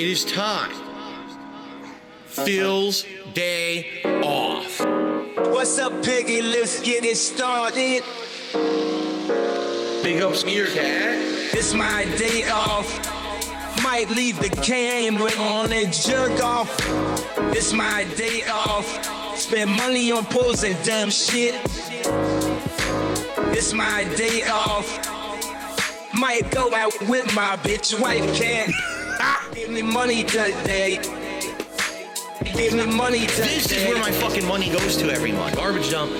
It is time. Phil's day off. What's up, Piggy? Let's get it started. Big ups Meerkat. It's my day off. Might leave the camera on and jerk off. It's my day off. Spend money on pose and dumb shit. It's my day off. Might go out with my bitch wife can Give me money today. Give me money today. This is where my fucking money goes to every month. Garbage dump,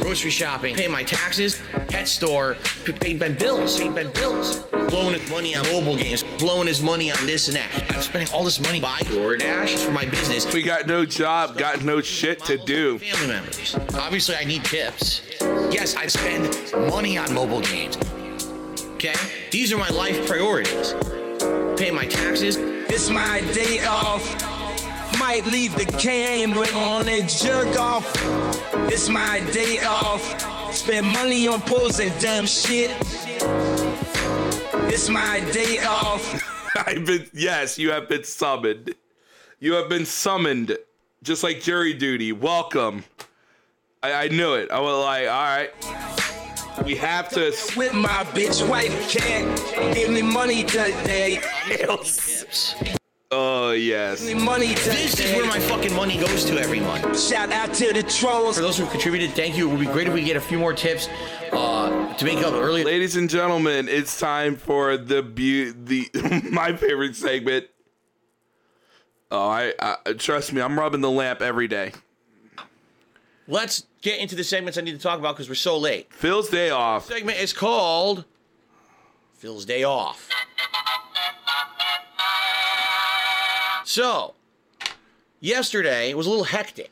grocery shopping, pay my taxes, pet store, p- pay my bills, pay my bills. Blowing his money on mobile games, blowing his money on this and that. I'm spending all this money buying DoorDash for my business. We got no job, got no shit to do. Family members. Obviously, I need tips. Yes, I spend money on mobile games. Okay? These are my life priorities. Pay my taxes, It's my day off. Might leave the camera on and jerk off. It's my day off. Spend money on pose and dumb shit. It's my day off. I've been yes, you have been summoned. You have been summoned, just like jury duty. Welcome. I, I knew it. I was like, all right, we have to. With my bitch wife can't give me money today. Oh yes. Money This is where my fucking money goes to every month. Shout out to the trolls. For those who contributed, thank you. It would be great if we get a few more tips uh, to make up early. Ladies and gentlemen, it's time for the bu- the my favorite segment. Oh, I, I trust me, I'm rubbing the lamp every day. Let's get into the segments I need to talk about because we're so late. Phil's day off. Segment is called Phil's Day Off. So, yesterday it was a little hectic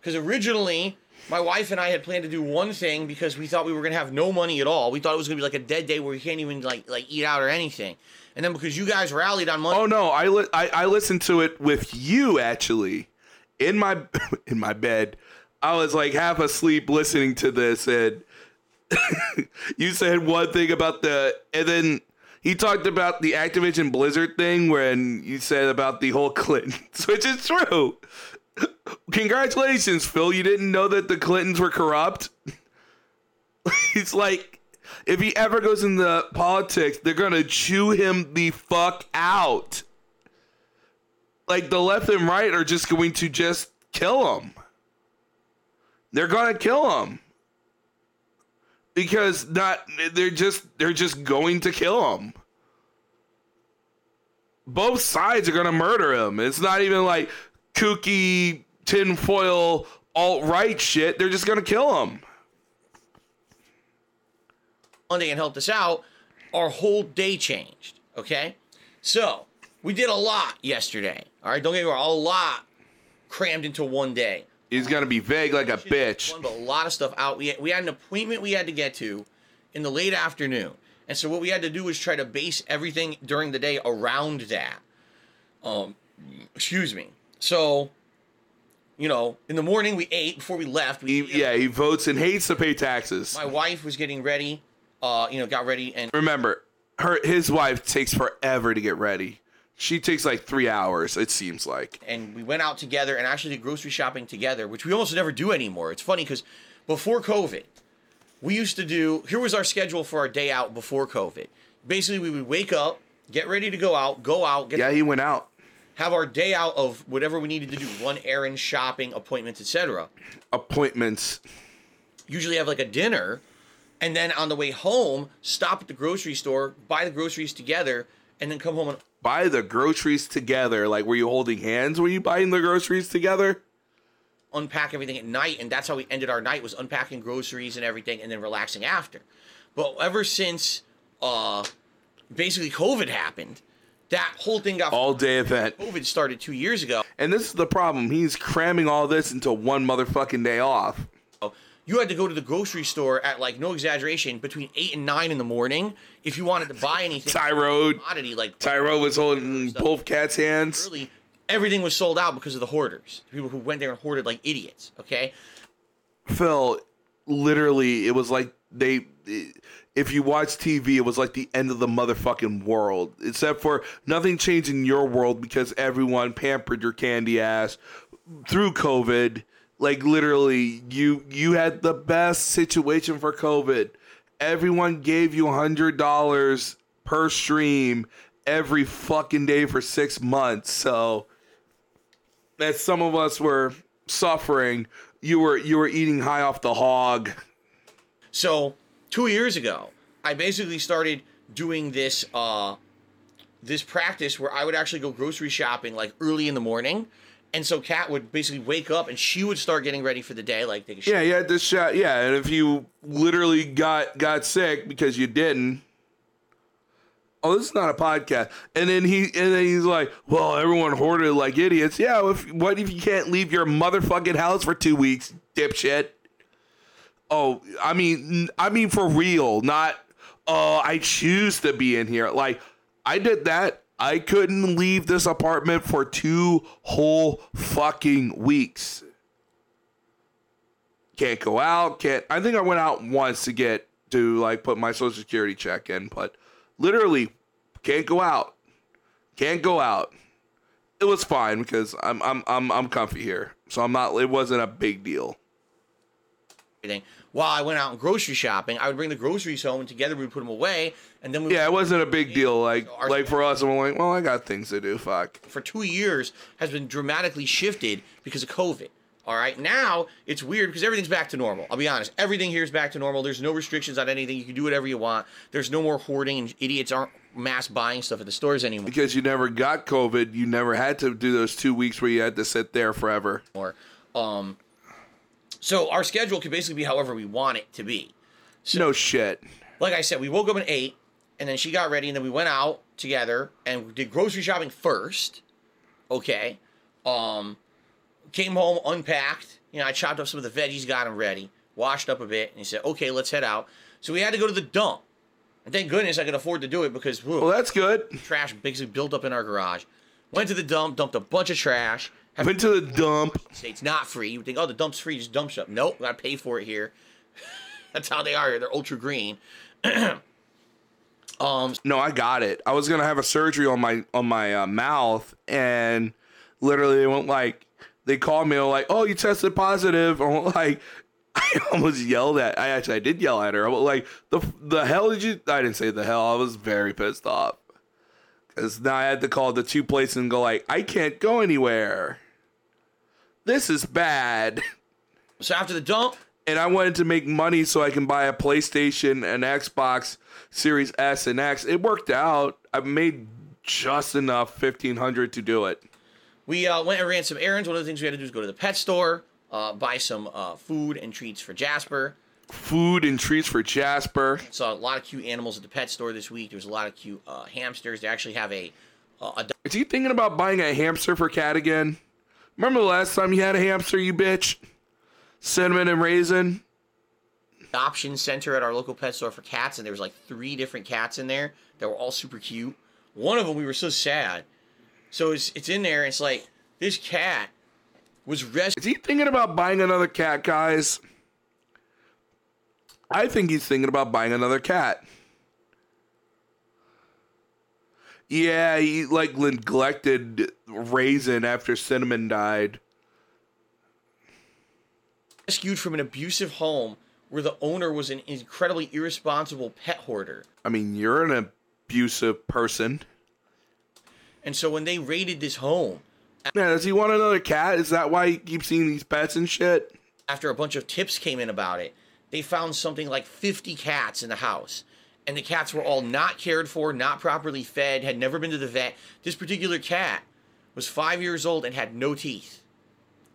because originally my wife and I had planned to do one thing because we thought we were gonna have no money at all. We thought it was gonna be like a dead day where we can't even like like eat out or anything. And then because you guys rallied on Monday, Oh no, I, li- I I listened to it with you actually in my in my bed. I was like half asleep listening to this, and you said one thing about the, and then he talked about the Activision Blizzard thing when you said about the whole Clintons, which is true. Congratulations, Phil. You didn't know that the Clintons were corrupt. He's like, if he ever goes into politics, they're gonna chew him the fuck out. Like the left and right are just going to just kill him. They're gonna kill him because not they're just they're just going to kill him. Both sides are gonna murder him. It's not even like kooky tinfoil alt right shit. They're just gonna kill him. Monday and helped us out, our whole day changed. Okay, so we did a lot yesterday. All right, don't get me wrong, a lot crammed into one day. He's gonna be vague like a bitch. A lot of stuff out. We had, we had an appointment we had to get to in the late afternoon, and so what we had to do was try to base everything during the day around that. Um, excuse me. So, you know, in the morning we ate before we left. We, He, yeah, he votes and hates to pay taxes. My wife was getting ready. Uh, you know, got ready and Remember, her his wife takes forever to get ready. She takes like three hours. It seems like. and we went out together and actually did grocery shopping together, which we almost never do anymore. It's funny because before COVID, we used to do. Here was our schedule for our day out before COVID. Basically, we would wake up, get ready to go out, go out, get Yeah, he went out. have our day out of whatever we needed to do, run errands, shopping, appointments, etc. Appointments. Usually have like a dinner, and then on the way home, stop at the grocery store, buy the groceries together, and then come home and Buy the groceries together. Like, were you holding hands? Were you buying the groceries together? unpack everything at night and that's how we ended our night was unpacking groceries and everything and then relaxing after but ever since uh basically covid happened that whole thing got All day event. covid started two years ago And this is the problem. He's cramming all this into one motherfucking day off. You had to go to the grocery store at like no exaggeration between 8 and 9 in the morning if you wanted to buy anything Tyrode. commodity like Tyro was holding both cats' hands. early everything was sold out because of the hoarders people who went there and hoarded like idiots okay Phil, literally, it was like they if you watch TV, it was like the end of the motherfucking world. Except for nothing changed in your world because everyone pampered your candy ass through COVID. Like literally, you you had the best situation for COVID. Everyone gave you hundred dollars per stream every fucking day for six months. So that some of us were suffering, you were you were eating high off the hog. So two years ago, I basically started doing this uh, this practice where I would actually go grocery shopping like early in the morning. And so Kat would basically wake up and she would start getting ready for the day, like take a Yeah, you had this shot. Yeah, and if you literally got got sick because you didn't, oh, this is not a podcast. And then he and then he's like, well, everyone hoarded like idiots. Yeah, if what if you can't leave your motherfucking house for two weeks, dipshit? Oh, I mean, I mean for real, not. Oh, I choose to be in here. Like I did that. I couldn't leave this apartment for two whole fucking weeks. Can't go out. Can't. I think I went out once to get to like put my social security check in, but literally can't go out. Can't go out. It was fine because I'm I'm I'm I'm comfy here, so I'm not. It wasn't a big deal. everything. While I went out and grocery shopping, I would bring the groceries home and together we would put them away. And then we Yeah, it wasn't a big deal. Like Our- like for us, I'm like, well, I got things to do. Fuck. for two years has been dramatically shifted because of COVID. All right, now it's weird because everything's back to normal. I'll be honest, everything here is back to normal. There's no restrictions on anything. You can do whatever you want. There's no more hoarding, and idiots aren't mass buying stuff at the stores anymore. Because you never got COVID, you never had to do those two weeks where you had to sit there forever. Or, Um, so our schedule could basically be however we want it to be. No shit. Like I said, we woke up at eight, and then she got ready, and then we went out together and we did grocery shopping first. Okay. Um, came home, unpacked. You know, I chopped up some of the veggies, got them ready, washed up a bit, and he said, "Okay, let's head out." So we had to go to the dump. And thank goodness I could afford to do it because whew, Well, that's good. trash basically built up in our garage. Went to the dump, dumped a bunch of trash. Have Went to the dump. say it's not free. You would think, oh, the dump's free, just dump stuff. Nope, gotta pay for it here. That's how they are here. They're ultra green. um, No, I got it. I was gonna have a surgery on my on my uh, mouth, and literally they went like they called me like, "Oh, you tested positive." I'm like, I almost yelled at. I actually I did yell at her. I was like, "The the hell did you?" I didn't say the hell. I was very pissed off because now I had to call the two places and go like, "I can't go anywhere. This is bad." so after the dump, and I wanted to make money so I can buy a PlayStation and Xbox Series S and X. It worked out. I made just enough fifteen hundred to do it. we uh, went and ran some errands. One of the things we had to do is go to the pet store, uh, buy some uh, food and treats for Jasper. Food and treats for Jasper. Saw a lot of cute animals at the pet store this week. There was a lot of cute uh, hamsters. They actually have a, uh, a Is he thinking about buying a hamster for Kat again? Remember the last time you had a hamster, you bitch? Cinnamon and raisin. adoption center at our local pet store for cats, and there was like three different cats in there that were all super cute. One of them, we were so sad. So it's it's in there. And it's like this cat was rescued. Is he thinking about buying another cat, guys? I think he's thinking about buying another cat. Yeah, he like neglected Raisin after Cinnamon died. rescued from an abusive home where the owner was an incredibly irresponsible pet hoarder. I mean, you're an abusive person. And so when they raided this home, Yeah, does he want another cat? Is that why he keeps seeing these pets and shit? after a bunch of tips came in about it, they found something like 50 cats in the house. And the cats were all not cared for, not properly fed, had never been to the vet. This particular cat was five years old and had no teeth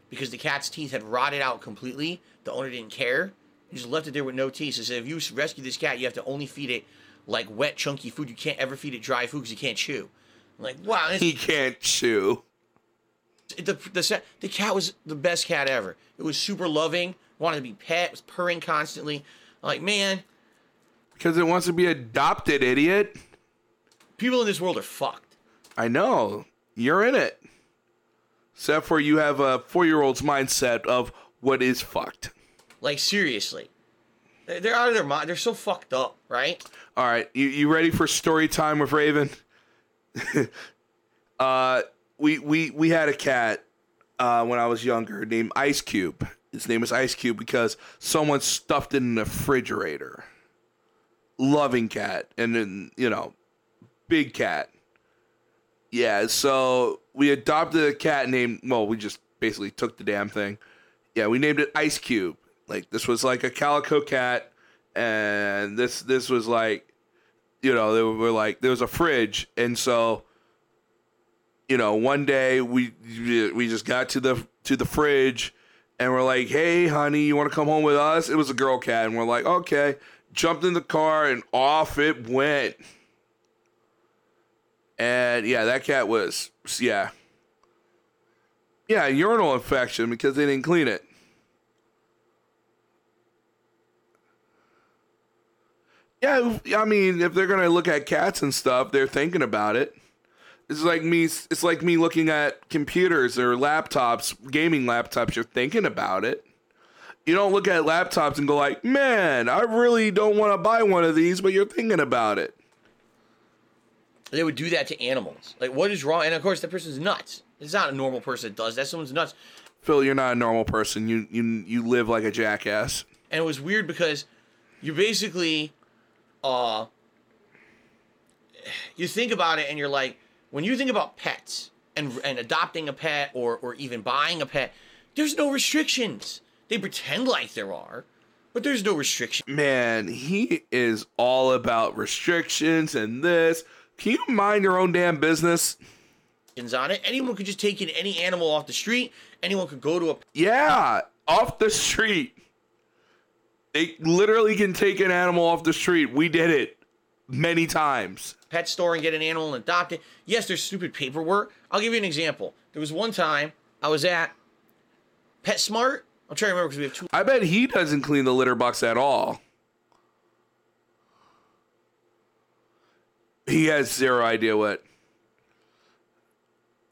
because the cat's teeth had rotted out completely. The owner didn't care. He just left it there with no teeth. So said, if you rescue this cat, you have to only feed it like wet, chunky food. You can't ever feed it dry food because you can't chew. I'm like, wow, He can't chew. the, the the cat was the best cat ever. It was super loving, wanted to be pet, was purring constantly. I'm like, man, Because it wants to be adopted, idiot. people in this world are fucked. I know. You're in it. Except for you have a four year old's mindset of what is fucked. Like seriously, They're out of their mind. They're so fucked up, right? All right, you, you ready for story time with Raven? uh, we we we had a cat uh, when I was younger named Ice Cube. His name is Ice Cube because someone stuffed it in the refrigerator. Loving cat, and then you know, big cat. Yeah, so we adopted a cat named. Well, we just basically took the damn thing. Yeah, we named it Ice Cube. Like this was like a calico cat, and this this was like, you know, they were like there was a fridge, and so, you know, one day we we just got to the to the fridge, and we're like, hey, honey, you want to come home with us? It was a girl cat, and we're like, okay. Jumped in the car, and off it went. And yeah, that cat was yeah. Yeah, urinal infection because they didn't clean it. Yeah, I mean, if they're gonna look at cats and stuff, they're thinking about it. It's like me. It's like me looking at computers or laptops, gaming laptops. You're thinking about it. You don't look at laptops and go like, "Man, I really don't want to buy one of these," but you're thinking about it. They would do that to animals. Like, what is wrong? And of course, that person's nuts. It's not a normal person that does that. Someone's nuts. Phil, you're not a normal person. You you you live like a jackass. And it was weird because you basically, uh, you think about it and you're like, when you think about pets and and adopting a pet or or even buying a pet, there's no restrictions. They pretend like there are, but there's no restriction. Man, he is all about restrictions and this. Can you mind your own damn business? on it. Anyone could just take in any animal off the street. Anyone could go to a Yeah, off the street. They literally can take an animal off the street. We did it many times. pet store and get an animal and adopt it. Yes, there's stupid paperwork. I'll give you an example. There was one time I was at PetSmart. I'm trying to remember because we have two. I bet he doesn't clean the litter box at all. He has zero idea what.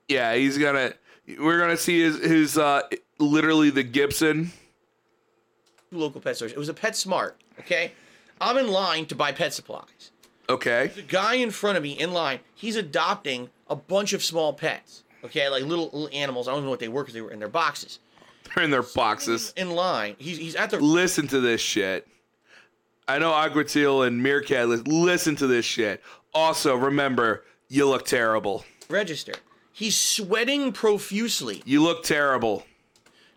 Yeah, he's gonna. We're gonna see his his uh literally the Gibson. local pet stores. It was a PetSmart. Okay, I'm in line to buy pet supplies. Okay. The guy in front of me in line, he's adopting a bunch of small pets. Okay, like little little animals. I don't know what they were because they were in their boxes. They're in their boxes. In line, he's he's at the Listen to this shit. I know Aguatil and Meerkat. Listen to this shit. Also, remember, you look terrible. register. He's sweating profusely. You look terrible.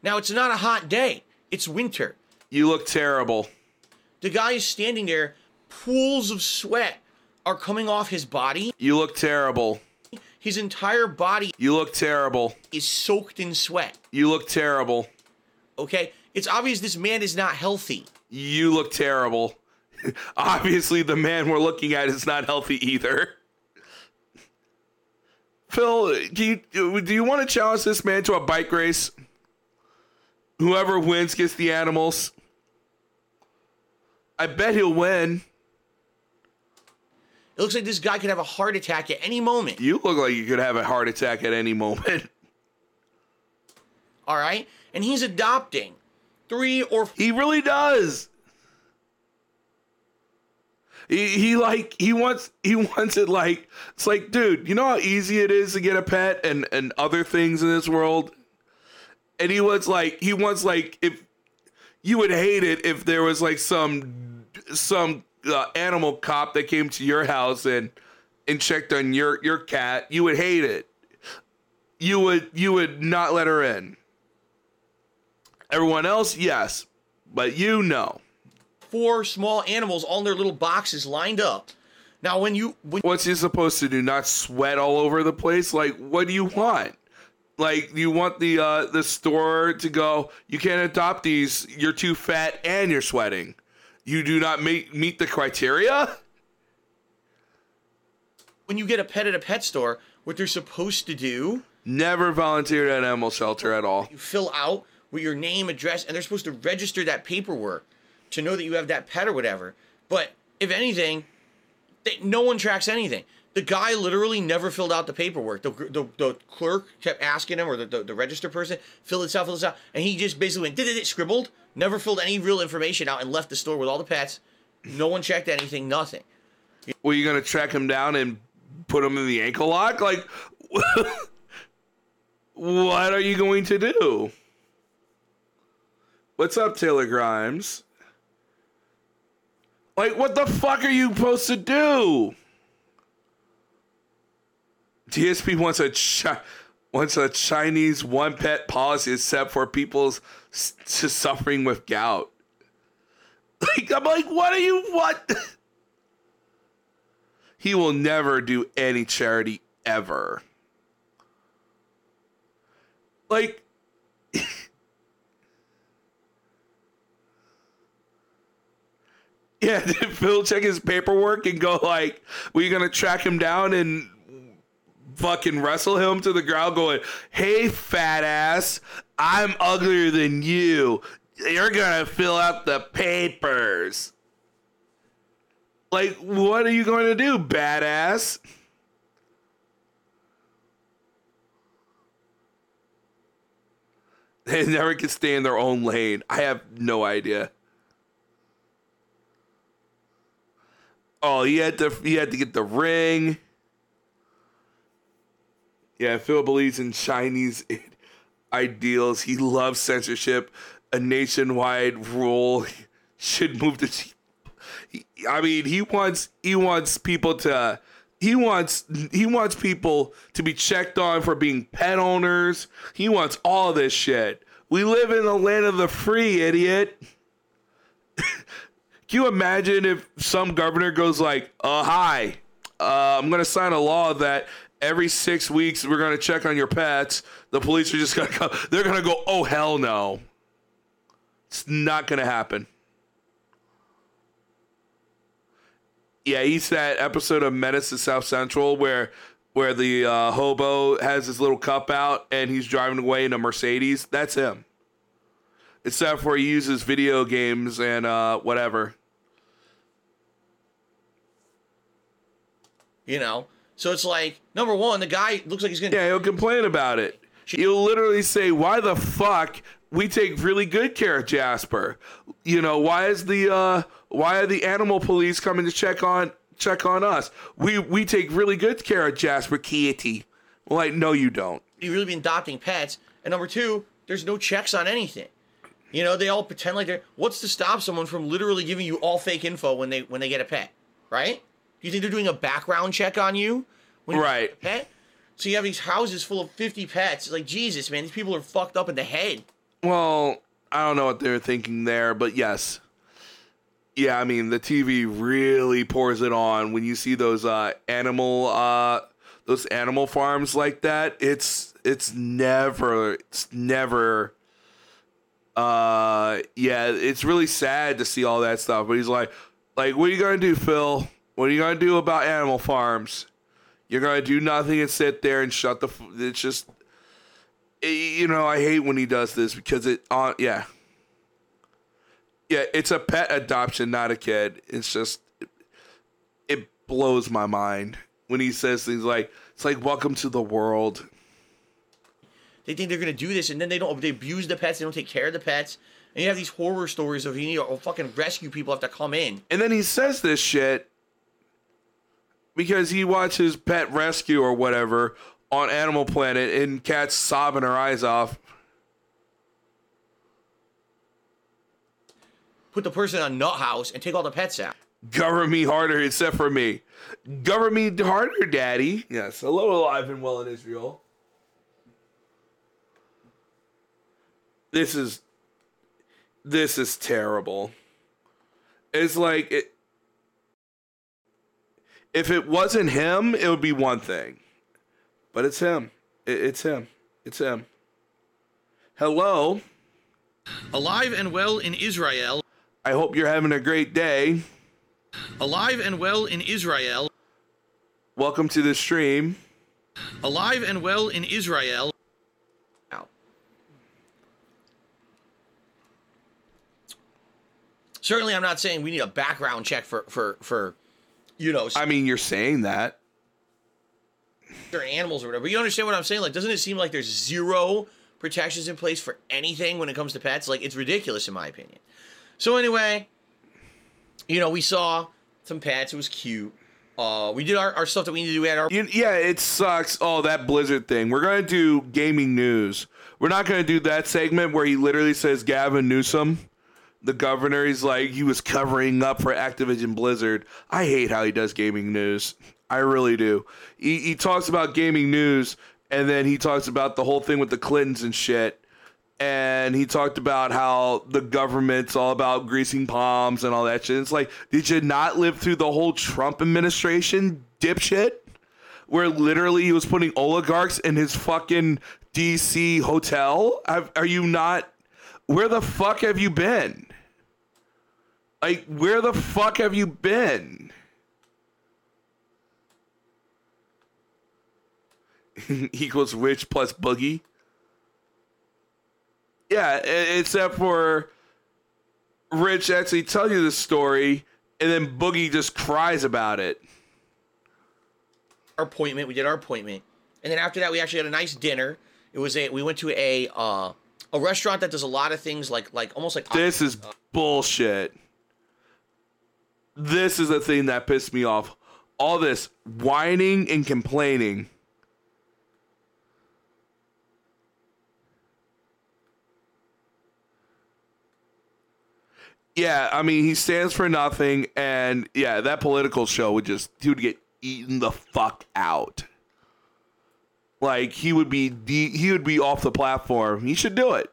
Now it's not a hot day. It's winter. You look terrible. The guy is standing there. Pools of sweat are coming off his body. You look terrible. His entire body You look terrible. is soaked in sweat. You look terrible. Okay? It's obvious this man is not healthy. You look terrible. Obviously, the man we're looking at is not healthy either. Phil, can you, do you want to challenge this man to a bike race? Whoever wins gets the animals. I bet he'll win. It looks like this guy could have a heart attack at any moment. You look like you could have a heart attack at any moment. All right? And he's adopting three or He really does. He, he like he wants he wants it like it's like dude you know how easy it is to get a pet and and other things in this world and he wants like he wants like if you would hate it if there was like some some uh, animal cop that came to your house and and checked on your your cat you would hate it. You would you would not let her in. Everyone else yes but you know four small animals all in their little boxes lined up. Now, when you when what's he supposed to do? Not sweat all over the place? Like what do you want? Like you want the uh the store to go you can't adopt these you're too fat and you're sweating you do not meet meet the criteria when you get a pet at a pet store, what they're supposed to do, never volunteered at animal shelter at all you fill out with your name, address, and they're supposed to register that paperwork to know that you have that pet or whatever. But if anything, they, no one tracks anything. The guy literally never filled out the paperwork. The, the, the clerk kept asking him, or the, the, the register person, fill this out, fill this out. And he just basically went, did it, scribbled, Never filled any real information out and left the store with all the pets. No one checked anything, nothing. Were you gonna track him down and put him in the ankle lock? Like, what are you going to do? What's up, Taylor Grimes? Like, what the fuck are you supposed to do? DSP wants a chi- wants a Chinese one pet policy except for people's s- suffering with gout. Like, I'm like, what are you what? he will never do any charity ever. Like, yeah, did Phil check his paperwork and go like, "We're gonna track him down and fucking wrestle him to the ground?" Going, "Hey, fat ass, I'm uglier than you. You're gonna fill out the papers." Like, what are you going to do, badass? They never can stay in their own lane. I have no idea. Oh, he had to he had to get the ring. Yeah, Phil believes in Chinese ideals. He loves censorship. A nationwide rule should move to. I mean, he wants he wants people to he wants he wants people to be checked on for being pet owners. He wants all this shit. We live in the land of the free, idiot. Can you imagine if some governor goes like, "Uh, hi, uh, I'm gonna sign a law that every six weeks we're gonna check on your pets." The police are just gonna go. They're gonna go, "Oh hell no." It's not gonna happen. Yeah, he's that episode of Menace to South Central where where the uh, hobo has his little cup out and he's driving away in a Mercedes. That's him. Except for he uses video games and uh, whatever. You know? So it's like, number one, the guy looks like he's gonna Yeah, he'll complain about it. He'll literally say, "Why the fuck we take really good care of Jasper? You know, why is the uh, why are the animal police coming to check on check on us? We we take really good care of Jasper Kitty." Well, like, no, you don't. you really be adopting pets. And number two, there's no checks on anything. You know, they all pretend like they're what's to stop someone from literally giving you all fake info when they when they get a pet, right? Do you think they're doing a background check on you? When Right. pet? So you have these houses full of 50 pets. Like, Jesus, man, these people are fucked up in the head. Well, I don't know what they're thinking there, but yes. Yeah, I mean, the TV really pours it on when you see those uh animal uh those animal farms like that. It's it's never it's never uh yeah, it's really sad to see all that stuff, but he's like like what are you going to do, Phil? What are you going to do about animal farms? You're going to do nothing and sit there and shut the f- it's just you know, I hate when he does this because it on yeah. Yeah, it's a pet adoption, not a kid. It's just it, it blows my mind when he says things like it's like welcome to the world. They think they're gonna do this, and then they don't. They abuse the pets. They don't take care of the pets. And you have these horror stories of you need to fucking rescue people have to come in. And then he says this shit because he watches Pet Rescue or whatever on Animal Planet and Kat's sobbing her eyes off. Put the person on nut house and take all the pets out. Govern me harder except for me. Govern me harder, daddy. Yes, hello, alive and well in Israel. This is this is terrible. It's like it if it wasn't him, it would be one thing. But it's him. It, it's him. It's him. Hello. Alive and well in Israel. I hope you're having a great day. Alive and well in Israel. Welcome to the stream. Alive and well in Israel. Ow. Certainly, I'm not saying we need a background check for for for, you know, I mean, you're saying that. They're animals or whatever. But you understand what I'm saying? Like, doesn't it seem like there's zero protections in place for anything when it comes to pets. Like it's ridiculous in my opinion. So anyway, you know, we saw some pets. It was cute. Uh, we did our, our stuff that we need to do. Had our You- yeah, it sucks. Oh, that Blizzard thing. We're gonna do gaming news. We're not gonna do that segment where he literally says Gavin Newsom, the governor. He's like he was covering up for Activision Blizzard. I hate how he does gaming news. I really do. He, he talks about gaming news, and then he talks about the whole thing with the Clintons and shit. And he talked about how the government's all about greasing palms and all that shit. It's like, did you not live through the whole Trump administration, dipshit? where literally he was putting oligarchs in his fucking DC hotel? Have, are you not? Where the fuck have you been? Like, where the fuck have you been? Equals rich plus boogie. Yeah, except for Rich actually tells you the story, and then Boogie just cries about it. our appointment. We did our appointment, and then after that, we actually had a nice dinner. It was a we went to a uh, a restaurant that does a lot of things like like almost like This is bullshit. This is the thing that pissed me off. All this whining and complaining. Yeah, I mean, he stands for nothing, and yeah, that political show would just he would get eaten the fuck out. Like he would be de- he would be off the platform. He should do it.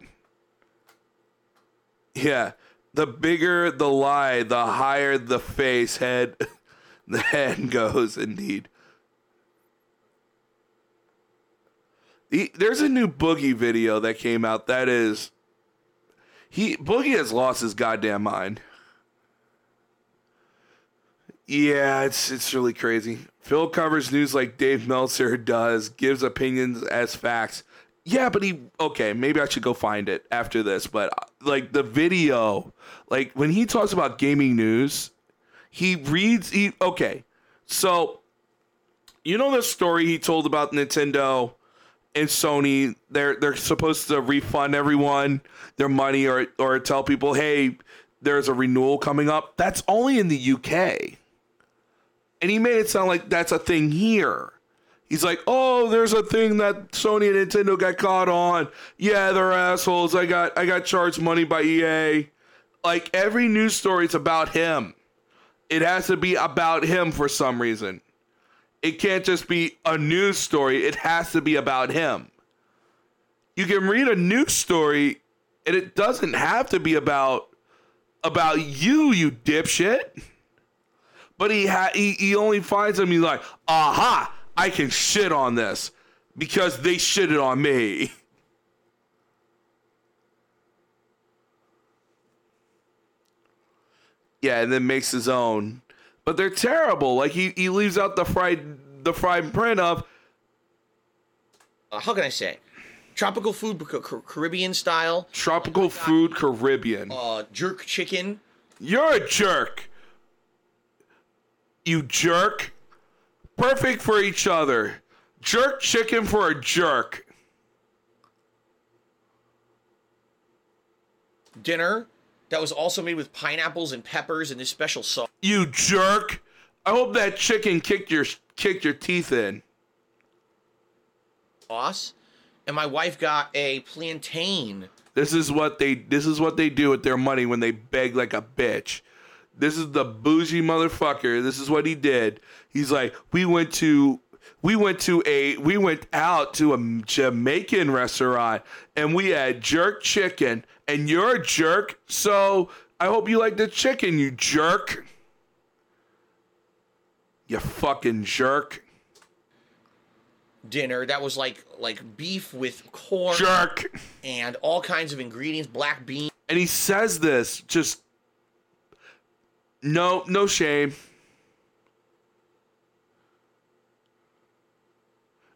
Yeah. The bigger the lie, the higher the face head the head goes indeed. The, there's a new Boogie video that came out that is he Boogie has lost his goddamn mind. Yeah, it's it's really crazy. Phil covers news like Dave Meltzer does, gives opinions as facts. Yeah, but he okay, maybe I should go find it after this, but uh, like the video, like when he talks about gaming news, he reads he okay. So you know the story he told about Nintendo and Sony, they're they're supposed to refund everyone their money or or tell people, "Hey, there's a renewal coming up." That's only in the UK. And he made it sound like that's a thing here. He's like, "Oh, there's a thing that Sony and Nintendo got caught on. Yeah, they're assholes. I got I got charged money by EA." Like every news story is about him. It has to be about him for some reason. It can't just be a news story. It has to be about him. You can read a news story and it doesn't have to be about about you, you dipshit. But he ha- he, he only finds them. He's like, aha, I can shit on this because they shitted on me. Yeah, and then makes his own. But they're terrible. Like he, he leaves out the fried the fried print of uh, how can I say tropical food Ca- Ca- Caribbean style tropical food Caribbean. uh, jerk chicken. You're a jerk. You jerk. Perfect for each other. Jerk chicken for a jerk. dinner that was also made with pineapples and peppers and this special sauce. You jerk. I hope that chicken kicked your kicked your teeth in. Sauce, and my wife got a plantain. This is what they this is what they do with their money when they beg like a bitch. This is the bougie motherfucker. This is what he did. He's like, we went to we went to a we went out to a Jamaican restaurant and we had jerk chicken and you're a jerk, so I hope you like the chicken, you jerk. You fucking jerk. dinner that was like like beef with corn Jerk. and all kinds of ingredients, black beans. And he says this just no no shame.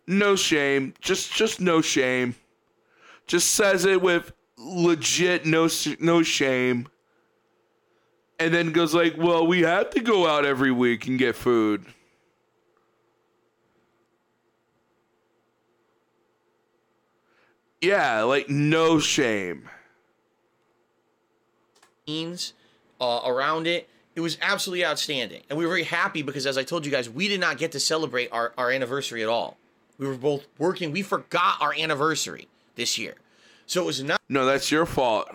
No shame. Just just no shame. Just says it with legit no no shame. And then goes like, "Well, we have to go out every week and get food." Yeah, like no shame. scenes uh, around it. It was absolutely outstanding. And we were very happy because, as I told you guys, we did not get to celebrate our, our anniversary at all. We were both working. We forgot our anniversary this year. So it was not No, that's your fault.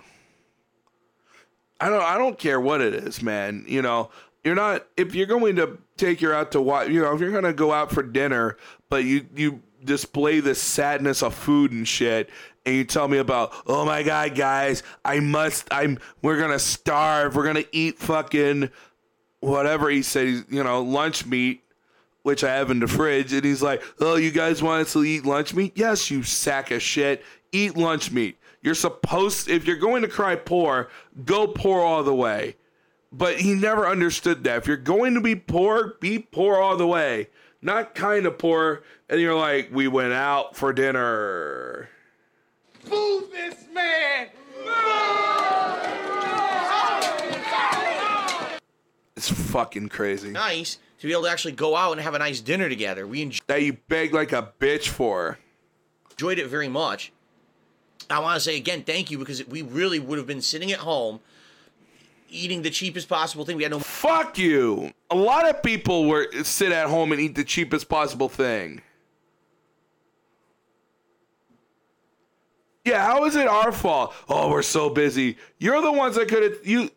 I don't I don't care what it is, man. You know, you're not if you're going to take her out to watch, you know, if you're going to go out for dinner, but you you display the sadness of food and shit and you tell me about, "Oh my god, guys, I must I'm we're to starve. We're to eat fucking whatever he said, you know, lunch meat." Which I have in the fridge, and he's like, "Oh, you guys want us to eat lunch meat? Yes, you sack of shit. Eat lunch meat. You're supposed, if you're going to cry poor, go poor all the way. But he never understood that. If you're going to be poor, be poor all the way. Not kind of poor, and you're like, we went out for dinner. Move this man! It's fucking crazy. nice to be able to actually go out and have a nice dinner together. We That you begged like a bitch for. enjoyed it very much. I want to say again, thank you because we really would have been sitting at home eating the cheapest possible thing. We had no Fuck you. A lot of people were sit at home and eat the cheapest possible thing. Yeah, how is it our fault? Oh, we're so busy. You're the ones that could have you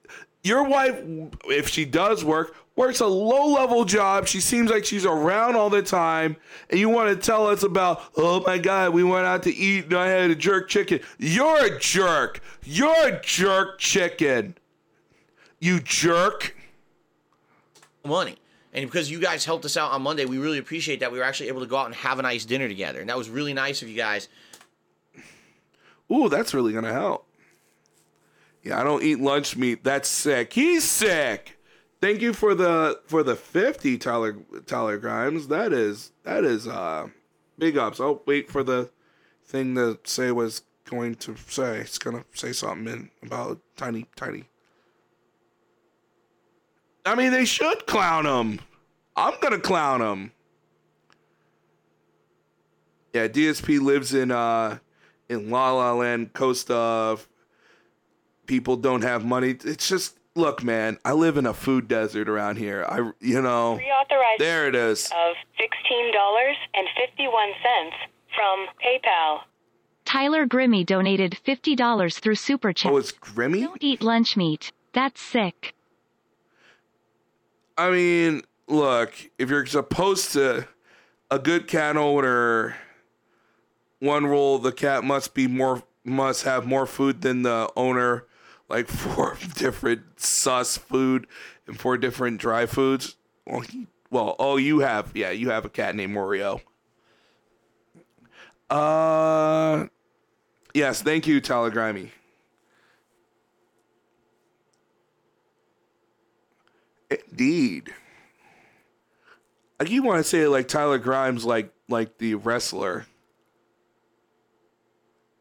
your wife if she does work works a low-level job. She seems like she's around all the time and you want to tell us about, "Oh my god, we went out to eat and I had a jerk chicken." You're a jerk. You're a jerk chicken. You jerk. money. And because you guys helped us out on Monday, we really appreciate that. We were actually able to go out and have a nice dinner together. And that was really nice of you guys. Ooh, that's really gonna help. Yeah, I don't eat lunch meat. That's sick. He's sick. Thank you for the for the fifty Tyler Tyler Grimes. That is that is uh big ups. I'll wait for the thing to say was going to say. It's gonna say something in about tiny tiny. I mean, they should clown him. I'm gonna clown him. Yeah, DSP lives in uh in La La Land, Costa. People don't have money. It's just look, man. I live in a food desert around here. I, you know, Reauthorized there it is. of $16.51 from PayPal. Tyler Grimmy donated $50 through Super Chat. Oh, it's Grimmy. Don't eat lunch meat. That's sick. I mean, look, if you're supposed to, a good cat owner, one rule: the cat must be more must have more food than the owner, like four different sus food and four different dry foods. Well, he, well, oh, you have, yeah, you have a cat named Morio. Uh, yes, thank you, Telegrimy. Indeed. Like you want to say like Tyler Grimes, like like the wrestler.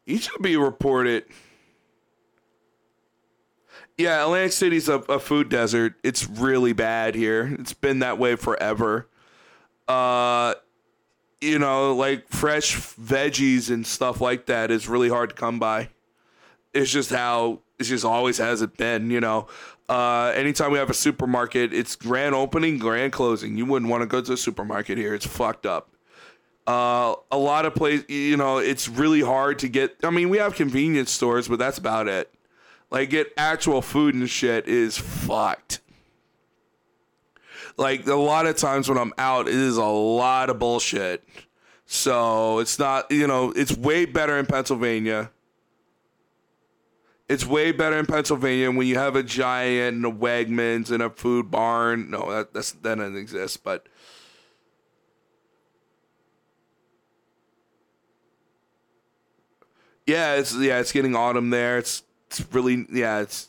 He should be reported. Yeah, Atlantic City's a, a food desert. It's really bad here. It's been that way forever. Uh, you know, like fresh veggies and stuff like that is really hard to come by. It's just how it just always has it been. You know, uh, anytime we have a supermarket, it's grand opening, grand closing. You wouldn't want to go to a supermarket here. It's fucked up. Uh, a lot of places, you know, it's really hard to get. I mean, we have convenience stores, but that's about it. Like, get actual food and shit is fucked. Like, a lot of times when I'm out, it is a lot of bullshit. So it's not, you know, it's way better in Pennsylvania. It's way better in Pennsylvania when you have a giant and a Wegmans and a food barn. No, that that's, that doesn't exist, but. Yeah, it's yeah, it's getting autumn there. It's it's really yeah, it's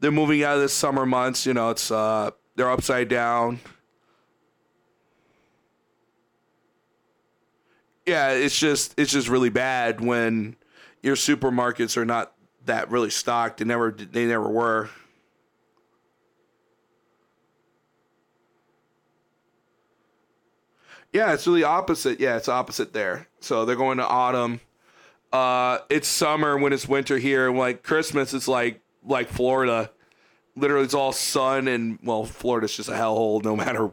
they're moving out of the summer months, you know, it's uh they're upside down. Yeah, it's just it's just really bad when your supermarkets are not that really stocked. They never they never were. Yeah, it's really opposite. Yeah, it's opposite there. So they're going to autumn. Uh, it's summer when it's winter here, and like Christmas, it's like like Florida. Literally, it's all sun and well, Florida's just a hellhole no matter.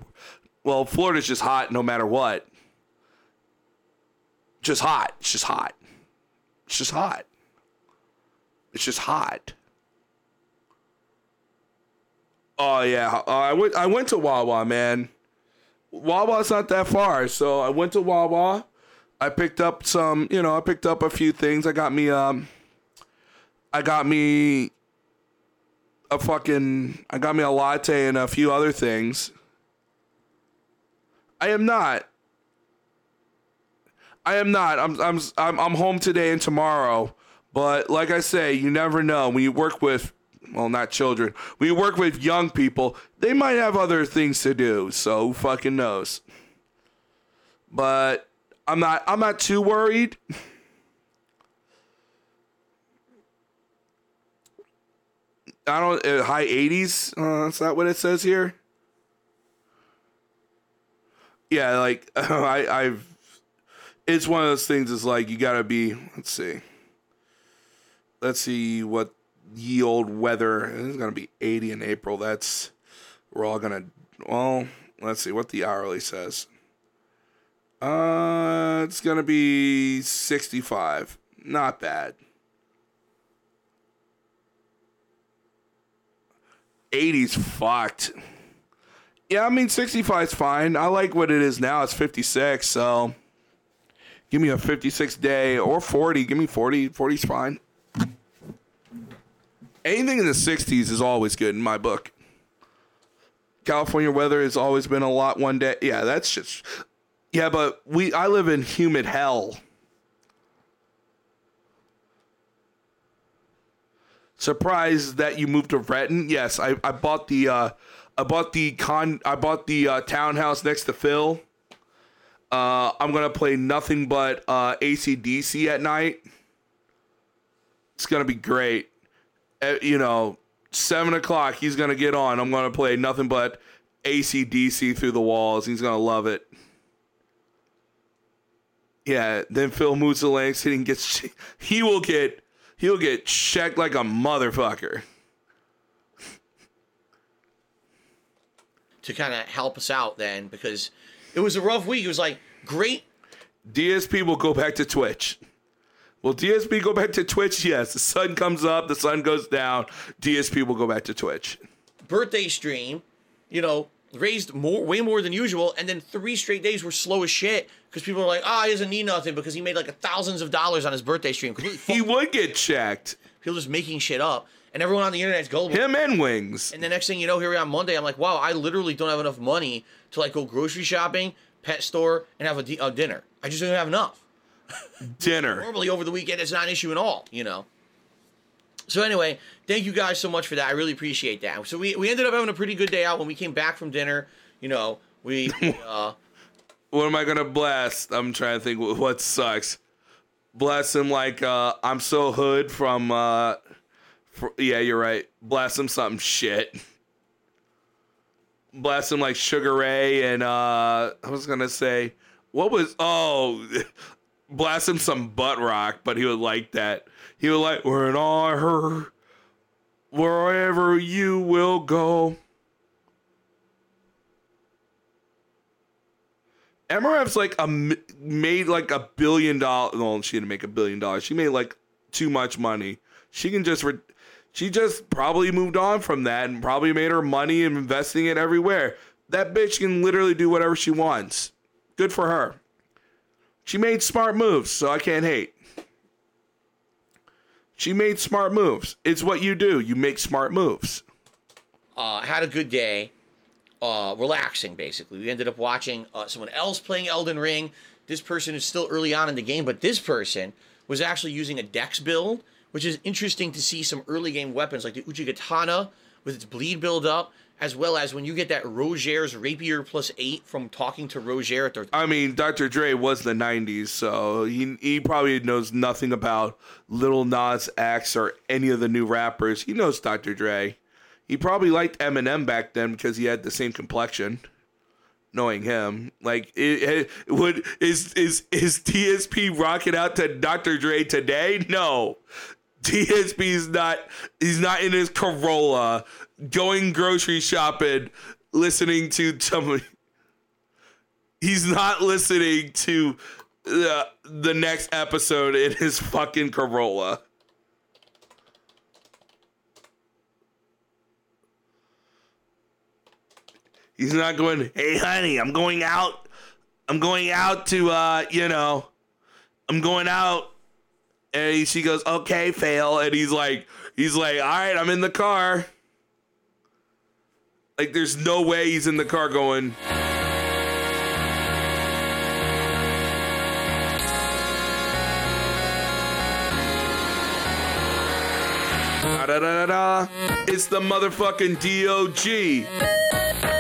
Well, Florida's just hot no matter what. Just hot. It's just hot. It's just hot. It's just hot. Oh yeah, uh, I went. I went to Wawa, man. Wawa's not that far, so I went to Wawa. I picked up some, you know, I picked up a few things. I got me, um, I got me a fucking, I got me a latte and a few other things. I am not. I am not. I'm, I'm, I'm, I'm home today and tomorrow. But like I say, you never know. When you work with, well, not children, when you work with young people, they might have other things to do. So who fucking knows? But I'm not I'm not too worried. I don't uh, high 80s. Uh, is that what it says here? Yeah, like I I've it's one of those things is like you got to be let's see. Let's see what ye old weather. It's going to be 80 in April. That's we're all going to well, let's see what the hourly says. Uh, it's gonna be sixty-five. Not bad. Eighties fucked. Yeah, I mean sixty-five is fine. I like what it is now. It's fifty-six, so give me a fifty-six day or forty. Give me 40. 40's fine. Anything in the sixties is always good in my book. California weather has always been a lot one day. Yeah, that's just yeah, but we I live in humid hell. Surprised that you moved to Renton? Yes, I, I bought the uh, I bought the con I bought the uh, townhouse next to Phil. Uh, I'm gonna play nothing but uh, ACDC at night. It's gonna be great. Uh, you know, seven o'clock. He's gonna get on. I'm gonna play nothing but ACDC through the walls. He's gonna love it. Yeah, then Phil Langston and gets he will get he'll get checked like a motherfucker. to kind of help us out then because it was a rough week. It was like great. DSP will go back to Twitch. Will DSP go back to Twitch? Yes. The sun comes up, the sun goes down. DSP will go back to Twitch. Birthday stream, you know, raised more, way more than usual, and then three straight days were slow as shit because people are like, "Ah, oh, he doesn't need nothing" because he made like thousands of dollars on his birthday stream. He would get checked. People just making shit up, and everyone on the internet's gullible. Him and Wings. And the next thing you know, here we are on Monday. I'm like, wow, I literally don't have enough money to like go grocery shopping, pet store, and have a, a dinner. I just don't have enough. Dinner. Normally over the weekend, it's not an issue at all. You know. So anyway, thank you guys so much for that. I really appreciate that. So we, we ended up having a pretty good day out when we came back from dinner. You know, we uh, what am I gonna blast? I'm trying to think what sucks. Blast him like uh, I'm so hood from. Uh, for, yeah, you're right. Blast him something shit. Blast him like Sugar Ray and uh, I was gonna say what was oh, blast him some butt rock, but he would like that. He would like when I heard wherever you will go. MRF's like a made like a billion dollars. Well, she didn't make a billion dollars. She made like too much money. She can just re- she just probably moved on from that and probably made her money and investing it everywhere. That bitch can literally do whatever she wants. Good for her. She made smart moves, so I can't hate. She made smart moves. It's what you do. You make smart moves. Uh, had a good day uh, relaxing, basically. We ended up watching uh, someone else playing Elden Ring. This person is still early on in the game, but this person was actually using a dex build, which is interesting to see some early game weapons like the Uchigatana with its bleed build up, as well as when you get that Rogier's Rapier plus eight from talking to Rogier at their. I mean, Dr. Dre was the 90s, so he, he probably knows nothing about Lil Nas X or any of the new rappers. He knows Dr. Dre. He probably liked Eminem back then because he had the same complexion. knowing him. Like, it, it would is is is DSP rocking out to Dr. Dre today? No, DSP is not. He's not in his Corolla going grocery shopping, listening to somebody. He's not listening to the the next episode in his fucking Corolla. He's not going, hey honey, I'm going out. I'm going out to uh, you know, I'm going out. And he, she goes, okay, fail. And he's like, he's like, all right, I'm in the car. Like, there's no way he's in the car going. Da da da da. It's the motherfucking DOG.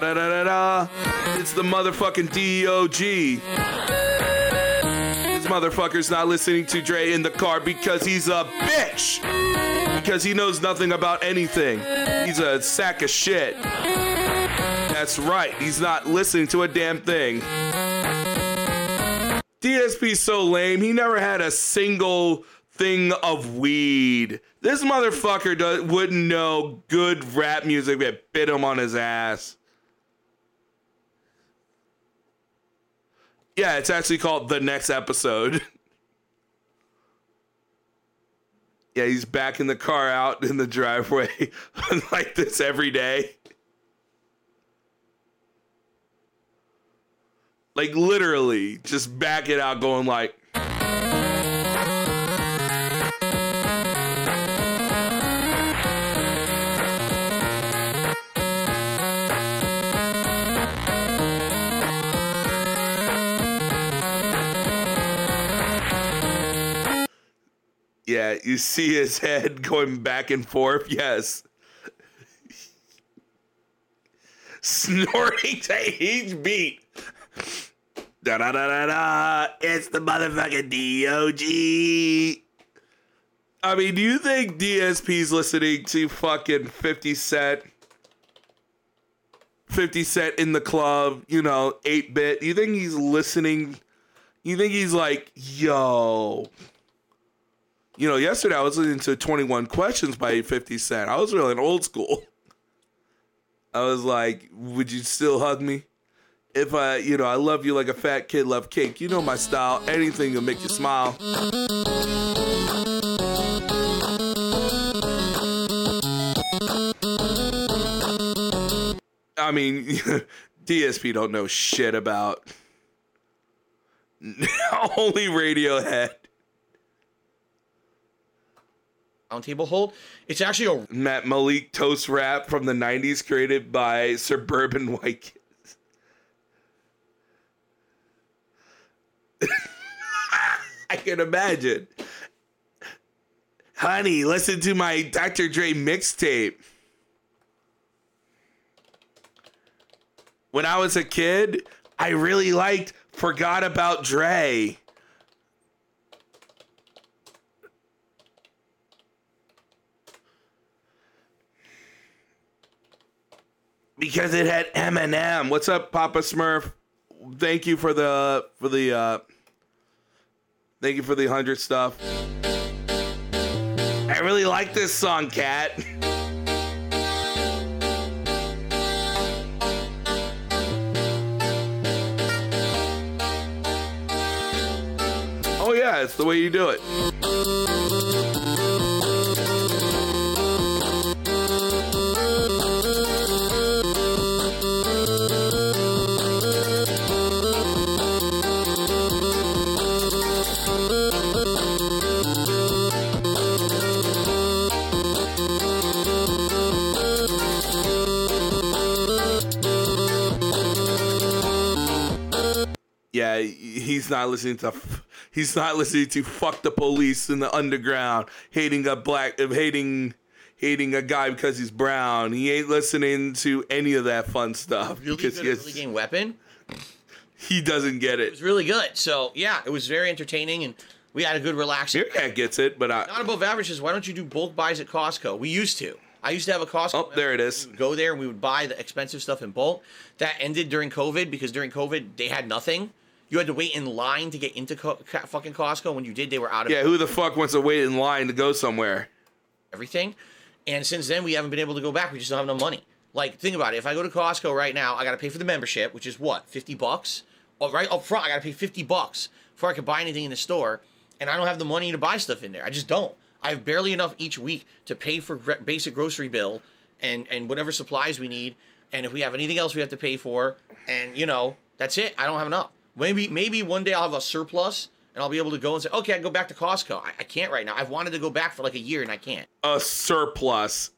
Da da da da. It's the motherfucking DOG. This motherfucker's not listening to Dre in the car because he's a bitch. Because he knows nothing about anything. He's a sack of shit. That's right. He's not listening to a damn thing. DSP's so lame. He never had a single thing of weed. This motherfucker does, wouldn't know good rap music that bit him on his ass. Yeah, it's actually called The Next Episode. yeah, he's backing the car out in the driveway like this every day. Like literally, just back it out, going like. Yeah, you see his head going back and forth. Yes. Snorting to each beat. Da da da da da. It's the motherfucking DOG. I mean, do you think DSP's listening to fucking 50 Cent? 50 Cent in the club, you know, 8 bit. You think he's listening? You think he's like, yo. You know, yesterday I was listening to 21 Questions by 50 Cent. I was really old school. I was like, would you still hug me? If I, you know, I love you like a fat kid love cake. You know my style. Anything will make you smile. I mean, DSP don't know shit about only Radiohead. Round table hold. It's actually a Matt Malik toast rap from the 90s created by Suburban White Kids. I can imagine. Honey, listen to my Dr. Dre mixtape. When I was a kid, I really liked Forgot About Dre. Because it had Eminem. What's up, Papa Smurf? Thank you for the for the uh thank you for the hundred stuff. I really like this song, Kat. Oh yeah, it's the way you do it. Yeah, he's not listening to. He's not listening to "fuck the police" in the underground, hating a black, hating, hating a guy because he's brown. He ain't listening to any of that fun stuff really because he, early game weapon. he doesn't get It it. was really good. So yeah, it was very entertaining, and we had a good relaxing. Beercat gets it, but I, Not above average is why don't you do bulk buys at Costco? We used to. I used to have a Costco. Oh, there it is. Go there and we would buy the expensive stuff in bulk. That ended during COVID because during COVID they had nothing. You had to wait in line to get into co- ca- fucking Costco. When you did, they were out of Yeah, who the fuck wants to wait in line to go somewhere? everything. And since then, we haven't been able to go back. We just don't have no money. Like, think about it. If I go to Costco right now, I got to pay for the membership, which is what, 50 bucks? Oh, right up front, I got to pay 50 bucks before I can buy anything in the store. And I don't have the money to buy stuff in there. I just don't. I have barely enough each week to pay for gr- basic grocery bill and, and whatever supplies we need. And if we have anything else we have to pay for, and you know, that's it. I don't have enough. Maybe maybe one day I'll have a surplus and I'll be able to go and say, okay, I can go back to Costco. I, I can't right now. I've wanted to go back for like a year and I can't. A surplus.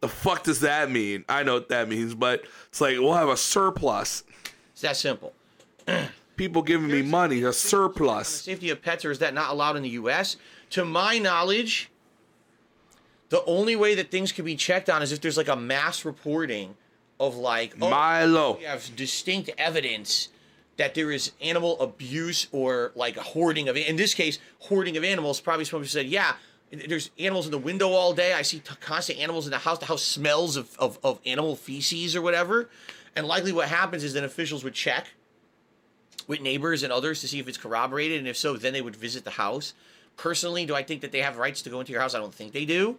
The fuck does that mean? I know what that means, but it's like we'll have a surplus. It's that simple. People giving me money, a surplus. safety of pets, or is that not allowed in the U.S.? To my knowledge, the only way that things can be checked on is if there's like a mass reporting of like, oh, Milo. we have distinct evidence that there is animal abuse or like a hoarding of. In this case, hoarding of animals. Probably someone said, yeah. There's animals in the window all day. I see t- constant animals in the house. The house smells of, of, of animal feces or whatever. And likely what happens is then officials would check with neighbors and others to see if it's corroborated, and if so, then they would visit the house. Personally, do I think that they have rights to go into your house? I don't think they do,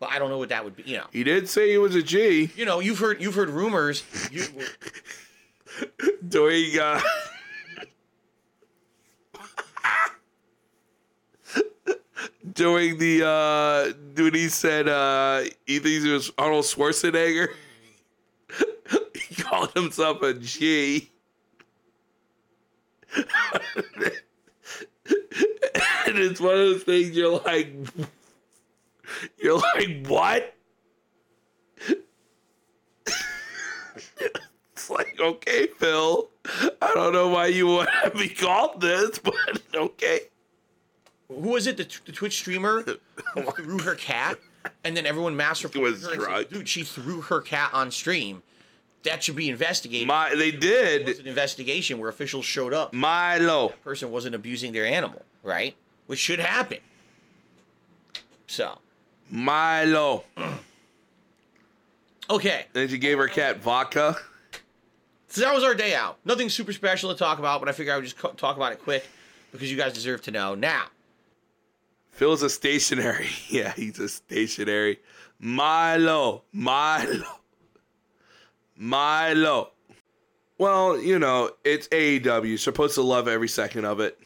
but I don't know what that would be. You know, He did say he was a G you know, you've heard you've heard rumors. You, doing uh doing the uh dude he said uh he thinks it was Arnold Schwarzenegger. he called himself a G. and it's one of those things you're like you're like what? Like, okay, Phil. I don't know why you want to be called this, but okay. who was it? The, t- the Twitch streamer threw her cat, and then everyone mass reported Was her and said, drunk. Dude, she threw her cat on stream. That should be investigated. My, they It was did. an investigation where officials showed up. Milo. person wasn't abusing their animal, right? Which should happen. So, Milo. okay. Then she gave her cat vodka. So that was our day out. Nothing super special to talk about, but I figure I would just co- talk about it quick because you guys deserve to know. Now, Phil's a stationary. Yeah, he's a stationary. Milo. Milo. Milo. Well, you know, it's AEW. Supposed to love every second of it.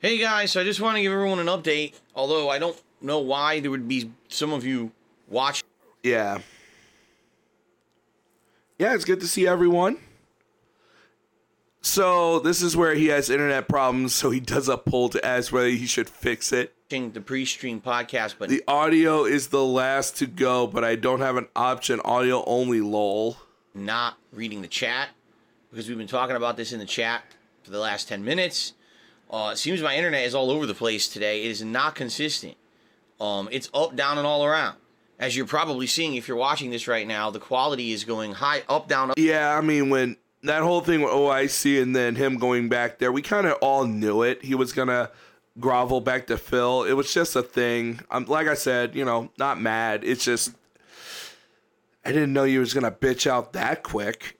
Hey guys, so I just want to give everyone an update. Although I don't know why there would be some of you watching. Yeah. Yeah, it's good to see everyone. So this is where he has internet problems, so he does a poll to ask whether he should fix it. the pre-stream podcast, but The audio is the last to go, but I don't have an option. Audio only, lol. not reading the chat because we've been talking about this in the chat for the last 10 minutes. Uh, it seems my internet is all over the place today. It is not consistent. Um, it's up, down, and all around. As you're probably seeing if you're watching this right now, the quality is going high, up, down, up. Yeah, I mean when that whole thing with OIC and then him going back there, we kind of all knew it. He was gonna grovel back to Phil. It was just a thing. I'm like I said, you know, not mad. It's just I didn't know he was gonna bitch out that quick.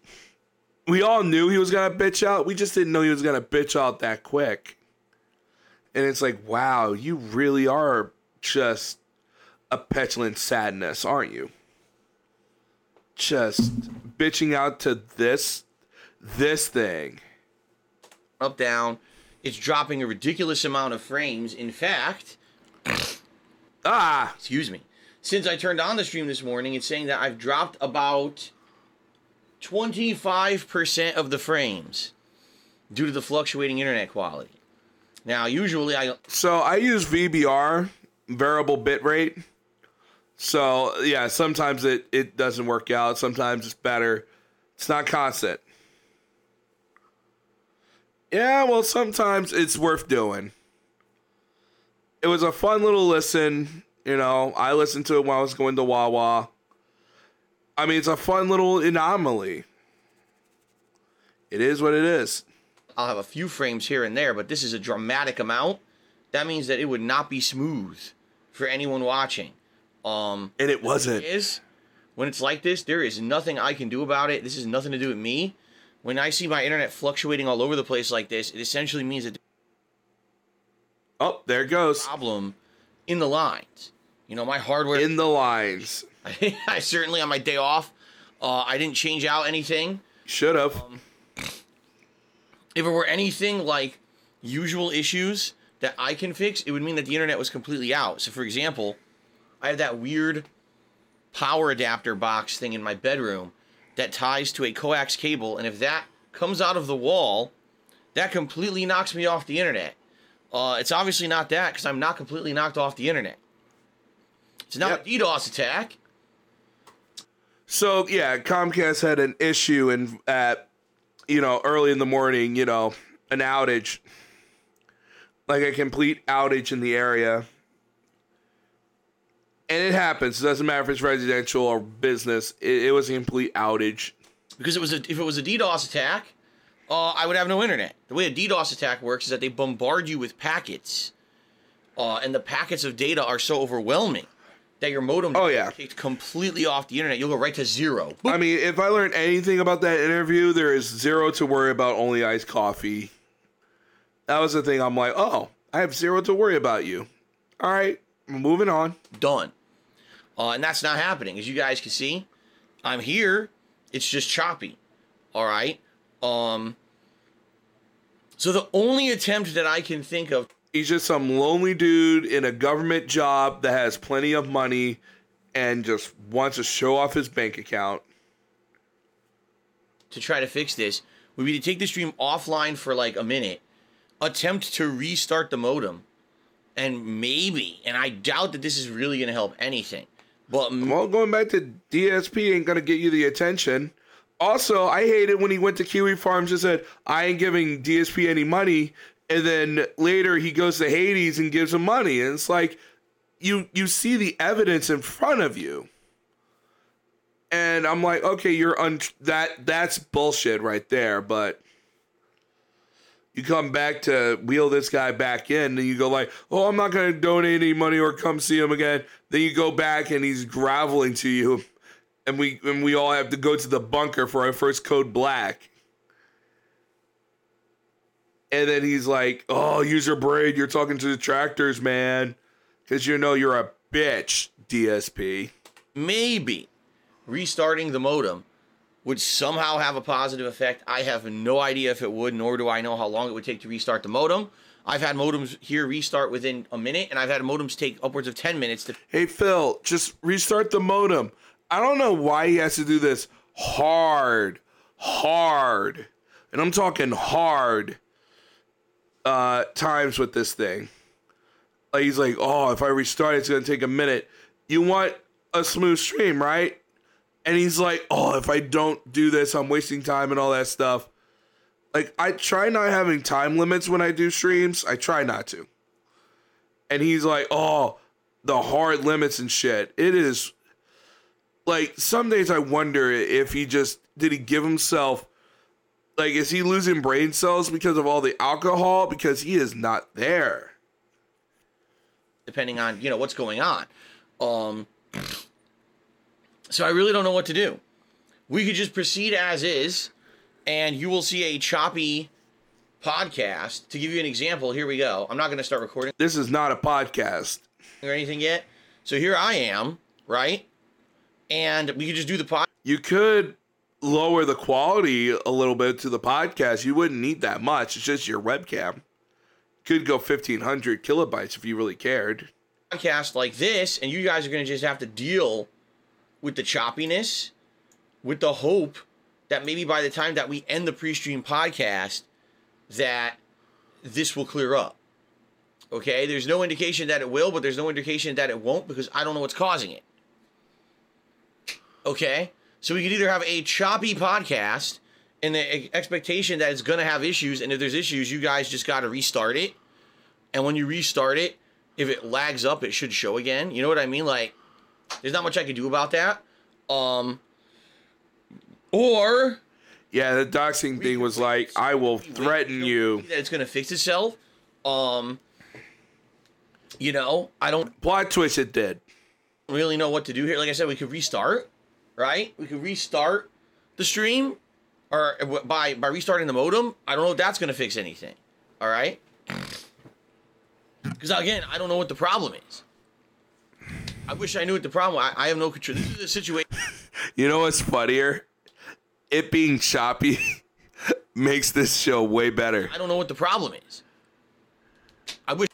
We all knew he was gonna bitch out. We just didn't know he was gonna bitch out that quick. And it's like, wow, you really are just a petulant sadness, aren't you? Just bitching out to this this thing. up, down. It's dropping a ridiculous amount of frames. In fact, Ah, excuse me, since I turned on the stream this morning, it's saying that I've dropped about 25% of the frames due to the fluctuating internet quality. Now, usually I so I use VBR, variable bit rate. So yeah, sometimes it, it doesn't work out. Sometimes it's better. It's not constant. Yeah, well, sometimes it's worth doing. it was a fun little listen. You know, I listened to it while I was going to Wawa. I mean, it's a fun little anomaly. It is what it is. I'll have a few frames here and there, but this is a dramatic amount. That means that it would not be smooth for anyone watching. Um, And it wasn't. is when it's like this, there is nothing I can do about it. This has nothing to do with me. When I see my internet fluctuating all over the place like this, it essentially means that Oh, there it goes. problem in the lines. You know, my hardware. In the lines. I certainly on my day off, uh, I didn't change out anything. Should have. If it were anything like usual issues that I can fix, it would mean that the internet was completely out. So, for example, I have that weird power adapter box thing in my bedroom that ties to a coax cable, and if that comes out of the wall, that completely knocks me off the internet. Uh, it's obviously not that because I'm not completely knocked off the internet. It's not a DDoS attack. So yeah, Comcast had an issue in at you know early in the morning. You know, an outage, like a complete outage in the area, and it happens. It doesn't matter if it's residential or business. It, it was a complete outage. because it was a, if it was a DDoS attack, uh, I would have no internet. The way a DDoS attack works is that they bombard you with packets, uh, and the packets of data are so overwhelming that your modem Oh, yeah. kicked completely off the internet. You'll go right to zero. Boop. I mean, if I learned anything about that interview, there is zero to worry about. Only iced coffee. That was the thing. I'm like, oh, I have zero to worry about you. All right, moving on. Done. Uh, and that's not happening, as you guys can see. I'm here. It's just choppy. All right. Um. So the only attempt that I can think of He's just some lonely dude in a government job that has plenty of money and just wants to show off his bank account. to try to fix this would be to take the stream offline for like a minute, attempt to restart the modem, and maybe, and I doubt that this is really going to help anything, but m- Well, going back to DSP ain't gonna get you the attention. Also, I hate it when he went to Kiwi Farms and said, I ain't giving DSP any money. And then later he goes to Hades and gives him money. And it's like you you see the evidence in front of you. And I'm like, okay, you're un that that's bullshit right there, but you come back to wheel this guy back in and you go like, "Oh, I'm not going to donate any money or come see him again." Then you go back and he's groveling to you and we and we all have to go to the bunker for our first code black. And then he's like, "Oh, use your brain. You're talking to the tractors, man, cuz you know you're a bitch, DSP." maybe restarting the modem would somehow have a positive effect. I have no idea if it would, nor do I know how long it would take to restart the modem. I've had modems here restart within a minute, and I've had modems take upwards of 10 minutes to Hey Phil, just restart the modem. I don't know why he has to do this hard, hard, and I'm talking hard uh, times with this thing. Like he's like, oh, if I restart, it's gonna take a minute. You want a smooth stream, right? And he's like, oh, if I don't do this, I'm wasting time and all that stuff. Like I try not having time limits when I do streams. I try not to. And he's like, oh, the hard limits and shit. It is like some days I wonder if he just did he give himself like is he losing brain cells because of all the alcohol because he is not there. depending on you know what's going on. Um, so I really don't know what to do. We could just proceed as is, and you will see a choppy podcast. To give you an example, here we go. I'm not going to start recording This is not a podcast. or anything yet. So here I am, right? And we could just do the pod. You could lower the quality a little bit to the podcast. You wouldn't need that much. It's just your webcam. Could go 1500 kilobytes if you really cared. podcast like this, and you guys are going to just have to deal with the choppiness, with the hope that maybe by the time that we end the pre-stream podcast, that this will clear up. Okay, there's no indication that it will, but there's no indication that it won't because I don't know what's causing it. Okay, so we could either have a choppy podcast in the expectation that it's going to have issues, and if there's issues, you guys just got to restart it. And when you restart it, if it lags up, it should show again. You know what I mean? Like, there's not much I can do about that. Um, or Yeah, the doxing thing was like, I will threaten you. that it's gonna fix itself. Um, you know, I don't Plot twist it did. really know what to do here. Like I said, we could restart, right? We could restart the stream, or by by restarting the modem. I don't know if that's gonna fix anything. All right. Because again, I don't know what the problem is. I wish I knew what the problem. I, I have no control. This is a situation. You know what's funnier? It being choppy makes this show way better. I don't know what the problem is. I wish.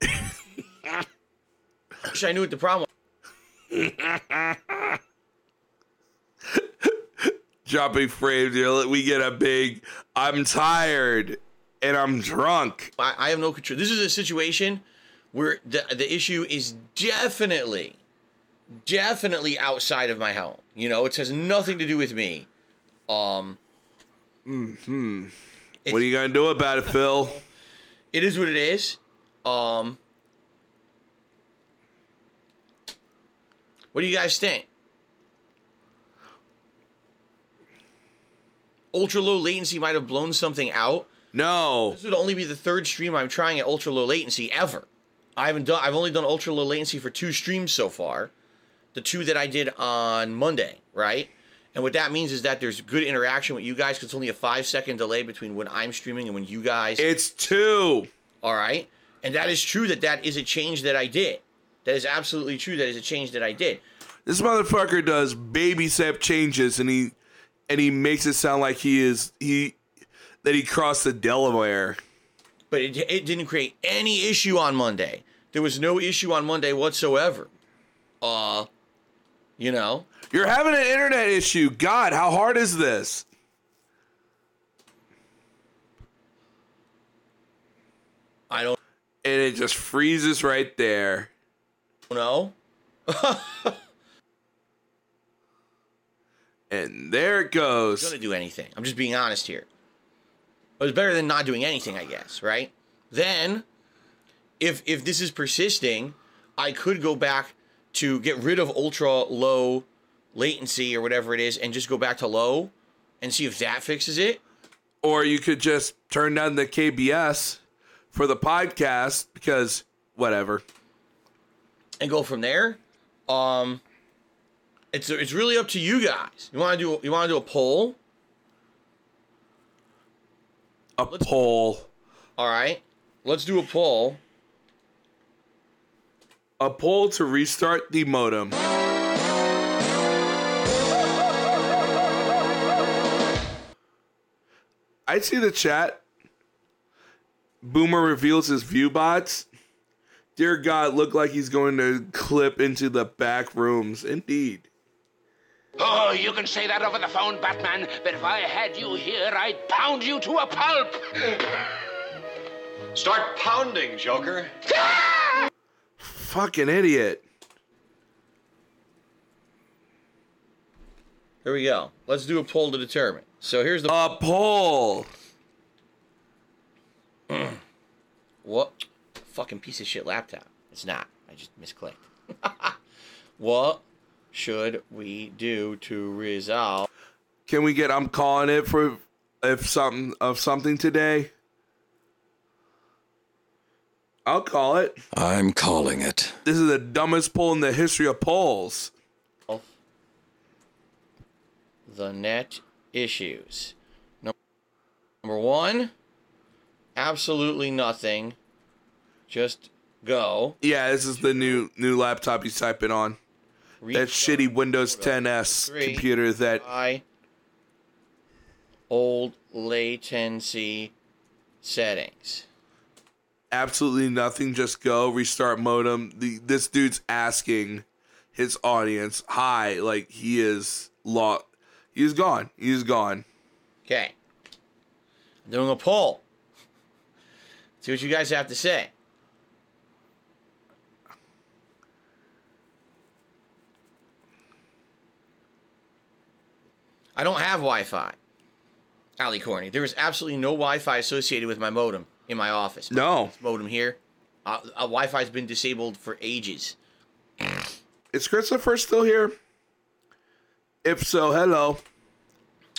wish I knew what the problem. Dropping frames, you know, we get a big, I'm tired and I'm drunk. I, I have no control. This is a situation where the the issue is definitely, definitely outside of my home. You know, it has nothing to do with me. Um, Hmm. What are you gonna do about it, Phil? it is what it is. Um, what do you guys think? Ultra low latency might have blown something out. No. This would only be the third stream I'm trying at ultra low latency ever. I haven't done. I've only done ultra low latency for two streams so far. The two that I did on Monday, right? And what that means is that there's good interaction with you guys because it's only a five second delay between when I'm streaming and when you guys. It's two. all right, and that is true. That that is a change that I did. That is absolutely true. That is a change that I did. This motherfucker does baby step changes and he and he makes it sound like he is he that he crossed the Delaware. But it, it didn't create any issue on Monday. There was no issue on Monday whatsoever. Uh, you know. You're having an internet issue. God, how hard is this? I don't And it just freezes right there. know. And there it goes. gonna do anything. I'm just being honest here. But it's better than not doing anything, I guess, right? Then, if if this is persisting, I could go back to get rid of ultra low latency or whatever it is, and just go back to low, and see if that fixes it. Or you could just turn down the KBS for the podcast because whatever. and go from there. Um, it's it's really up to you guys. You want to do you want to do a poll? A poll. All right, let's do a poll. A poll to restart the modem. I see the chat. Boomer reveals his view bots. Dear God, look like he's going to clip into the back rooms. Indeed. Oh, you can say that over the phone, Batman, but if I had you here, I'd pound you to a pulp. Start pounding, Joker. Fucking idiot. Here we go. Let's do a poll to determine. So here's the A poll. what fucking piece of shit laptop. It's not. I just misclicked. what should we do to resolve? Can we get I'm calling it for if something of something today? I'll call it. I'm calling it. This is the dumbest poll in the history of polls. Oh. the net issues. Num- Number one, absolutely nothing. Just go. Yeah, this is the new new laptop he's typing on. That shitty Windows 10s computer that High old latency settings. absolutely nothing. Just go restart modem. The this dude's asking his audience, "Hi," like he is lost. He's gone. He's gone. Okay. I'm doing a poll. See what you guys have to say. I don't have Wi-Fi. Ali Corny. There is absolutely no Wi-Fi associated with my modem in my office. No. Modem here. Uh, uh, Wi-Fi's been disabled for ages. Is Christopher still here? If so, hello.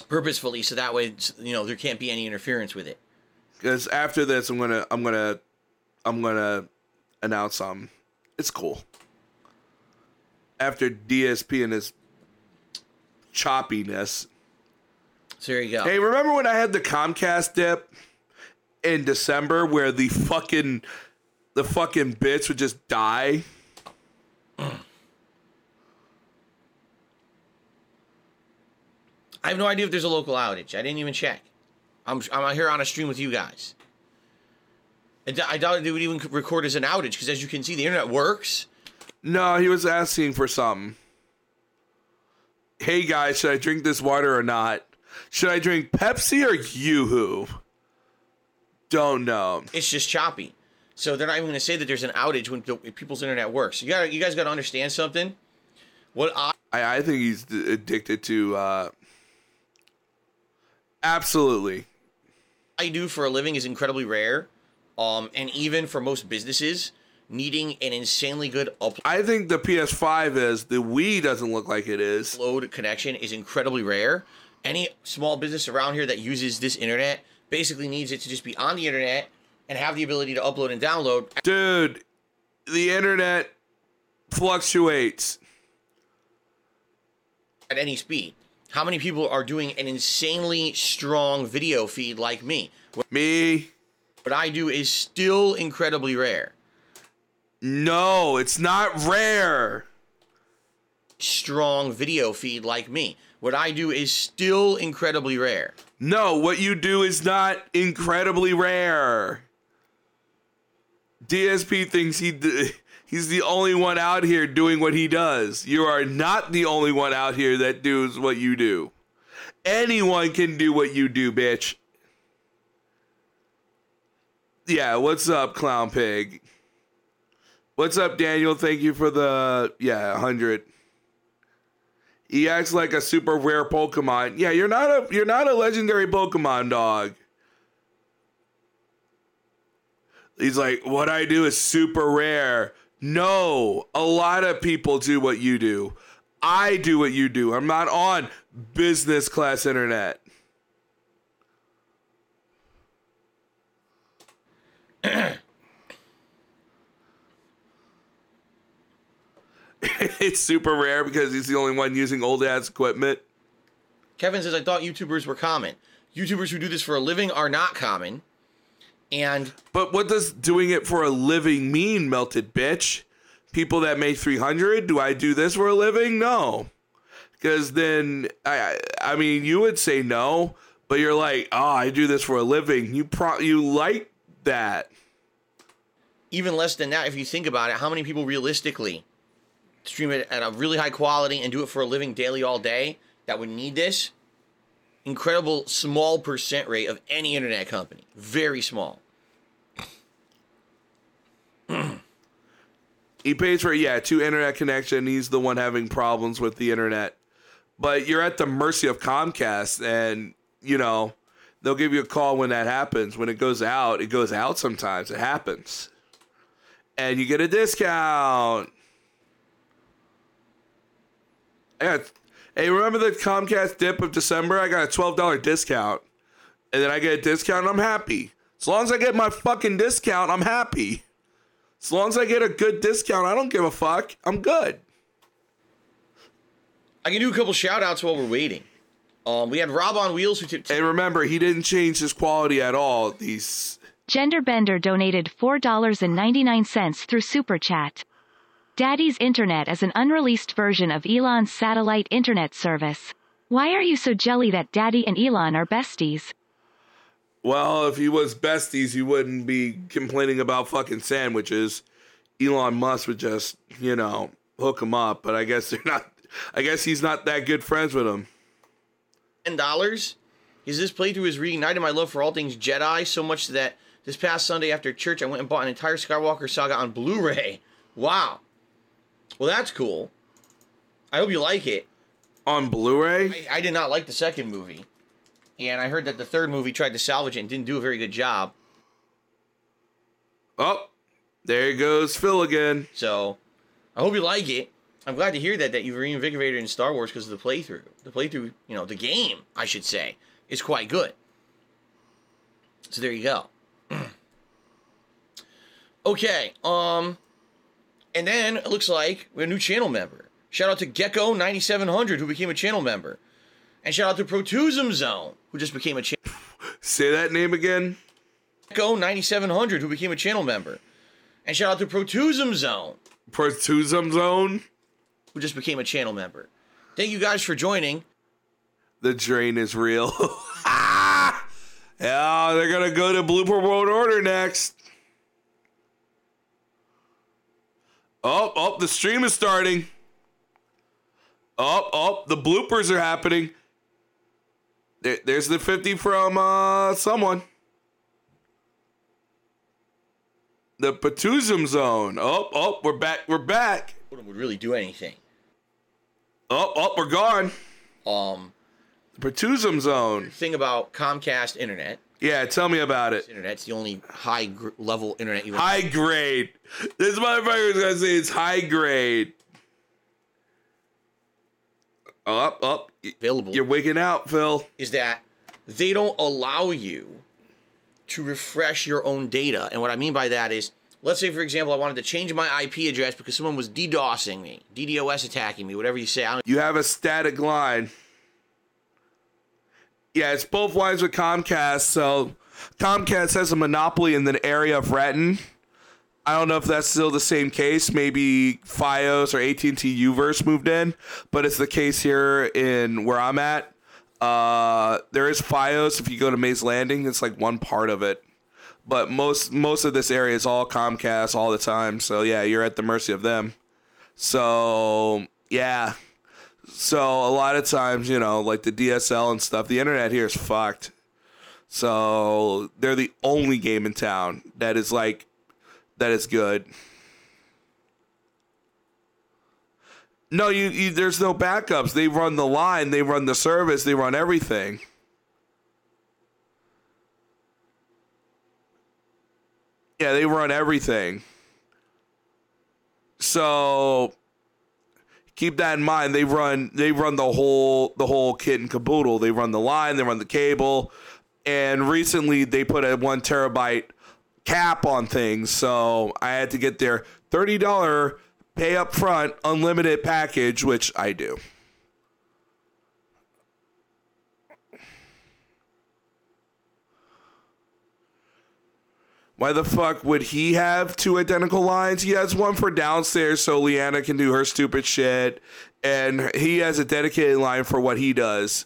purposefully so that way you know there can't be any interference with it Because after this, I'm gonna, I'm gonna, I'm gonna announce something. It's cool. After DSP and his choppiness. so there you go Hey, remember when I had the Comcast dip in December where the fucking the fucking bits would just die? i have no idea if there's a local outage i didn't even check i'm, I'm out here on a stream with you guys I d- I doubt they would even record as an outage because as you can see the internet works No, he was asking for something. Hey guys, should I drink this water or not? Should I drink Pepsi or Yoo-Hoo? Don't know. it's just choppy so they're not even going to say that there's an outage when the, people's internet works you got you guys got to understand something what i I, I think he's d- addicted to. uh Absolutely. I do for a living is incredibly rare. Um, and even for most businesses, needing an insanely good upload. I think the PS5 is. The Wii doesn't look like it is. upload connection is incredibly rare. Any small business around here that uses this internet basically needs it to just be on the internet and have the ability to upload and download. Dude, the internet fluctuates. at any speed. How many people are doing an insanely strong video feed like me? Me. What I do is still incredibly rare. No, it's not rare. Strong video feed like me. What I do is still incredibly rare. No, what you do is not incredibly rare. DSP thinks he d- he's the only one out here doing what he does. You are not the only one out here that does what you do. Anyone can do what you do, bitch. Yeah, what's up, clown pig? What's up, Daniel? Thank you for the yeah, 100. He acts like a super rare Pokemon. Yeah, you're not a you're not a legendary Pokemon dog. He's like, what I do is super rare. No, a lot of people do what you do. I do what you do. I'm not on business class internet. it's super rare because he's the only one using old ass equipment. Kevin says, I thought YouTubers were common. YouTubers who do this for a living are not common. And But what does doing it for a living mean, melted bitch? People that make 300, do I do this for a living? No. Cuz then I I I mean, you would say no, but you're like, "Oh, I do this for a living." You pro you like that. even less than that, if you think about it, how many people realistically stream it at a really high quality and do it for a living daily all day that would need this? Incredible small percent rate of any internet company. Very small. He pays for yeah, two internet connection. He's the one having problems with the internet. But you're at the mercy of Comcast and, you know, they'll give you a call when that happens. When it goes out, it goes out sometimes. It happens. And you get a discount. Yeah. Hey, remember the Comcast dip of December? I got a $12 discount. And then I get a discount and I'm happy. As long as I get my fucking discount, I'm happy. As long as I get a good discount, I don't give a fuck. I'm good. I can do a couple shout outs while we're waiting. Um, we had Rob on Wheels who tipped And remember, he didn't change his quality at all. These Genderbender donated $4.99 through Super Chat. Daddy's Internet is an unreleased version of Elon's satellite internet service. Why are you so jelly that Daddy and Elon are besties? well, if he was besties, he wouldn't be complaining about fucking sandwiches. Elon Musk would just, you know, hook him up. But I guess they're not. I guess he's not that good friends with him. ten dollars. Is this playthrough has reignited my love for all things Jedi so much that this past Sunday after church I went and bought an entire Skywalker saga on Blu-ray. Wow. Well, that's cool. I hope you like it. On Blu-ray, I, I did not like the second movie, and I heard that the third movie tried to salvage it and didn't do a very good job. oh, There goes Phil again. So I hope you like it. I'm glad to hear that that you've reinvigorated in Star Wars because of the playthrough. The playthrough, you know, the game, I should say, is quite good. So there you go. okay, um, and then it looks like we have a new channel member. Shout out to Gecko9700 who became a channel member, and shout out to Protusum Zone who just became a channel. Say that name again. Gecko9700 who became a channel member, and shout out to Protusum Zone Protusum Zone. who just became a channel member. Thank you guys for joining. The drain is real. ah! Yeah, they're gonna go to Blooper World Order next. Oh, oh, the stream is starting. Oh, oh, the bloopers are happening. There, there's the 50 from uh someone. The Patuzum zone. Oh, oh, we're back. We're back. Would really do anything. Oh, oh, we're gone. Um, The Patuzum zone. thing about Comcast internet. Yeah, tell me about it. Internet's the only high gr- level internet you have. High grade. This motherfucker is gonna say it's high grade. Up, up. available. You're wigging out, Phil. is that they don't allow you to refresh your own data. And what I mean by that is, let's say, for example, I wanted to change my IP address because someone was DDoSing me, DDoS attacking me, whatever you say. I don't, You have a static line. Yeah, it's both lines with Comcast. So Comcast has a monopoly in the area of Renton. I don't know if that's still the same case. Maybe FiOS or AT&T Uverse moved in, but it's the case here in where I'm at. Uh, there is FiOS if you go to Maze Landing. It's like one part of it, but most most of this area is all Comcast all the time. So yeah, you're at the mercy of them. So yeah, so a lot of times, you know, like the DSL and stuff, the internet here is fucked. So they're the only game in town that is like that is good. No, you, you there's no backups. They run the line, they run the service, they run everything. Yeah, they run everything. So keep that in mind. They run they run the whole the whole kit and caboodle. They run the line, they run the cable, and recently they put a one terabyte cap on things. So I had to get their thirty dollar pay up front unlimited package, which I do. Why the fuck would he have two identical lines? He has one for downstairs so Leanna can do her stupid shit, and he has a dedicated line for what he does.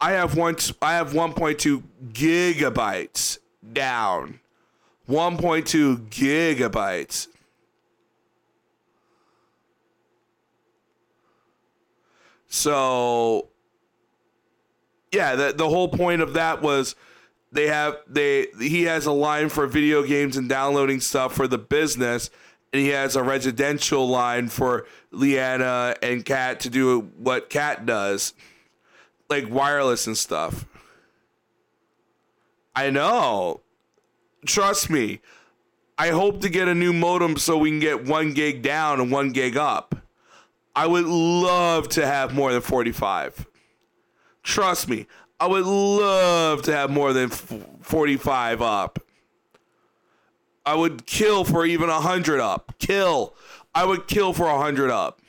I have one. I have 1.2 gigabytes down. 1.2 gigabytes. So, yeah, the the whole point of that was they have they he has a line for video games and downloading stuff for the business and he has a residential line for Leanna and Kat to do what Kat does like wireless and stuff. I know. Trust me. I hope to get a new modem so we can get 1 gig down and 1 gig up. I would love to have more than 45 trust me I would love to have more than 45 up. I would kill for even 100 up. Kill. I would kill for 100 up.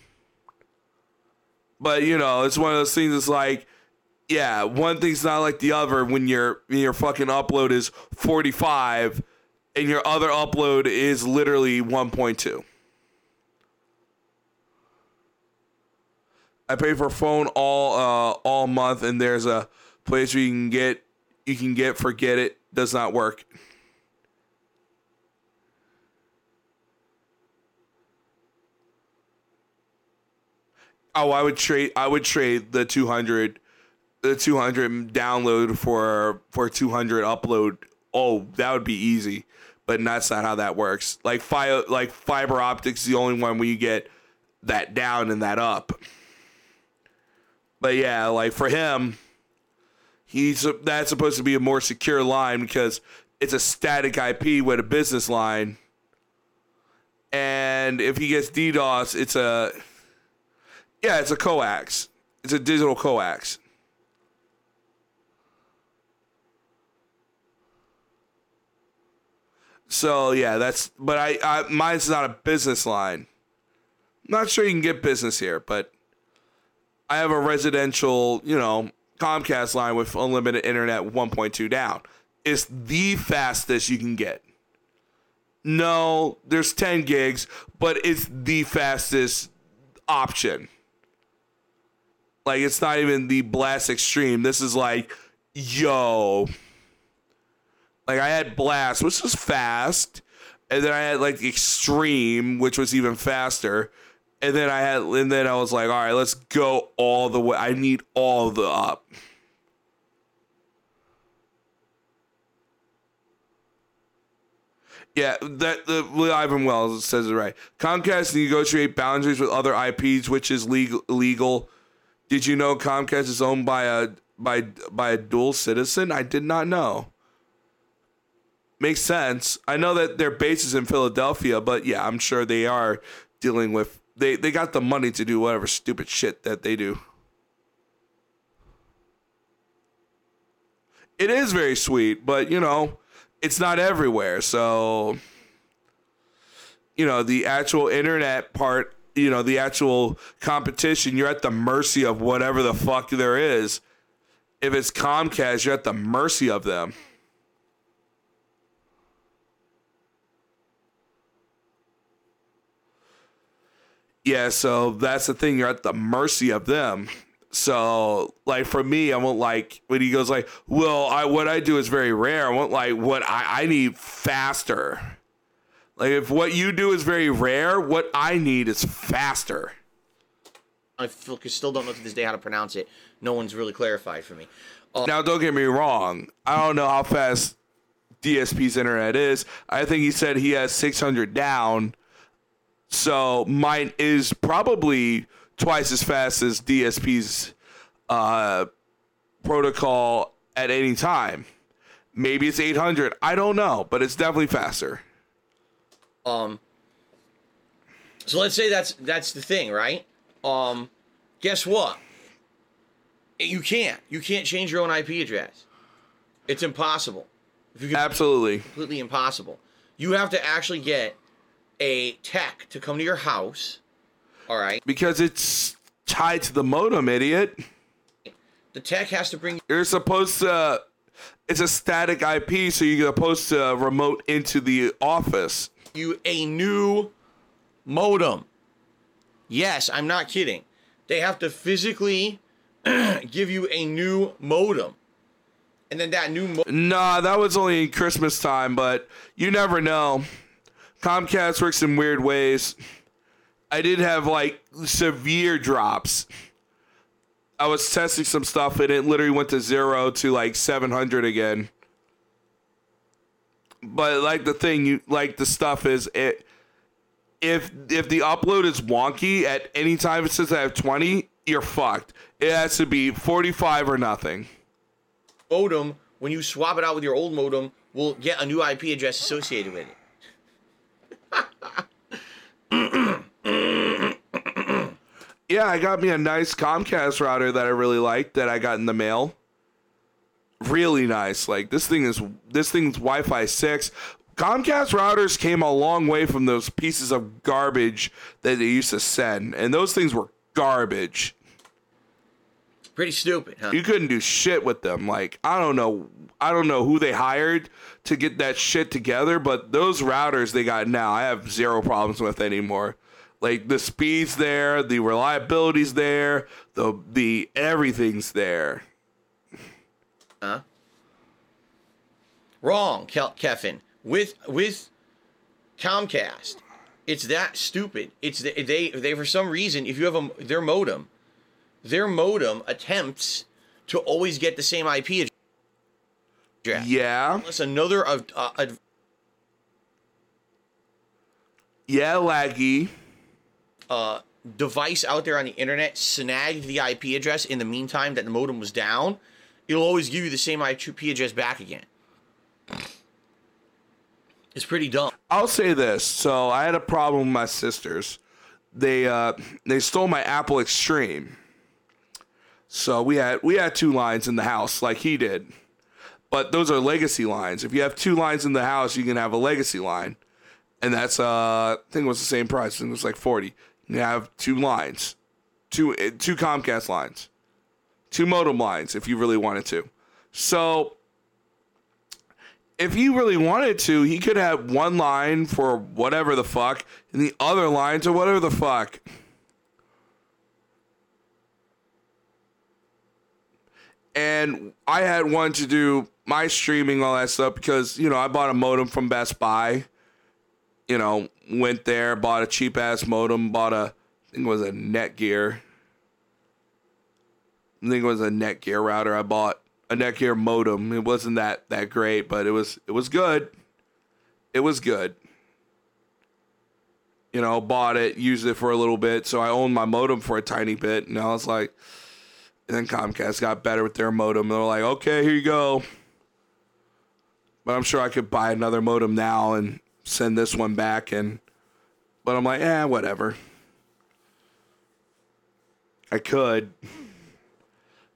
But, you know, it's one of those things that's like, yeah, one thing's not like the other when your when your fucking upload is 45 and your other upload is literally 1.2. I pay for phone all uh, all month and there's a place where you can get you can get forget it does not work. Oh, I would trade I would trade the 200 the 200 download for for 200 upload. Oh, that would be easy. But that's not how that works. Like fi- like fiber optics is the only one where you get that down and that up. But yeah, like for him, he's that's supposed to be a more secure line because it's a static IP with a business line. and if he gets DDoS, it's a yeah, it's a coax. It's a digital coax. So yeah, that's but I, I mine's not a business line. not sure you can get business here, but I have a residential, you know, Comcast line with unlimited internet 1.2 down. It's the fastest you can get. No, there's 10 gigs, but it's the fastest option. Like it's not even the blast extreme. This is like, yo. Like I had blast, which was fast, and then I had like extreme, which was even faster. And then I had and then I was like, all right, let's go all the way. I need all the up. Yeah, that the Ivan Wells says it right. Comcast negotiate boundaries with other IPs, which is legal. Legal. Did you know Comcast is owned by a by by a dual citizen? I did not know. Makes sense. I know that their base is in Philadelphia, but yeah, I'm sure they are dealing with they they got the money to do whatever stupid shit that they do. It is very sweet, but you know, it's not everywhere. So, you know, the actual internet part, you know, the actual competition, you're at the mercy of whatever the fuck there is. If it's Comcast, you're at the mercy of them. Yeah, so that's the thing. You're at the mercy of them. So, like for me, I want like when he goes like, "Well, I what I do is very rare. I want like what I I need faster. Like if what you do is very rare, what I need is faster." I feel, still don't know to this day how to pronounce it. No one's really clarified for me. Uh, Now, don't get me wrong. I don't know how fast DSP's internet is. I think he said he has 600 down. So mine is probably twice as fast as DSP's uh, protocol at any time. Maybe it's 800. I don't know, but it's definitely faster. Um. So let's say that's that's the thing, right? Um, guess what? You can't. You can't change your own IP address. It's impossible. If you can, Absolutely. completely impossible. You have to actually get a tech to come to your house. All right. Because it's tied to the modem, idiot. The tech has to bring You're supposed to. It's a static IP, so you're supposed to remote into the office. you a new modem. Yes, I'm not kidding. They have to physically give you a new modem. And then that new mo- Nah, that was only Christmas time, but you never know. Comcast works in weird ways. I did have like severe drops. I was testing some stuff and it literally went to zero to like 700 again. But like the thing, you like the stuff is it. If if the upload is wonky at any time it says I have 20, you're fucked. It has to be 45 or nothing. modem, when you swap it out with your old modem, will get a new IP address associated with it. Yeah, I got me a nice Comcast router that I really liked that I got in the mail. Really nice. Like this thing is this thing's Wi-Fi 6. Comcast routers came a long way from those pieces of garbage that they used to send, and those things were garbage. Pretty stupid, huh? You couldn't do shit with them. Like I don't know, I don't know who they hired to get that shit together, but those routers they got now, I have zero problems with anymore. Like the speed's there, the reliability's there, the the everything's there. Huh? Wrong, Kel- Kevin. With with Comcast, it's that stupid. It's the, they they for some reason if you have a their modem, their modem attempts to always get the same IP address. Yeah, Unless another of uh, yeah, laggy. uh, device out there on the internet snagged the IP address in the meantime that the modem was down, it'll always give you the same IP address back again. It's pretty dumb. I'll say this. So I had a problem with my sisters. They uh they stole my Apple Extreme. So we had we had two lines in the house like he did. But those are legacy lines. If you have two lines in the house, you can have a legacy line. And that's uh I think it was the same price. I think it was like 40. You have two lines. Two eh, two Comcast lines. Two modem lines if you really wanted to. So if he really wanted to, he could have one line for whatever the fuck and the other line to whatever the fuck. And I had one to do my streaming, all that stuff, because, you know, I bought a modem from Best Buy. You know, went there, bought a cheap ass modem, bought a, I think it was a Netgear. I think it was a Netgear router I bought a Netgear modem. It wasn't that that great, but it was it was good. It was good. You know, bought it, used it for a little bit, so I owned my modem for a tiny bit, and I was like, and then Comcast got better with their modem. They were like, okay, here you go. But I'm sure I could buy another modem now and send this one back, and but I'm like, eh, whatever. I could.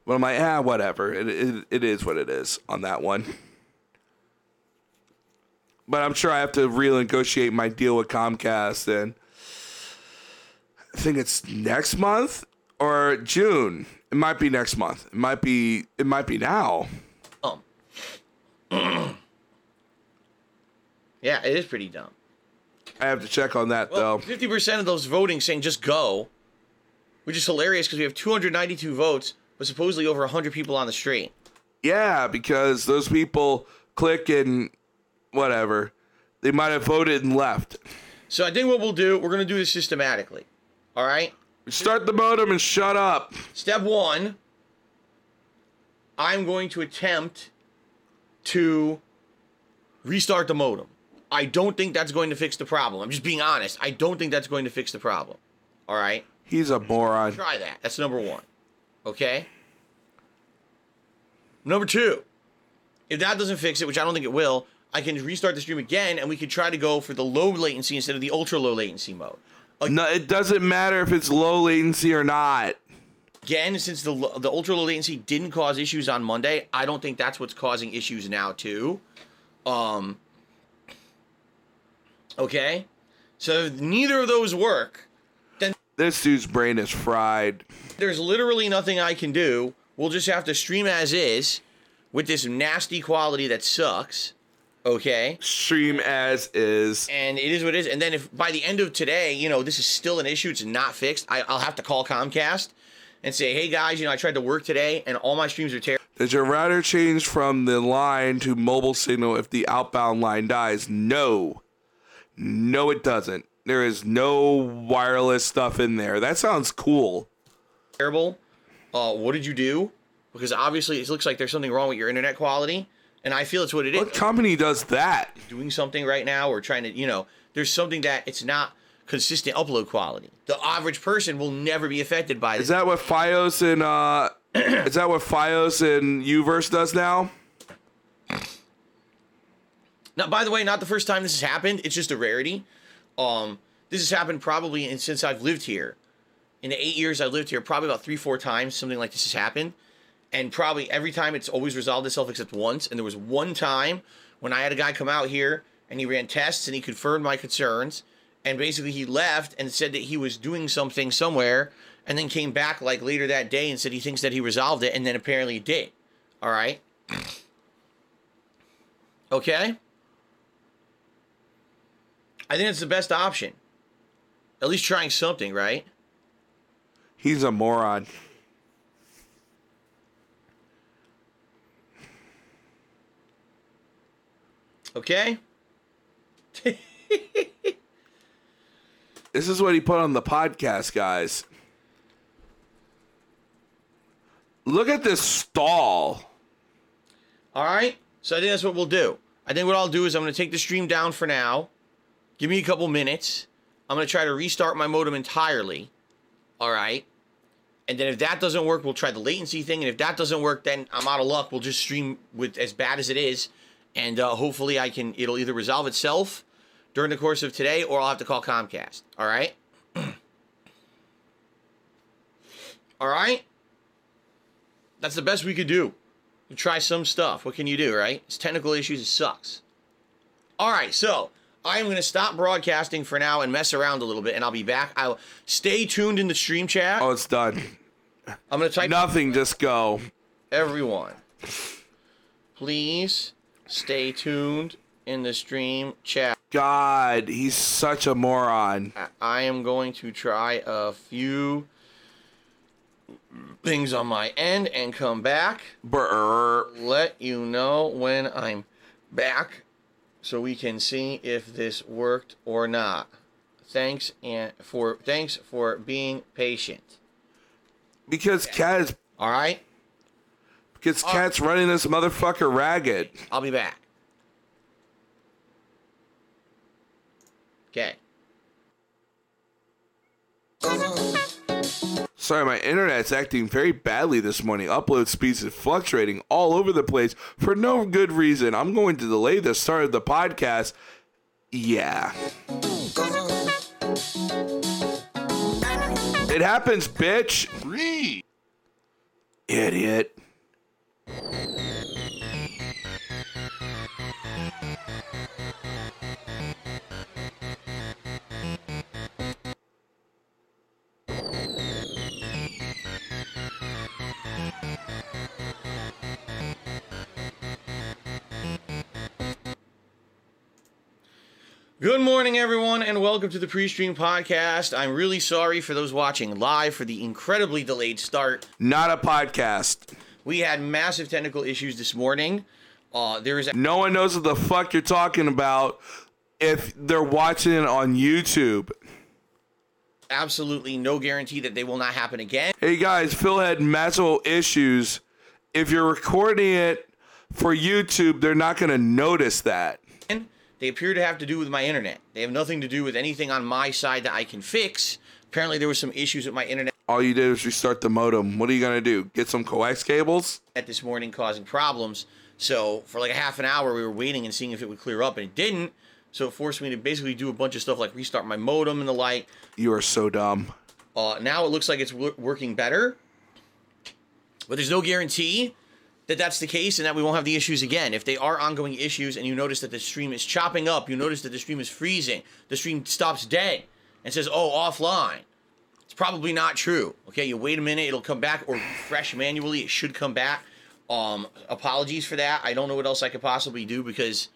But I'm like, ah, whatever. It, it, it is what it is on that one. But I'm sure I have to renegotiate my deal with Comcast, and I think it's next month or June. It might be next month. It might be. It might be now. Um. yeah, it is pretty dumb. I have to check on that Well, though. fifty percent of those voting saying just go, which is hilarious because we have 292 votes, but supposedly over 100 people on the street. Yeah, because those people click and whatever. They might have voted and left. So I think what we'll do, we're gonna do this systematically. All right. Start the modem and shut up. Step one, I'm going to attempt to restart the modem. I don't think that's going to fix the problem. I'm just being honest. I don't think that's going to fix the problem. All right. He's a moron. Try that. That's number one. Okay. Number two, if that doesn't fix it, which I don't think it will, I can restart the stream again and we could try to go for the low latency instead of the ultra low latency mode. No, it doesn't matter if it's low latency or not. Again, since the the ultra low latency didn't cause issues on Monday, I don't think that's what's causing issues now too. Um. Okay, so if neither of those work, Then This dude's brain is fried. there's literally nothing I can do. We'll just have to stream as is with this nasty quality that sucks. Okay. Stream as is. And it is what it is. And then if by the end of today, you know, this is still an issue, it's not fixed, I, I'll have to call Comcast and say, hey guys, you know, I tried to work today and all my streams are terrible. Does your router change from the line to mobile signal if the outbound line dies? No. No, it doesn't. There is no wireless stuff in there. That sounds cool. terrible. Uh, what did you do? Because obviously it looks like there's something wrong with your internet quality. And I feel it's what it is. What company does that? Doing something right now or trying to, you know, there's something that it's not consistent upload quality. The average person will never be affected by this. Is that what FiOS and uh is that what FiOS and Uverse does now? Now, by the way, not the first time this has happened. It's just a rarity. Um, this has happened probably in, since I've lived here. In the eight years I've lived here, probably about three, four times something like this has happened. And probably every time it's always resolved itself except once. And there was one time when I had a guy come out here and he ran tests and he confirmed my concerns. And basically he left and said that he was doing something somewhere and then came back like later that day and said he thinks that he resolved it. And then apparently did. All right. Okay. I think it's the best option. At least trying something, right? He's a moron. Okay? This is what he put on the podcast, guys. Look at this stall. All right. So I think that's what we'll do. I think what I'll do is I'm going to take the stream down for now. Give me a couple minutes. I'm going to try to restart my modem entirely. All right. And then if that doesn't work, we'll try the latency thing. And if that doesn't work, then I'm out of luck. We'll just stream with as bad as it is and uh, hopefully I can. It'll either resolve itself during the course of today, or I'll have to call Comcast. All right. all right. That's the best we could do. We try some stuff. What can you do, right? It's technical issues. It sucks. All right, so I am going to stop broadcasting for now and mess around a little bit, and I'll be back. I'll stay tuned in the stream chat. Oh, it's done. I'm going to type Nothing, just go. everyone. Please stay tuned in the stream chat. God, he's such a moron. I- am going to try a few things on my end and come back. Brr. Let you know when I'm back so we can see if this worked or not. Thanks and for thanks for being patient. Because is All right? Because Kat's running this motherfucker ragged. I'll be back. Okay. Sorry, my internet's acting very badly this morning. Upload speeds is fluctuating all over the place for no good reason. I'm going to delay the start of the podcast. Yeah. It happens, bitch. Idiot. Good morning, everyone, and welcome to the pre-stream podcast. I'm really sorry for those watching live for the incredibly delayed start. Not a podcast. We had massive technical issues this morning. Uh, there is No one knows what the fuck you're talking about if they're watching it on YouTube. absolutely no guarantee that they will not happen again. Hey guys, Phil had massive issues. If you're recording it for YouTube, they're not going to notice that. They appear to have to do with my internet. They have nothing to do with anything on my side that I can fix. Apparently, there were some issues with my internet All you did was restart the modem. What are you going to do? Get some coax cables? At this morning causing problems. So for like a half an hour, we were waiting and seeing if it would clear up, and it didn't. So it forced me to basically do a bunch of stuff like restart my modem and the like. You are so dumb. Uh, now it looks like it's w- working better, but there's no guarantee that that's the case and that we won't have the issues again. If they are ongoing issues and you notice that the stream is chopping up, you notice that the stream is freezing, the stream stops dead and says, "Oh, offline." It's probably not true. Okay, you wait a minute, it'll come back or refresh manually. It should come back. Um, apologies for that. I don't know what else I could possibly do because,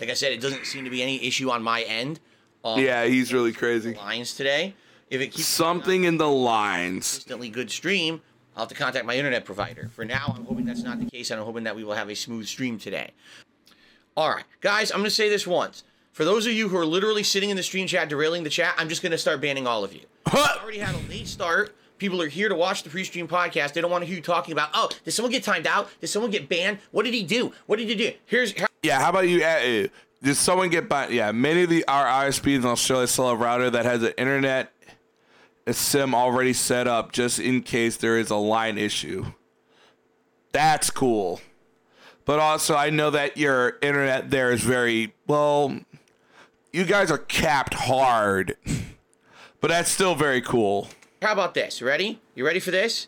like I said, it doesn't seem to be any issue on my end. Um, Yeah, he's really crazy. lines today. If it keeps Something in the lines. consistently good stream, I'll have to contact my internet provider. For now, I'm hoping that's not the case, and I'm hoping that we will have a smooth stream today. All right, guys, I'm going to say this once. For those of you who are literally sitting in the stream chat, derailing the chat, I'm just going to start banning all of you. I already had a late start. People are here to watch the pre-stream podcast. They don't want to hear you talking about, oh, did someone get timed out? Did someone get banned? What did he do? What did he do? Here's Yeah, how about you? Uh, did someone get banned? Yeah, many of the our ISPs in Australia have a router that has an internet a sim already set up just in case there is a line issue. That's cool. But also, I know that your internet there is very well. You guys are capped hard, but that's still very cool. How about this? Ready? You ready for this?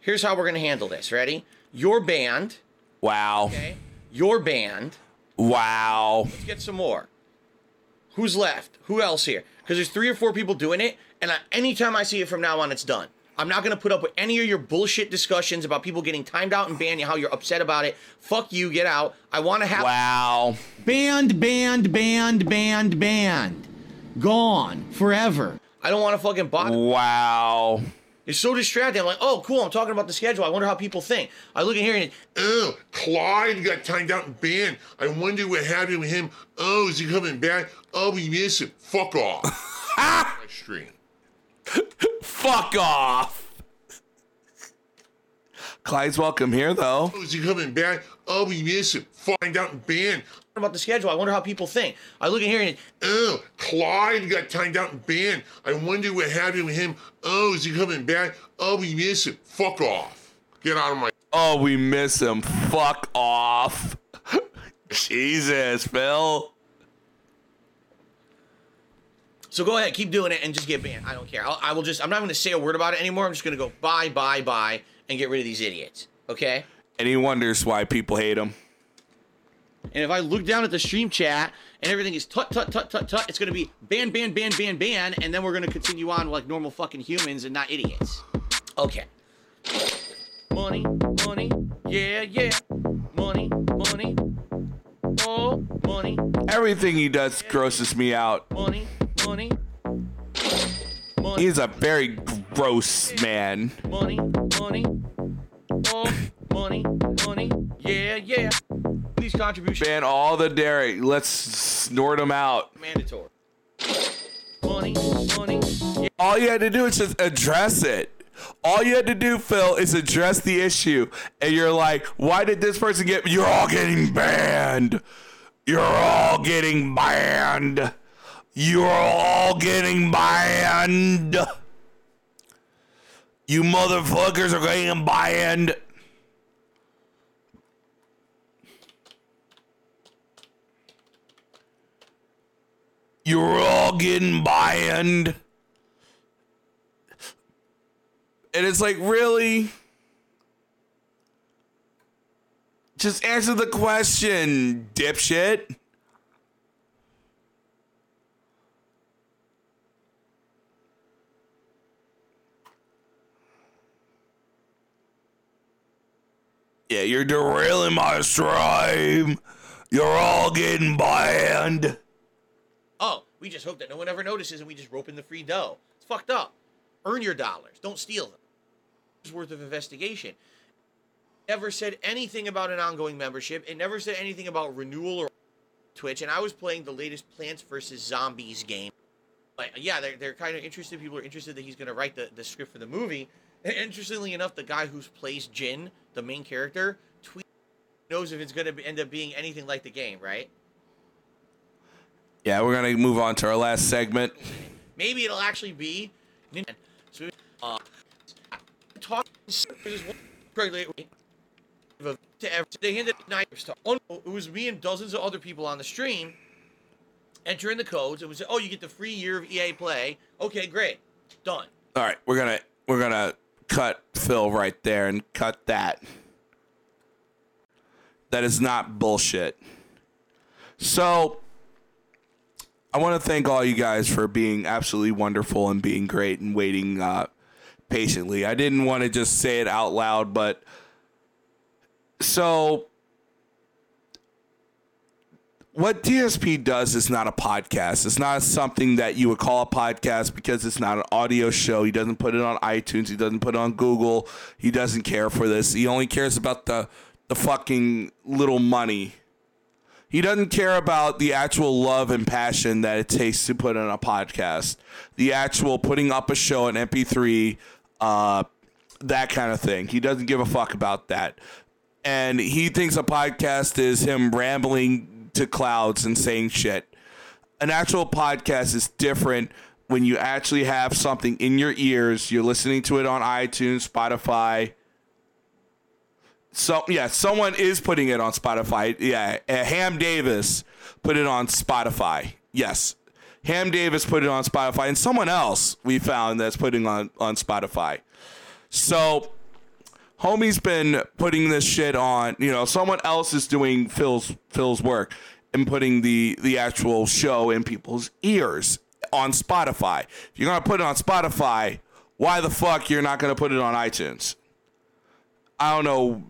Here's how we're going to handle this. Ready? Your banned, Wow, okay? Your banned. wow. Let's get some more. Who's left? Who else here? Because there's three or four people doing it, and I, anytime I see it from now on, it's done. I'm not gonna put up with any of your bullshit discussions about people getting timed out and banned. And how you're upset about it? Fuck you. Get out. I want to have. Wow. Banned, banned, banned, banned, banned. Gone. Forever. I don't want to fucking bother. Wow. It's so distracting. I'm like, oh, cool. I'm talking about the schedule. I wonder how people think. I look in here and Oh, Clyde got timed out and banned. I wonder what happened with him. Oh, is he coming back? Oh, we miss him. Fuck off. My stream. Fuck off. Clyde's welcome here, though. Oh, is he coming back? Oh, we miss him. Find out and banned. about the schedule. I wonder how people think. I look in here and Oh, Clyde got timed out and banned. I wonder what happened with him. Oh, is he coming back? Oh, we miss him. Fuck off. Get out of my. Oh, we miss him. Fuck off. Jesus, Phil. So go ahead, keep doing it, and just get banned. I don't care. I'll, I will just. I'm not going to say a word about it anymore. I'm just going to go bye, bye, bye, and get rid of these idiots. Okay. And he wonders why people hate him. And if I look down at the stream chat and everything is tut tut tut tut tut, it's going to be ban, ban, ban, ban, ban, and then we're going to continue on like normal fucking humans and not idiots. Okay. Money, money, yeah, yeah. Money, money. Oh, money, Everything he does grosses me out. money, money. He's a very gross man. money, money, oh, money, money, yeah, yeah. These contributions Ban all the dairy. Let's snort him out. mandatory. Money, money, yeah, All you had to do is just address it. All you had to do, Phil, is address the issue. And you're like, why did this person get. You're all getting banned. You're all getting banned. You're all getting banned. You motherfuckers are getting banned. You're all getting banned. And it's like, really? Just answer the question, dipshit. Yeah, you're derailing my stream. You're all getting banned. Oh, we just hope that no one ever notices and we just rope in the free dough. It's fucked up. Earn your dollars. Don't steal them. It's worth of investigation. Never said anything about an ongoing membership. It never said anything about renewal or Twitch. And I was playing the latest Plants vs. Zombies game. Like, yeah, they're, they're kind of interested. People are interested that he's going to write the, the script for the movie. And interestingly enough, the guy who plays Jin, the main character, tweet knows if it's going to end up being anything like the game, right? Yeah, we're gonna move on to our last segment. Maybe it'll actually be. So, uh, talk to every, they handed night It was me and dozens of other people on the stream. entering the codes. It was oh, you get the free year of EA Play. Okay, great, done. All right, we're gonna we're gonna cut Phil right there and cut that. That is not bullshit. So I want to thank all you guys for being absolutely wonderful and being great and waiting uh, patiently. I didn't want to just say it out loud, but so what DSP does is not a podcast. It's not something that you would call a podcast because it's not an audio show. He doesn't put it on iTunes. He doesn't put it on Google. He doesn't care for this. He only cares about the the fucking little money. He doesn't care about the actual love and passion that it takes to put on a podcast. The actual putting up a show an MP3, uh, that kind of thing. He doesn't give a fuck about that. And he thinks a podcast is him rambling to clouds and saying shit. An actual podcast is different when you actually have something in your ears. You're listening to it on iTunes, Spotify. So yeah, someone is putting it on Spotify. Yeah, uh, Ham Davis put it on Spotify. Yes, Ham Davis put it on Spotify, and someone else we found that's putting on on Spotify. So, homie's been putting this shit on. You know, someone else is doing Phil's Phil's work and putting the the actual show in people's ears on Spotify. If you're gonna put it on Spotify, why the fuck you're not gonna put it on iTunes? I don't know.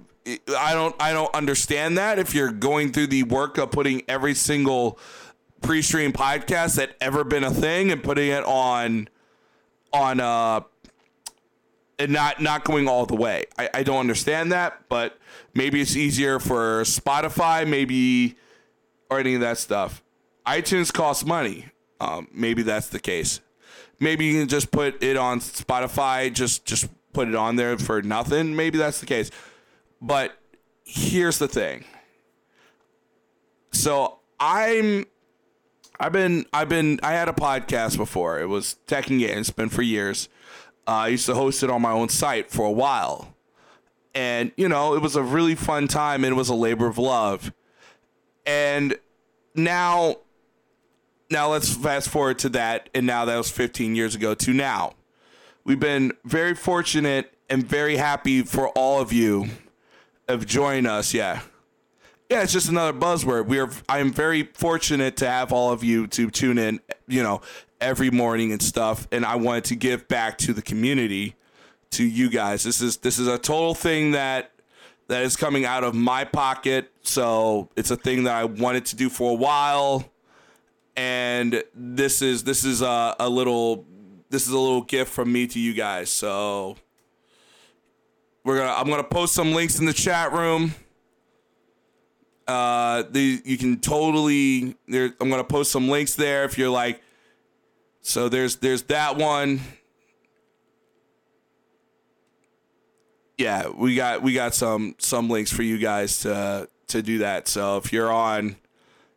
I don't. I don't understand that. If you're going through the work of putting every single pre-stream podcast that ever been a thing and putting it on on uh and not not going all the way. I, I don't understand that, but maybe it's easier for Spotify, maybe or any of that stuff. iTunes costs money. Um, maybe that's the case. Maybe you can just put it on Spotify, just just put it on there for nothing. Maybe that's the case. But here's the thing. So I'm I've been I've been I had a podcast before. It was Tech and Games, been for years. Uh, I used to host it on my own site for a while. And, you know, it was a really fun time and it was a labor of love. And now now let's fast forward to that and now that was 15 years ago to now. We've been very fortunate and very happy for all of you of joining us. Yeah. Yeah, it's just another buzzword. We are I am very fortunate to have all of you to tune in, you know, every morning and stuff and I wanted to give back to the community to you guys. This is this is a total thing that that is coming out of my pocket. So it's a thing that I wanted to do for a while, and this is this is a, a little this is a little gift from me to you guys. So we're gonna I'm gonna post some links in the chat room. Uh, the you can totally there. I'm gonna post some links there if you're like. So there's there's that one. yeah, we got we got some some links for you guys to to do that. So if you're on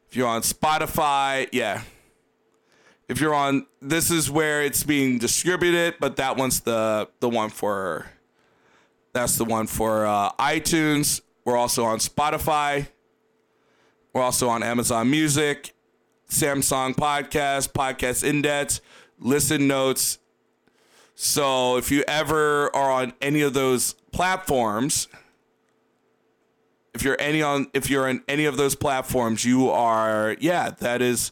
if you're on Spotify, yeah. If you're on this is where it's being distributed, but that one's the the one for that's the one for uh, iTunes. We're also on Spotify. We're also on Amazon Music, Samsung Podcast, Podcast Index, Listen Notes. So if you ever are on any of those platforms, if you're any on if you're in any of those platforms, you are yeah, that is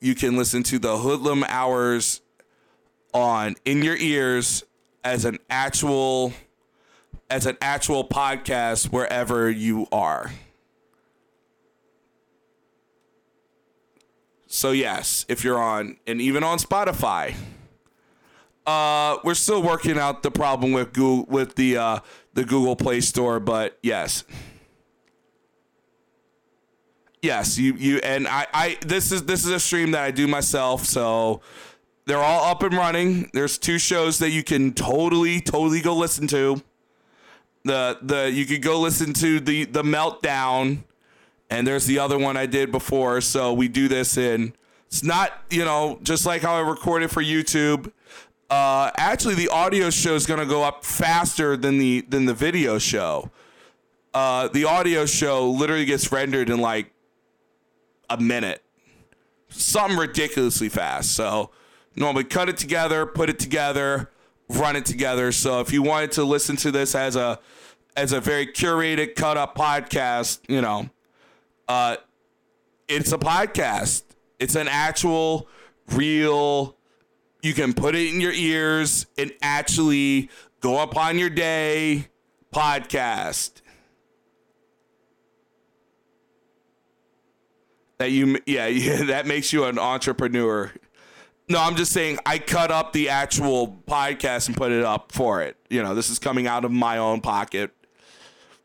you can listen to the Hoodlum Hours on in your ears as an actual as an actual podcast wherever you are. So yes, if you're on and even on Spotify, uh, we're still working out the problem with Google with the uh, the Google Play Store, but yes, yes, you you and I I this is this is a stream that I do myself, so they're all up and running. There's two shows that you can totally totally go listen to. The the you could go listen to the the meltdown, and there's the other one I did before. So we do this in. It's not you know just like how I recorded for YouTube uh, actually the audio show is going to go up faster than the than the video show. Uh, the audio show literally gets rendered in like a minute, something ridiculously fast. So normally cut it together, put it together, run it together. So if you wanted to listen to this as a as a very curated, cut up podcast, you know, uh, it's a podcast. It's an actual, real you can put it in your ears and actually go upon your day podcast. That you, yeah, yeah, that makes you an entrepreneur. No, I'm just saying I cut up the actual podcast and put it up for it. You know, this is coming out of my own pocket.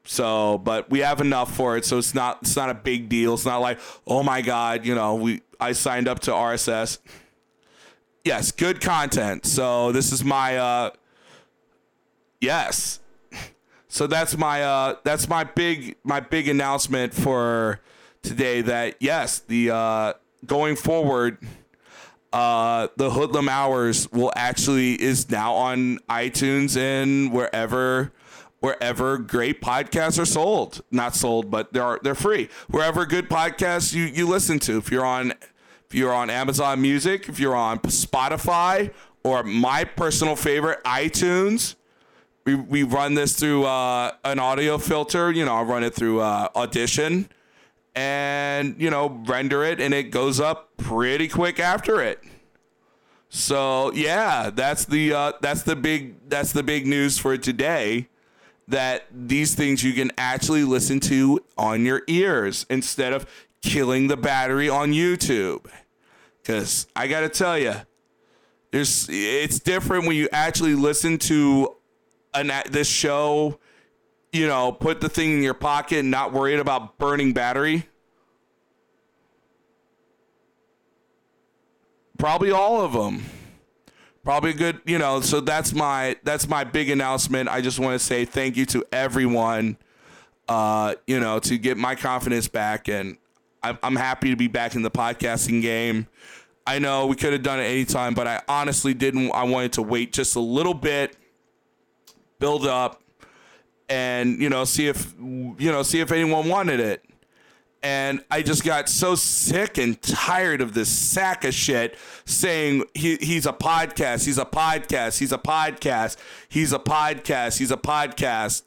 So, but we have enough for it, so it's not it's not a big deal. It's not like, oh my god, you know, we I signed up to RSS yes, good content. So this is my uh yes. So that's my uh that's my big my big announcement for today that yes, the uh going forward uh the Hoodlum Hours will actually is now on iTunes and wherever wherever great podcasts are sold. Not sold, but they're they're free. Wherever good podcasts you you listen to. If you're on if you're on Amazon Music, if you're on Spotify, or my personal favorite, iTunes, we, we run this through uh, an audio filter. You know, I run it through uh, Audition and, you know, render it, and it goes up pretty quick after it. So yeah, that's the uh, that's the big that's the big news for today. That these things you can actually listen to on your ears instead of killing the battery on YouTube. Cause I gotta tell you, there's it's different when you actually listen to an this show. You know, put the thing in your pocket and not worried about burning battery. Probably all of them. Probably a good, you know. So that's my that's my big announcement. I just want to say thank you to everyone. Uh, you know, to get my confidence back and I'm happy to be back in the podcasting game. I know we could have done it anytime, but I honestly didn't. I wanted to wait just a little bit, build up, and you know, see if you know, see if anyone wanted it. And I just got so sick and tired of this sack of shit saying he, he's a podcast, he's a podcast, he's a podcast, he's a podcast, he's a podcast.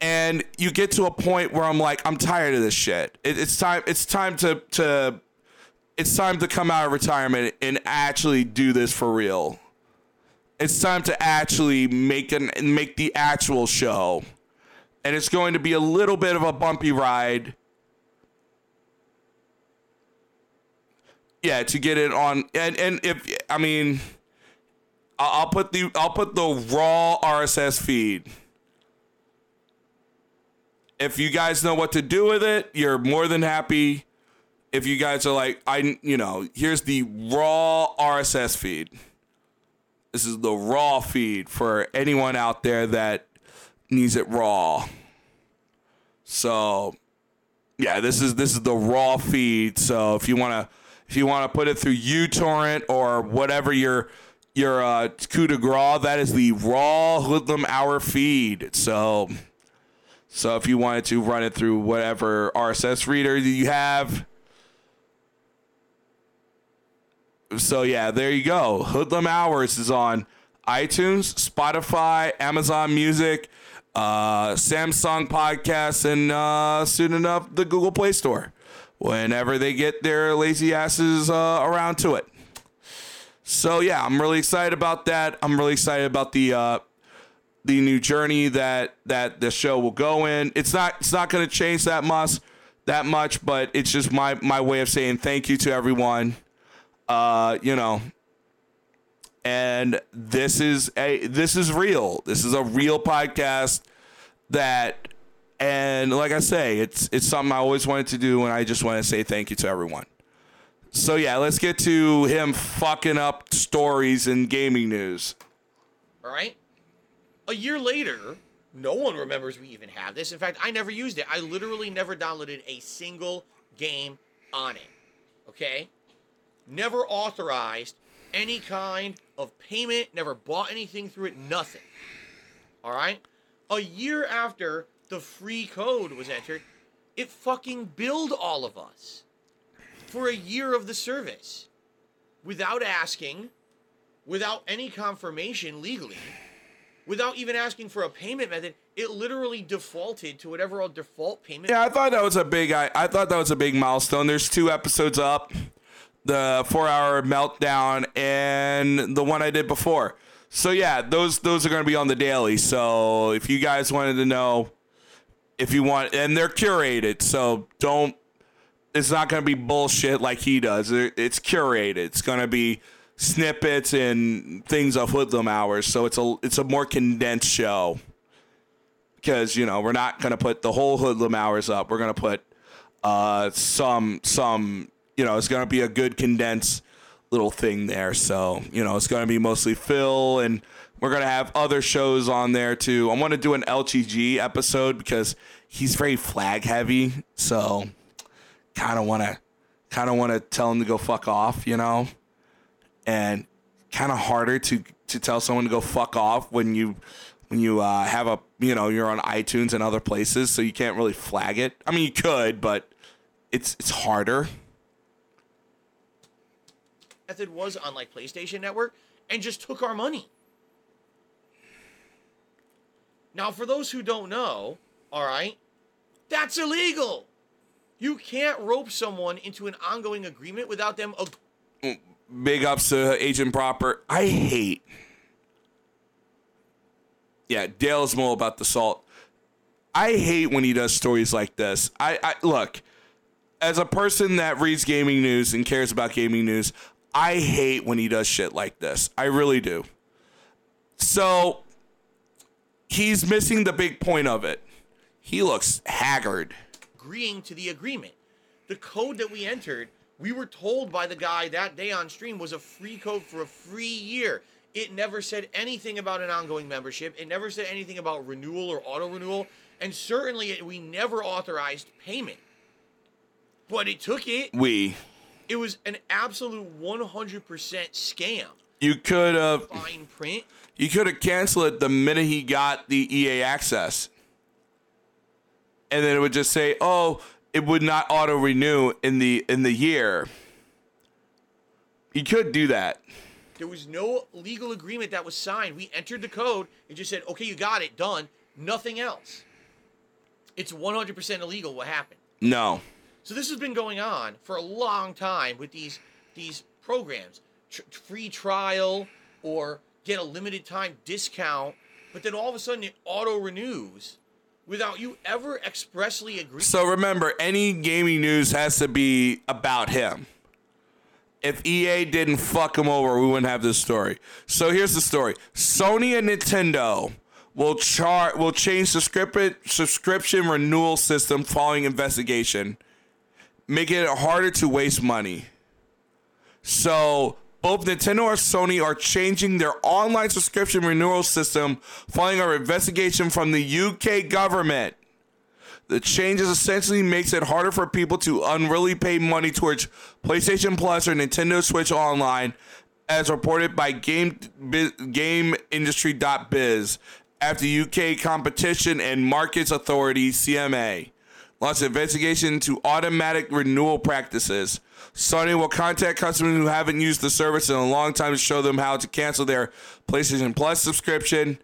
And you get to a point where I'm like, I'm tired of this shit. It, it's time. It's time to to. It's time to come out of retirement and actually do this for real. It's time to actually make an make the actual show and it's going to be a little bit of a bumpy ride. Yeah, to get it on, and and if I mean, I'll put the I'll put the raw RSS feed. If you guys know what to do with it, you're more than happy. If you guys are like, I, you know, here's the raw RSS feed. This is the raw feed for anyone out there that needs it raw. So, yeah, this is this is the raw feed. So if you wanna if you wanna put it through uTorrent or whatever your your uh, coup de grace, that is the raw hoodlum hour feed. So, so if you wanted to run it through whatever RSS reader you have. So yeah, there you go. Hoodlum Hours is on iTunes, Spotify, Amazon Music, uh, Samsung Podcasts, and uh, soon enough the Google Play Store. Whenever they get their lazy asses uh, around to it. So yeah, I'm really excited about that. I'm really excited about the uh, the new journey that that the show will go in. It's not it's not going to change that much that much, but it's just my my way of saying thank you to everyone. Uh, you know, and this is a this is real. This is a real podcast that and like I say, it's it's something I always wanted to do and I just want to say thank you to everyone. So yeah, let's get to him fucking up stories and gaming news. All right. A year later, no one remembers we even have this. In fact, I never used it. I literally never downloaded a single game on it. Okay? Never authorized any kind of payment, never bought anything through it, nothing. All right? A year after the free code was entered, it fucking billed all of us for a year of the service without asking, without any confirmation legally, without even asking for a payment method. It literally defaulted to whatever default payment. Yeah, I thought that was a big I, I thought that was a big milestone. There's two episodes up. The 4-hour meltdown and the one I did before. So yeah, those those are going to be on the daily. So if you guys wanted to know if you want and they're curated, so don't it's not going to be bullshit like he does. It's curated. It's going to be snippets and things of hoodlum hours. So it's a it's a more condensed show. Because you know we're not going to put the whole hoodlum hours up. We're going to put uh, some some you know it's going to be a good condensed little thing there. So you know it's going to be mostly Phil and. We're gonna have other shows on there too. I want to do an LTG episode because he's very flag heavy. So kind of want to kind of want to tell him to go fuck off, you know? And kind of harder to to tell someone to go fuck off when you when you uh, have a you know you're on iTunes and other places, so you can't really flag it. I mean, you could, but it's it's harder. Method was on like PlayStation Network and just took our money. Now, for those who don't know, all right, that's illegal. You can't rope someone into an ongoing agreement without them. Ag- mm, Big ups to Agent Proper. I hate. Yeah, Dale's more about the salt. I hate when he does stories like this. I, I look, as a person that reads gaming news and cares about gaming news, I hate when he does shit like this. I really do. So he's missing the big point of it. He looks haggard agreeing to the agreement. The code that we entered, we were told by the guy that day on stream was a free code for a free year. It never said anything about an ongoing membership. It never said anything about renewal or auto renewal. And certainly we never authorized payment. But it took it. We. It was an absolute 100% scam. You could have. Fine print. You could have canceled it the minute he got the EA access and then it would just say, "Oh, it would not auto renew in the in the year. You could do that. There was no legal agreement that was signed. We entered the code and just said, okay, you got it, done. Nothing else. It's 100% illegal what happened. No. So this has been going on for a long time with these these programs, Tr- free trial or get a limited time discount, but then all of a sudden it auto renews without you ever expressly agreeing. So remember, any gaming news has to be about him. If EA didn't fuck him over, we wouldn't have this story. So here's the story: Sony and Nintendo will chart will change subscription subscription renewal system following investigation, making it harder to waste money. So both Nintendo and Sony are changing their online subscription renewal system following our investigation from the UK government. The changes essentially makes it harder for people to unreally pay money towards PlayStation Plus or Nintendo Switch Online, as reported by Game GameIndustry.biz after UK Competition and Markets Authority (CMA) launched an investigation into automatic renewal practices. Sony will contact customers who haven't used the service in a long time to show them how to cancel their PlayStation Plus subscription.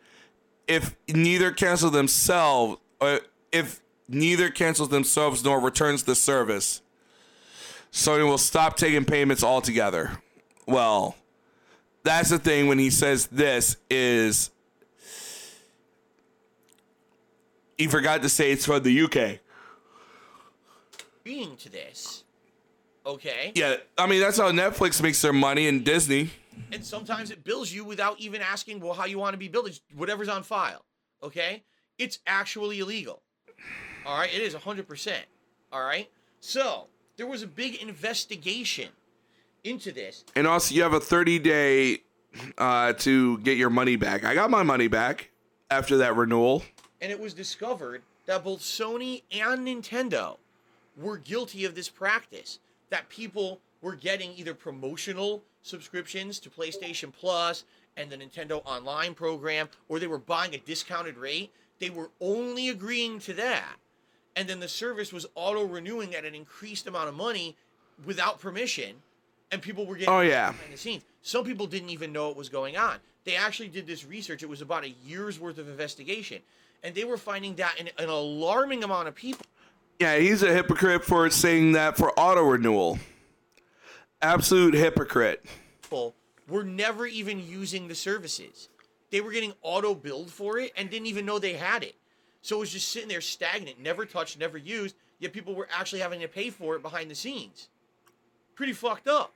If neither cancel themselves, or if neither cancels themselves nor returns the service, Sony will stop taking payments altogether. Well, that's the thing when he says this is he forgot to say it's from the UK. Agreeing to this. Okay? Yeah, I mean that's how Netflix makes their money and Disney. And sometimes it bills you without even asking, well, how you want to be billed. It's whatever's on file. Okay? It's actually illegal. All right? It is 100%. All right? So, there was a big investigation into this. And also, you have a 30 day uh, to get your money back. I got my money back after that renewal. and it was discovered that both Sony and Nintendo were guilty of this practice. That people were getting either promotional subscriptions to PlayStation Plus and the Nintendo Online program, or they were buying a discounted rate. They were only agreeing to that. And then the service was auto renewing at an increased amount of money without permission. And people were getting Oh, yeah. behind the scenes. Some people didn't even know what was going on. They actually did this research. It was about a year's worth of investigation. And they were finding that in an alarming amount of people Yeah, he's a hypocrite for saying that for auto renewal. Absolute hypocrite. were never even using the services. They were getting auto billed for it and didn't even know they had it. So it was just sitting there stagnant, never touched, never used, yet people were actually having to pay for it behind the scenes. Pretty fucked up.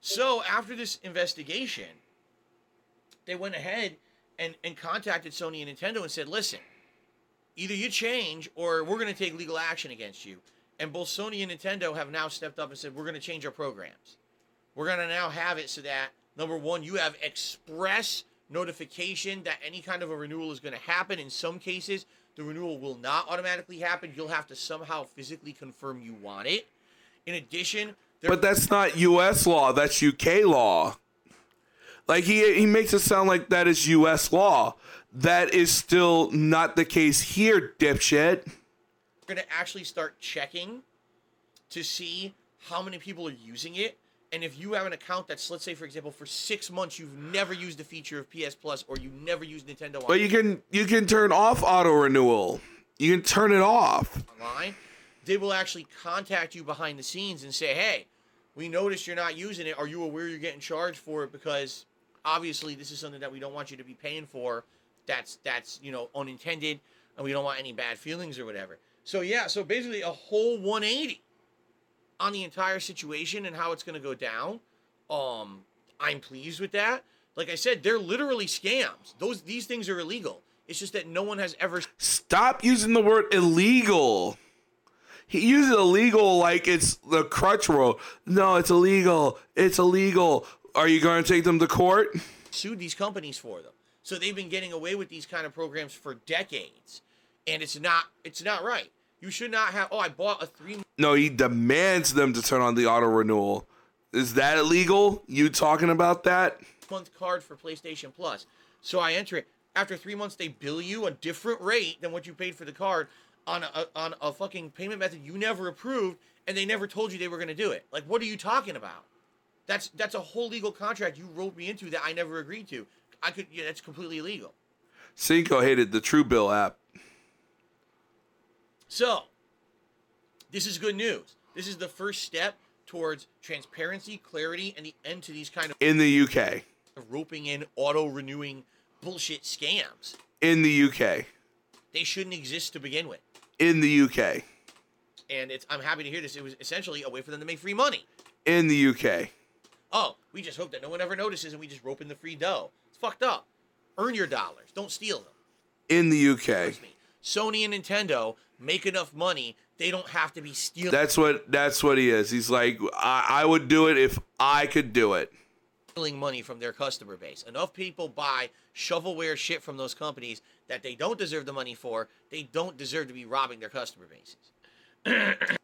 So after this investigation, they went ahead and, and contacted Sony and Nintendo and said, listen, either you change or we're going to take legal action against you. And both Sony and Nintendo have now stepped up and said, we're going to change our programs. We're going to now have it so that, number one, you have express notification that any kind of a renewal is going to happen. In some cases, the renewal will not automatically happen. You'll have to somehow physically confirm you want it. In addition, But that's not U.S. law. That's UK law. Like he he makes it sound like that is U.S. law. That is still not the case here, dipshit. we're going to actually start checking to see how many people are using it. And if you have an account that's, let's say, for example, for six months you've never used the feature of PS Plus or you never used Nintendo online. But you can you can turn off auto renewal. You can turn it off. online, they will actually contact you behind the scenes and say, "Hey, we noticed you're not using it. Are you aware you're getting charged for it? Because obviously this is something that we don't want you to be paying for. That's that's you know unintended, and we don't want any bad feelings or whatever." So yeah, so basically a whole 180 on the entire situation and how it's going to go down. Um, I'm pleased with that. Like I said, they're literally scams. Those these things are illegal. It's just that no one has ever Stop using the word illegal. He uses illegal like it's the crutch roll. No, it's illegal. It's illegal. Are you going to take them to court? sued these companies for them. So they've been getting away with these kind of programs for decades, and it's not it's not right. You should not have. Oh, I bought a three No, he demands them to turn on the auto renewal. Is that illegal? You talking about that? month card for PlayStation Plus. So I enter it. After three months, they bill you a different rate than what you paid for the card. on a on a fucking payment method you never approved and they never told you they were going to do it. Like what are you talking about? That's that's a whole legal contract you wrote me into that I never agreed to. I could yeah, that's completely illegal. Cinco hated the Truebill app. So, this is good news. This is the first step towards transparency, clarity, and the end to these kind of In the UK. roping in auto renewing bullshit scams. In the UK. They shouldn't exist to begin with. In the UK. And it's I'm happy to hear this. It was essentially a way for them to make free money. In the UK. Oh, we just hope that no one ever notices and we just rope in the free dough. It's fucked up. Earn your dollars. Don't steal them. In the UK. Sony and Nintendo make enough money, they don't have to be stealing That's what that's what he is. He's like, I, I would do it if I could do it. stealing money from their customer base. Enough people buy shovelware shit from those companies that they don't deserve the money for. They don't deserve to be robbing their customer bases.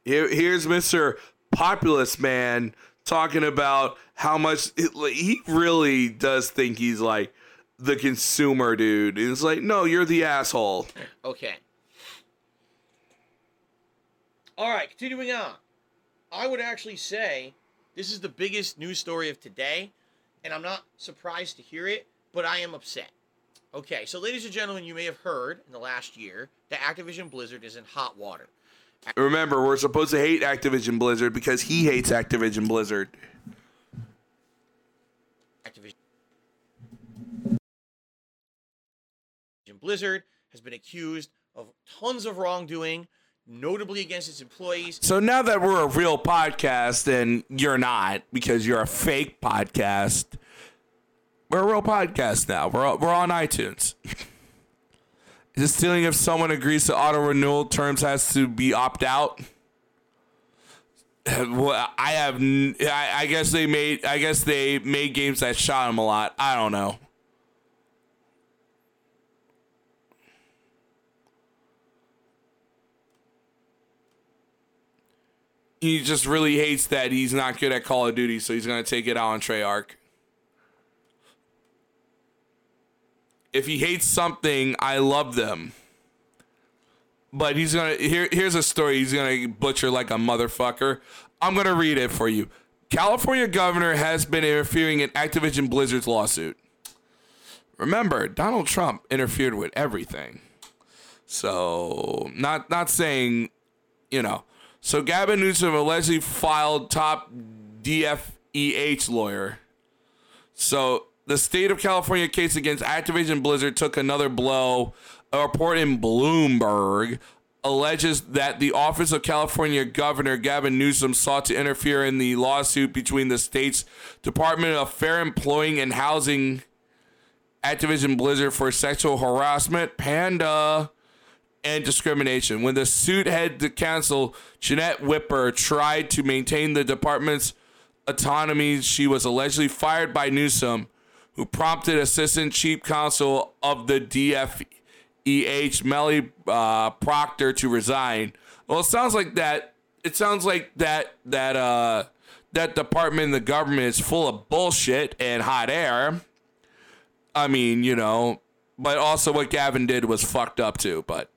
Here, here's Mr. Populist Man talking about how much it, like, he really does think he's like the consumer dude. And it's like, no, you're the asshole. Okay. All right, continuing on. I would actually say this is the biggest news story of today, and I'm not surprised to hear it, but I am upset. Okay, so ladies and gentlemen, you may have heard in the last year that Activision Blizzard is in hot water. Remember, we're supposed to hate Activision Blizzard because he hates Activision Blizzard. Activision Blizzard has been accused of tons of wrongdoing, notably against its employees. So now that we're a real podcast and you're not because you're a fake podcast, we're a real podcast now. We're we're on iTunes. Is it stealing if someone agrees to auto renewal terms has to be opt out? Well, I have. n- I, I guess they made. I guess they made games that shot him a lot. I don't know. He just really hates that he's not good at Call of Duty, so he's gonna take it out on Treyarch. If he hates something, I love them. But he's gonna here. Here's a story. He's gonna butcher like a motherfucker. I'm gonna read it for you. California governor has been interfering in Activision Blizzard's lawsuit. Remember, Donald Trump interfered with everything. So not not saying, you know. So Gavin Newsom allegedly filed top DFEH lawyer. So the state of California case against Activision Blizzard took another blow. A report in Bloomberg alleges that the office of California Governor Gavin Newsom sought to interfere in the lawsuit between the state's Department of Fair Employing and Housing Activision Blizzard for sexual harassment, panda, and discrimination. When the suit headed to counsel, Janette Wipper tried to maintain the department's autonomy. She was allegedly fired by Newsom, who prompted Assistant Chief Counsel of the DFEH, Melly uh, Proctor, to resign. Well, it sounds like that. It sounds like that that uh, that department in the government is full of bullshit and hot air. I mean, you know, but also what Gavin did was fucked up too. But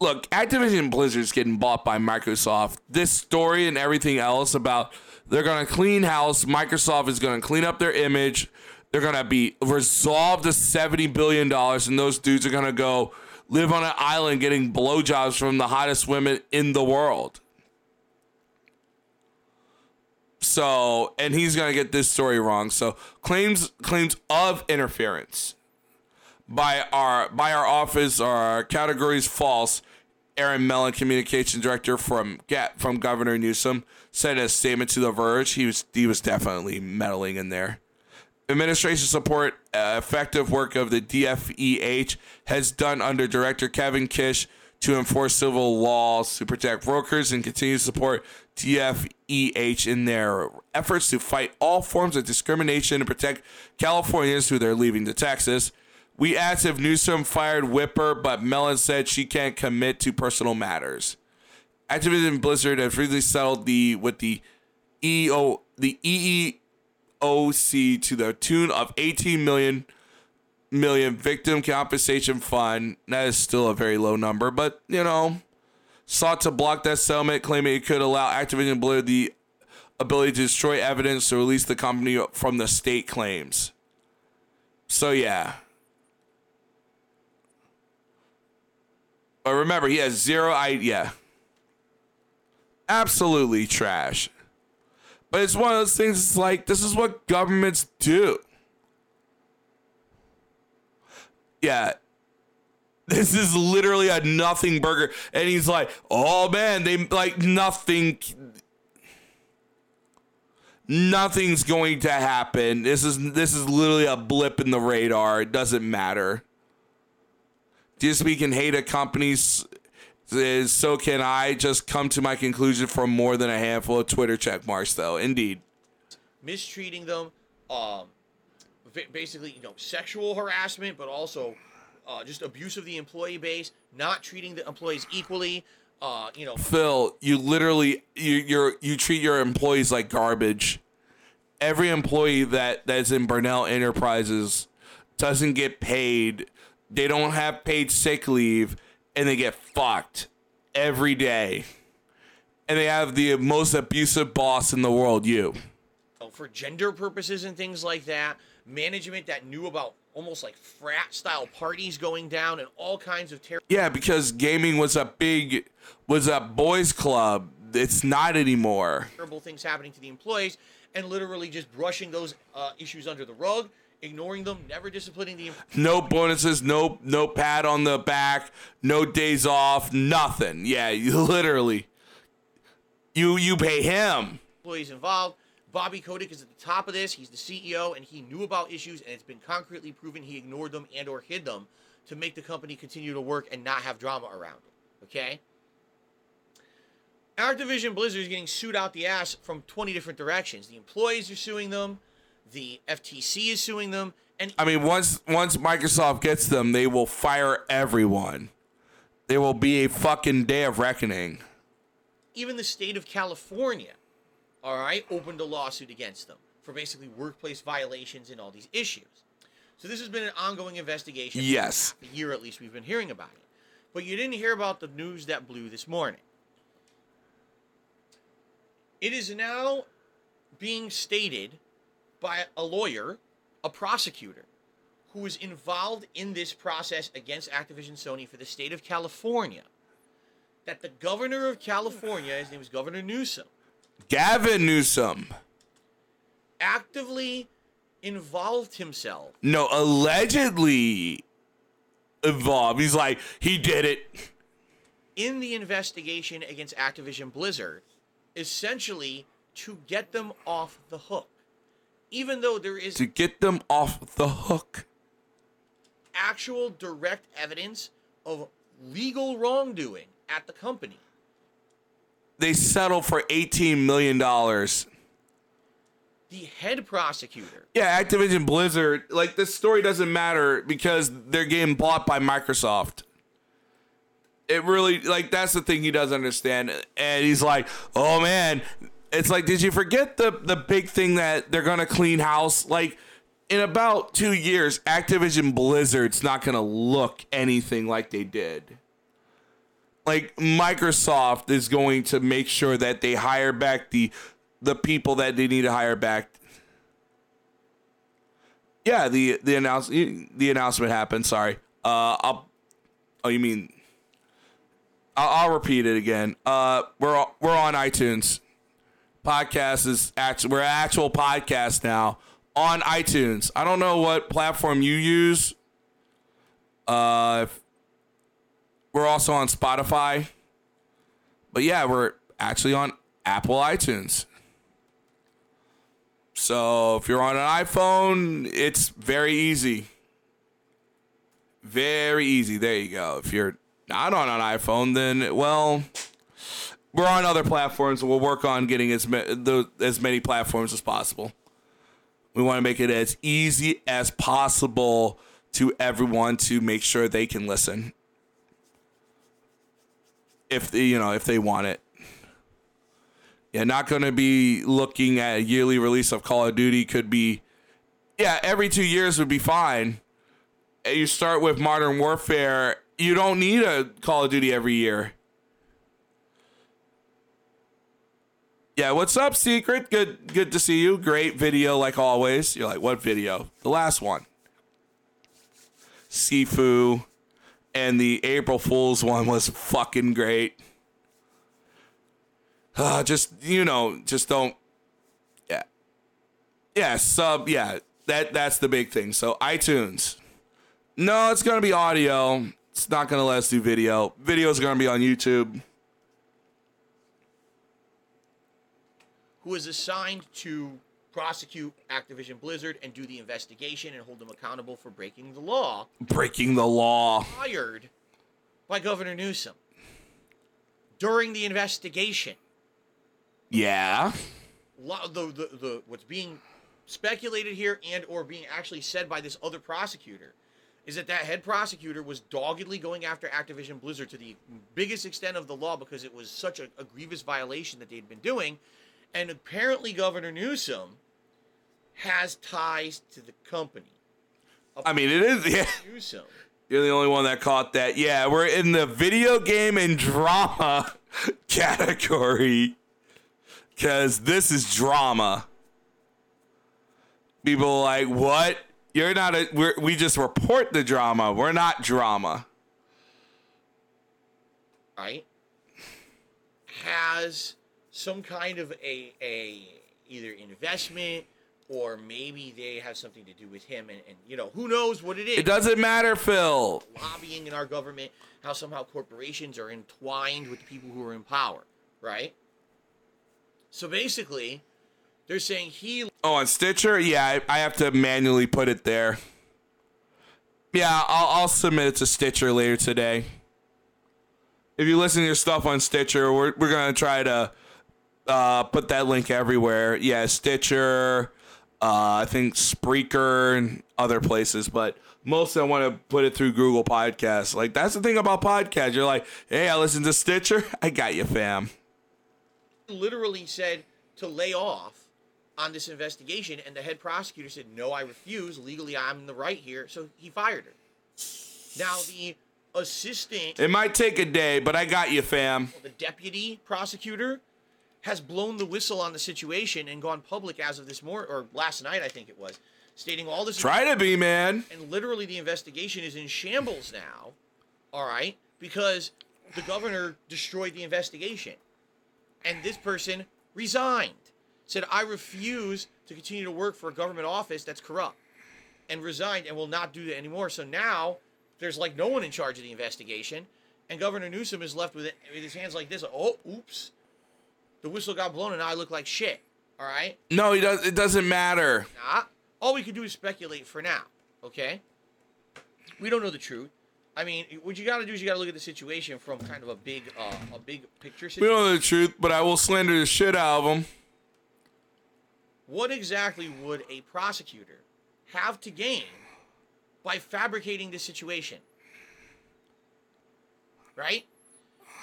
look, Activision Blizzard's getting bought by Microsoft. This story and everything else about they're gonna clean house. Microsoft is gonna clean up their image. They're gonna be resolved to seventy billion dollars, and those dudes are gonna go live on an island getting blowjobs from the hottest women in the world. So, and he's gonna get this story wrong. So, claims claims of interference by our by our office are categories false. Erin Mellon, communication director from Ga- from Governor Newsom, said in a statement to The Verge he was he was definitely meddling in there. Administration support uh, effective work of the DFEH has done under Director Kevin Kish to enforce civil laws to protect brokers and continue to support DFEH in their efforts to fight all forms of discrimination and protect Californians who they're leaving to Texas. We asked if Newsom fired Wipper, but Mellon said she can't commit to personal matters. Activision Blizzard has recently settled the with the EO the EEOC to the tune of 18 million million victim compensation fund. That is still a very low number, but you know, sought to block that settlement, claiming it could allow Activision Blizzard the ability to destroy evidence to release the company from the state claims. So yeah. But remember, he has zero idea. Absolutely trash. But it's one of those things. It's like this is what governments do. Yeah. This is literally a nothing burger. And he's like, oh man, they like nothing. Nothing's going to happen. This is this is literally a blip in the radar. It doesn't matter. Just we can hate a company's is so can I just come to my conclusion from more than a handful of Twitter check marks though. Indeed. mistreating them, um, basically, you know, sexual harassment, but also uh, just abuse of the employee base, not treating the employees equally. Uh, you know, Phil, you literally you you're you treat your employees like garbage. Every employee that that's in Burnell Enterprises doesn't get paid. They don't have paid sick leave and they get fucked every day. And they have the most abusive boss in the world, you. oh, for gender purposes and things like that. Management that knew about almost like frat style parties going down and all kinds of terrible. Yeah, because gaming was a big was a boys club. It's not anymore. terrible things happening to the employees and literally just brushing those uh, issues under the rug, ignoring them, never disciplining the No bonuses, no no pat on the back, no days off, nothing. Yeah, you literally you you pay him. employees involved. Bobby Kotick is at the top of this. He's the CEO, and he knew about issues, and it's been concretely proven he ignored them and or hid them to make the company continue to work and not have drama around it. Okay. Activision Blizzard is getting sued out the ass from 20 different directions. The employees are suing them, the FTC is suing them, and I mean, once once Microsoft gets them, they will fire everyone. There will be a fucking day of reckoning. even the state of California, all right, opened a lawsuit against them for basically workplace violations and all these issues. So this has been an ongoing investigation. Yes. a year at least we've been hearing about it. But you didn't hear about the news that blew this morning. It is now being stated by a lawyer, a prosecutor, who was involved in this process against Activision Sony for the state of California, that the governor of California, his name was Governor Newsom, Gavin Newsom. actively involved himself No, allegedly involved. He's like, he did it. in the investigation against Activision Blizzard, essentially to get them off the hook. Even though there is To get them off the hook. actual direct evidence of legal wrongdoing at the company. They settle for $18 million. The head prosecutor, Yeah, Activision Blizzard, like this story doesn't matter because they're getting bought by Microsoft. It really like that's the thing he doesn't understand. And he's like, "Oh man, it's like did you forget the the big thing that they're to clean house like in about 2 years Activision Blizzard's not to look anything like they did." Like Microsoft is going to make sure that they hire back the the people that they need to hire back yeah, the the announce the announcement happened. Sorry. Uh, I'll. Oh, you mean? I'll, I'll repeat it again. Uh, we're we're on iTunes. Podcast is actually we're an actual podcast now on iTunes. I don't know what platform you use. Uh, we're also on Spotify. But yeah, we're actually on Apple iTunes. So if you're on an iPhone, it's very easy. Very easy. There you go. If you're not on an iPhone, then well, we're on other platforms. and We'll work on getting as ma- the, as many platforms as possible. We want to make it as easy as possible to everyone to make sure they can listen. If they, you know, if they want it. Yeah, not going to be looking at a yearly release of Call of Duty. Could be, yeah, every two years would be fine. you start with Modern Warfare, you don't need a Call of Duty every year. Yeah, what's up, Secret? Good good to see you. Great video like always. You're like, what video? The last one. Sifu and the April Fool's one was fucking great. Uh, just you know, just don't yeah. Yeah, sub yeah. That that's the big thing. So iTunes. No, it's gonna be audio. It's not gonna let us do video. Video is gonna be on YouTube. Who is assigned to prosecute Activision Blizzard and do the investigation and hold them accountable for breaking the law, Breaking the law. hired by Governor Newsom during the investigation. Yeah. the, the, the what's being speculated here and or being actually said by this other prosecutor is that that head prosecutor was doggedly going after Activision Blizzard to the biggest extent of the law because it was such a, a grievous violation that they'd been doing and apparently Governor Newsom has ties to the company. I mean, it is. Yeah. Newsom. You're the only one that caught that. Yeah, we're in the video game and drama category because this is drama. People are like, what? You're not a. We're, we just report the drama. We're not drama. right, has some kind of a a either investment or maybe they have something to do with him and, and you know who knows what it is It doesn't matter, Phil. lobbying in our government how somehow corporations are entwined with the people who are in power right so basically they're saying he Oh, on Stitcher, yeah, I, I have to manually put it there. Yeah, I'll, I'll submit it to Stitcher later today. If you listen to your stuff on Stitcher, we're, we're gonna try to uh, put that link everywhere. Yeah, Stitcher, uh, I think Spreaker and other places, but mostly I want to put it through Google Podcasts. Like that's the thing about podcasts. You're like, hey, I listen to Stitcher. I got you, fam. literally said to lay off on this investigation and the head prosecutor said no i refuse legally i'm in the right here so he fired her now the assistant It might take a day, but I got you, fam. the deputy prosecutor has blown the whistle on the situation and gone public as of this morning or last night i think it was stating all this Try to be, man. and literally the investigation is in shambles now all right because the governor destroyed the investigation. And this person resigned. Said i refuse to continue to work for a government office that's corrupt and resigned and will not do that anymore. So now there's like no one in charge of the investigation and governor newsom is left with, it, with his hands like this. Oh oops the whistle got blown and now i look like shit all right No, he does. It doesn't matter. Nah. All we can do is speculate for now. Okay. We don't know the truth. I mean, what you got to do is you got to look at the situation from kind of a big, uh, a big picture We don't know the truth, but I will slander the shit out of him. What exactly would a prosecutor have to gain by fabricating this situation? Right.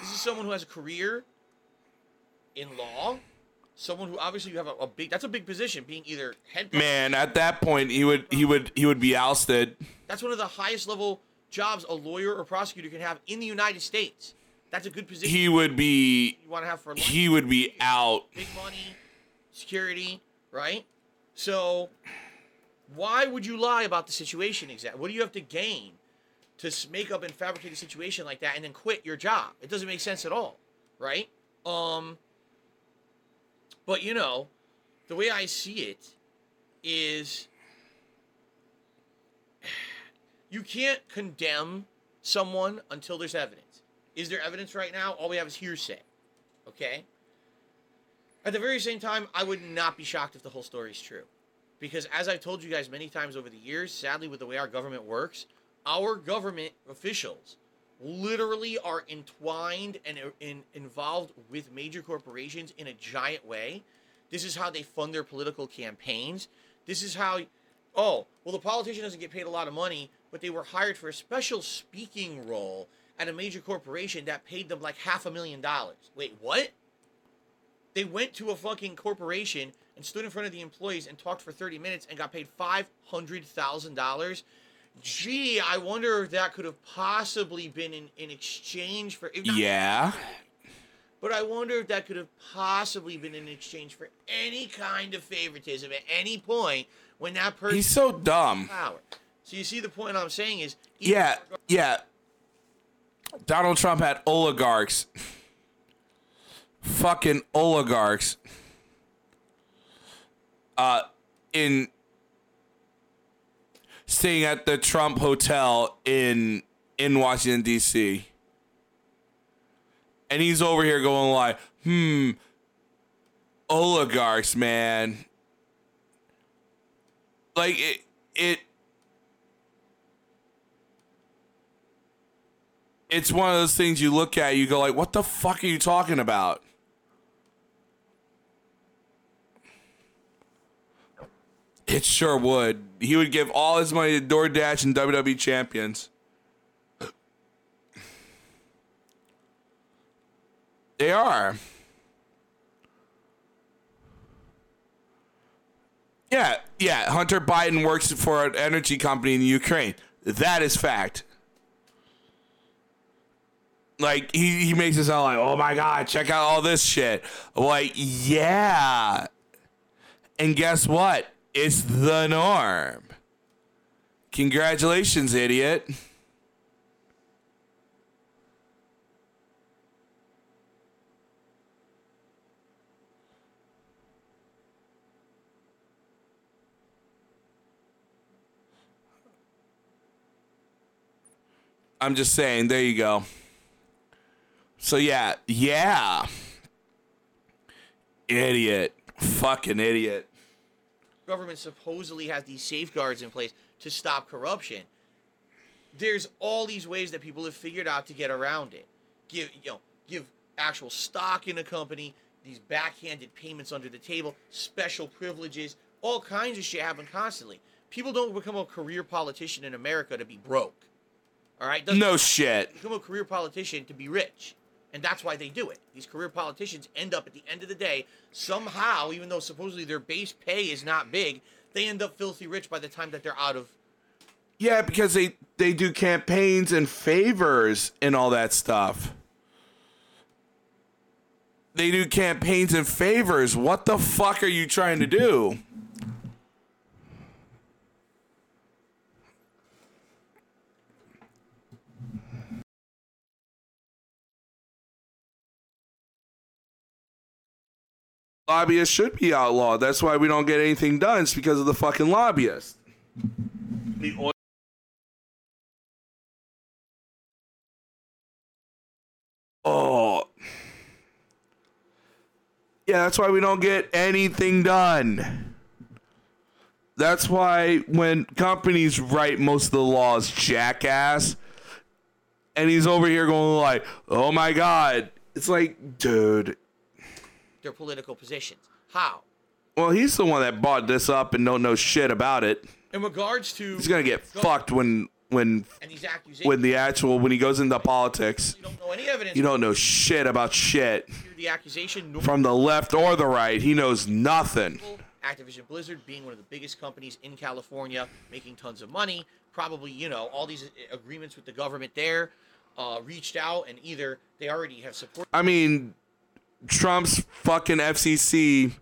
This is someone who has a career in law. Someone who obviously you have a, a big. That's a big position, being either head. Man, at that point, he would he would he would be ousted. That's one of the highest level jobs a lawyer or prosecutor can have in the United States. That's a good position He would be you want to have for life. he would be out. Big money, security, right? So, why would you lie about the situation exactly? What do you have to gain to make up and fabricate a situation like that and then quit your job? It doesn't make sense at all, right? Um, but you know, the way I see it is you can't condemn someone until there's evidence. Is there evidence right now? All we have is hearsay. Okay? At the very same time, I would not be shocked if the whole story is true. Because as I've told you guys many times over the years, sadly, with the way our government works, our government officials literally are entwined and in, involved with major corporations in a giant way. This is how they fund their political campaigns. This is how, oh, well, the politician doesn't get paid a lot of money, but they were hired for a special speaking role at a major corporation that paid them like half a million dollars. Wait, what? They went to a fucking corporation and stood in front of the employees and talked for 30 minutes and got paid $500,000. Gee, I wonder if that could have possibly been in, in exchange for. not- Yeah. But I wonder if that could have possibly been in exchange for any kind of favoritism at any point when that person He's so dumb. power. So you see the point I'm saying is Yeah, yeah. Donald Trump had oligarchs. Fucking oligarchs. Uh in staying at the Trump hotel in in Washington DC. And he's over here going like, "Hmm, oligarchs, man." Like it it it's one of those things you look at, you go like, "What the fuck are you talking about?" It sure would. He would give all his money to DoorDash and WWE champions. They are. Yeah, yeah. Hunter Biden works for an energy company in Ukraine. That is fact. Like he, he makes it sound like, oh my god, check out all this shit. Like, yeah. And guess what? It's the norm. Congratulations, idiot. I'm just saying, there you go. So yeah, yeah. Idiot. Fucking idiot. Government supposedly has these safeguards in place to stop corruption. There's all these ways that people have figured out to get around it. Give you know, give actual stock in a company, these backhanded payments under the table, special privileges, all kinds of shit happen constantly. People don't become a career politician in America to be broke. All right? Doesn't No shit. become a career politician to be rich. And that's why they do it. These career politicians end up at the end of the day, somehow, even though supposedly their base pay is not big, they end up filthy rich by the time that they're out of. Yeah, because they they do campaigns and favors and all that stuff. They do campaigns and favors. What the fuck are you trying to do? Lobbyists should be outlawed. That's why we don't get anything done. It's because of the fucking lobbyists. The oil- Oh. Yeah, that's why we don't get anything done. That's why when companies write most of the laws, jackass, and he's over here going like, "Oh my god." It's like, dude, their political positions. How? well, he's the one that bought this up and don't know shit about it. In regards to. He's going to get fucked when when And these accusations. when the actual when he goes into politics. You don't know any evidence. You don't know shit about shit hear the accusation. nor- from the left or the right. He knows nothing. Activision Blizzard being one of the biggest companies in California, making tons of money, probably, you know, all these agreements with the government there, uh, reached out and either they already have support. I mean, Trump's fucking FCC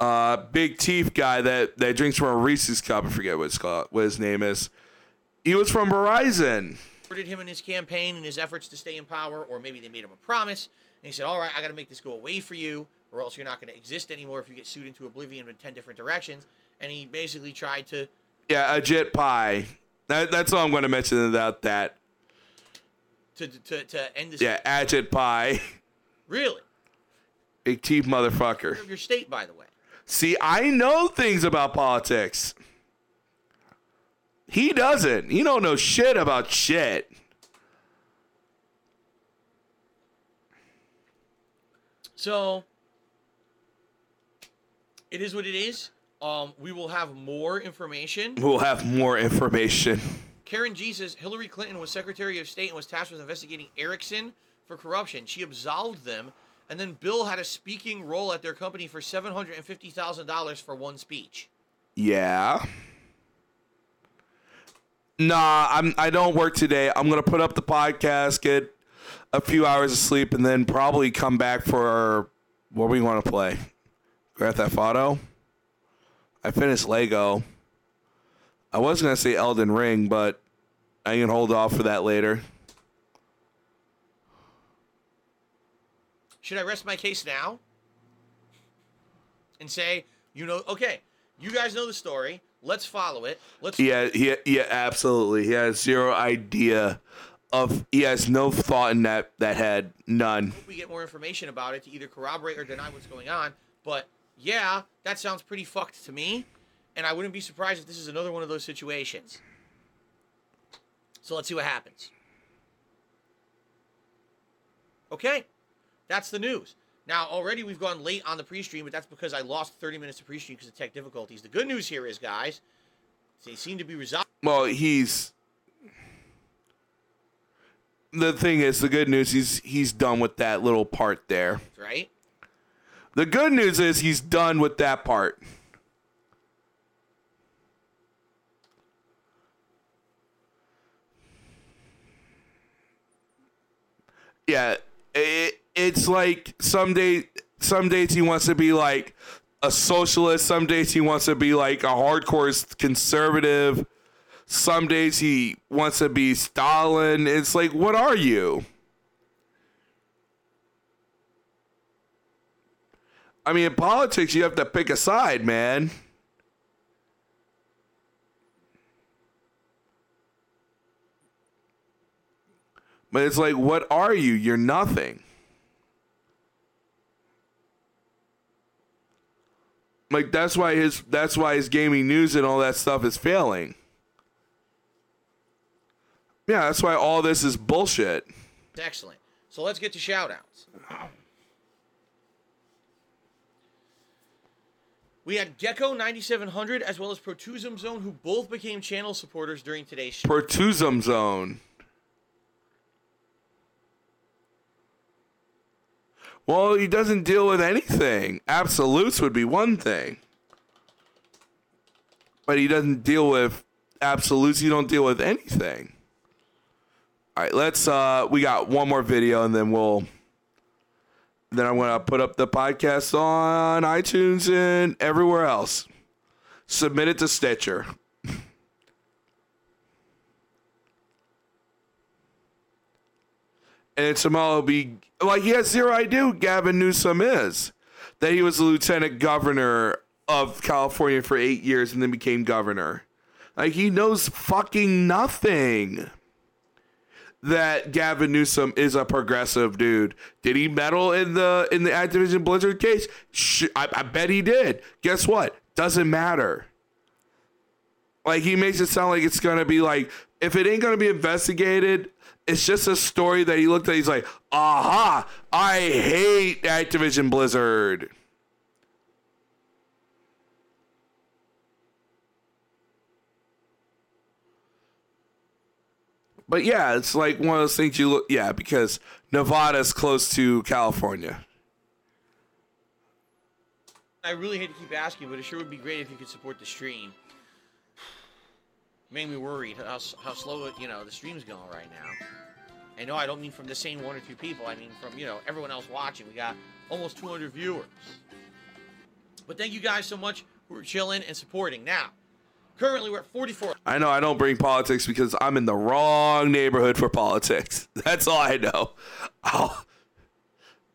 uh, big teeth guy that, that drinks from a Reese's cup. I forget what, it's called, what his name is. He was from Verizon. supported him in his campaign and his efforts to stay in power, or maybe they made him a promise. And he said, All right, I got to make this go away for you, or else you're not going to exist anymore if you get sued into oblivion in 10 different directions. And he basically tried to. Yeah, Ajit Pai. That, that's all I'm going to mention about that. To, to, to end this. Yeah, Ajit pie. Really? Big teeth motherfucker. Of your state, by the way. See, I know things about politics. He doesn't. He don't know shit about shit. So it is what it is. Um, we will have more information. We'll have more information. Karen G says Hillary Clinton was Secretary of State and was tasked with investigating Ericsson for corruption. She absolved them, and then Bill had a speaking role at their company for seven hundred and fifty thousand dollars for one speech. Yeah. Nah, I'm. I don't work today. I'm gonna put up the podcast, get a few hours of sleep, and then probably come back for what we want to play. Grand Theft Auto. I finished Lego. I was gonna say Elden Ring, but I can hold off for that later. Should I rest my case now? And say, you know, okay, you guys know the story. Let's follow it. Let's Yeah, he, yeah, absolutely. He has zero idea of. He has no thought in that that head. None. we get more information about it to either corroborate or deny what's going on. But yeah, that sounds pretty fucked to me. And I wouldn't be surprised if this is another one of those situations. So let's see what happens. Okay, that's the news. Now, already we've gone late on the pre stream, but that's because I lost 30 minutes of pre stream because of tech difficulties. The good news here is, guys, they seem to be resolved. Well, he's. The thing is, the good news is he's done with that little part there. Right? The good news is he's done with that part. Yeah, it, it's like some day, some days he wants to be like a socialist. Some days he wants to be like a hardcore conservative. Some days he wants to be Stalin. It's like, what are you? I mean, in politics, you have to pick a side, man. But it's like, what are you? You're nothing. Like that's why his that's why his gaming news and all that stuff is failing. Yeah, that's why all this is bullshit. Excellent. So let's get to shout outs. We had Gecko9700 as well as Protuzum Zone, who both became channel supporters during today's show. Pertusum zone. Well, he doesn't deal with anything. Absolutes would be one thing. But he doesn't deal with absolutes. You don't deal with anything. All right, let's uh we got one more video and then we'll then I'm going to put up the podcast on iTunes and everywhere else. Submit it to Stitcher. And will be like he has zero idea who Gavin Newsom is. That he was the lieutenant governor of California for eight years and then became governor. Like he knows fucking nothing. That Gavin Newsom is a progressive dude. Did he meddle in the in the Activision Blizzard case? Sh- I, I bet he did. Guess what? Doesn't matter. Like he makes it sound like it's gonna be like if it ain't gonna be investigated, it's just a story that he looked at. He's like, aha, I hate Activision Blizzard. But yeah, it's like one of those things you look, yeah, because Nevada's close to California. I really hate to keep asking, but it sure would be great if you could support the stream. Made me worried how, how slow it, you know the stream's going right now. And no, I don't mean from the same one or two people. I mean from you know everyone else watching. We got almost 200 viewers. But thank you guys so much for chilling and supporting. Now, currently we're at 44. I know I don't bring politics because I'm in the wrong neighborhood for politics. That's all I know. I'll,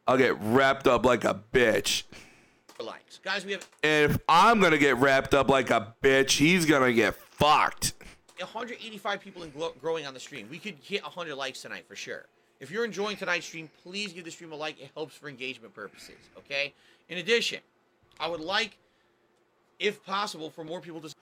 I'll get wrapped up like a bitch. likes, guys. We have if I'm gonna get wrapped up like a bitch, he's gonna get fucked. 185 people in glo- growing on the stream. We could hit 100 likes tonight for sure. If you're enjoying tonight's stream, please give the stream a like. It helps for engagement purposes. Okay. In addition, I would like, if possible, for more people to.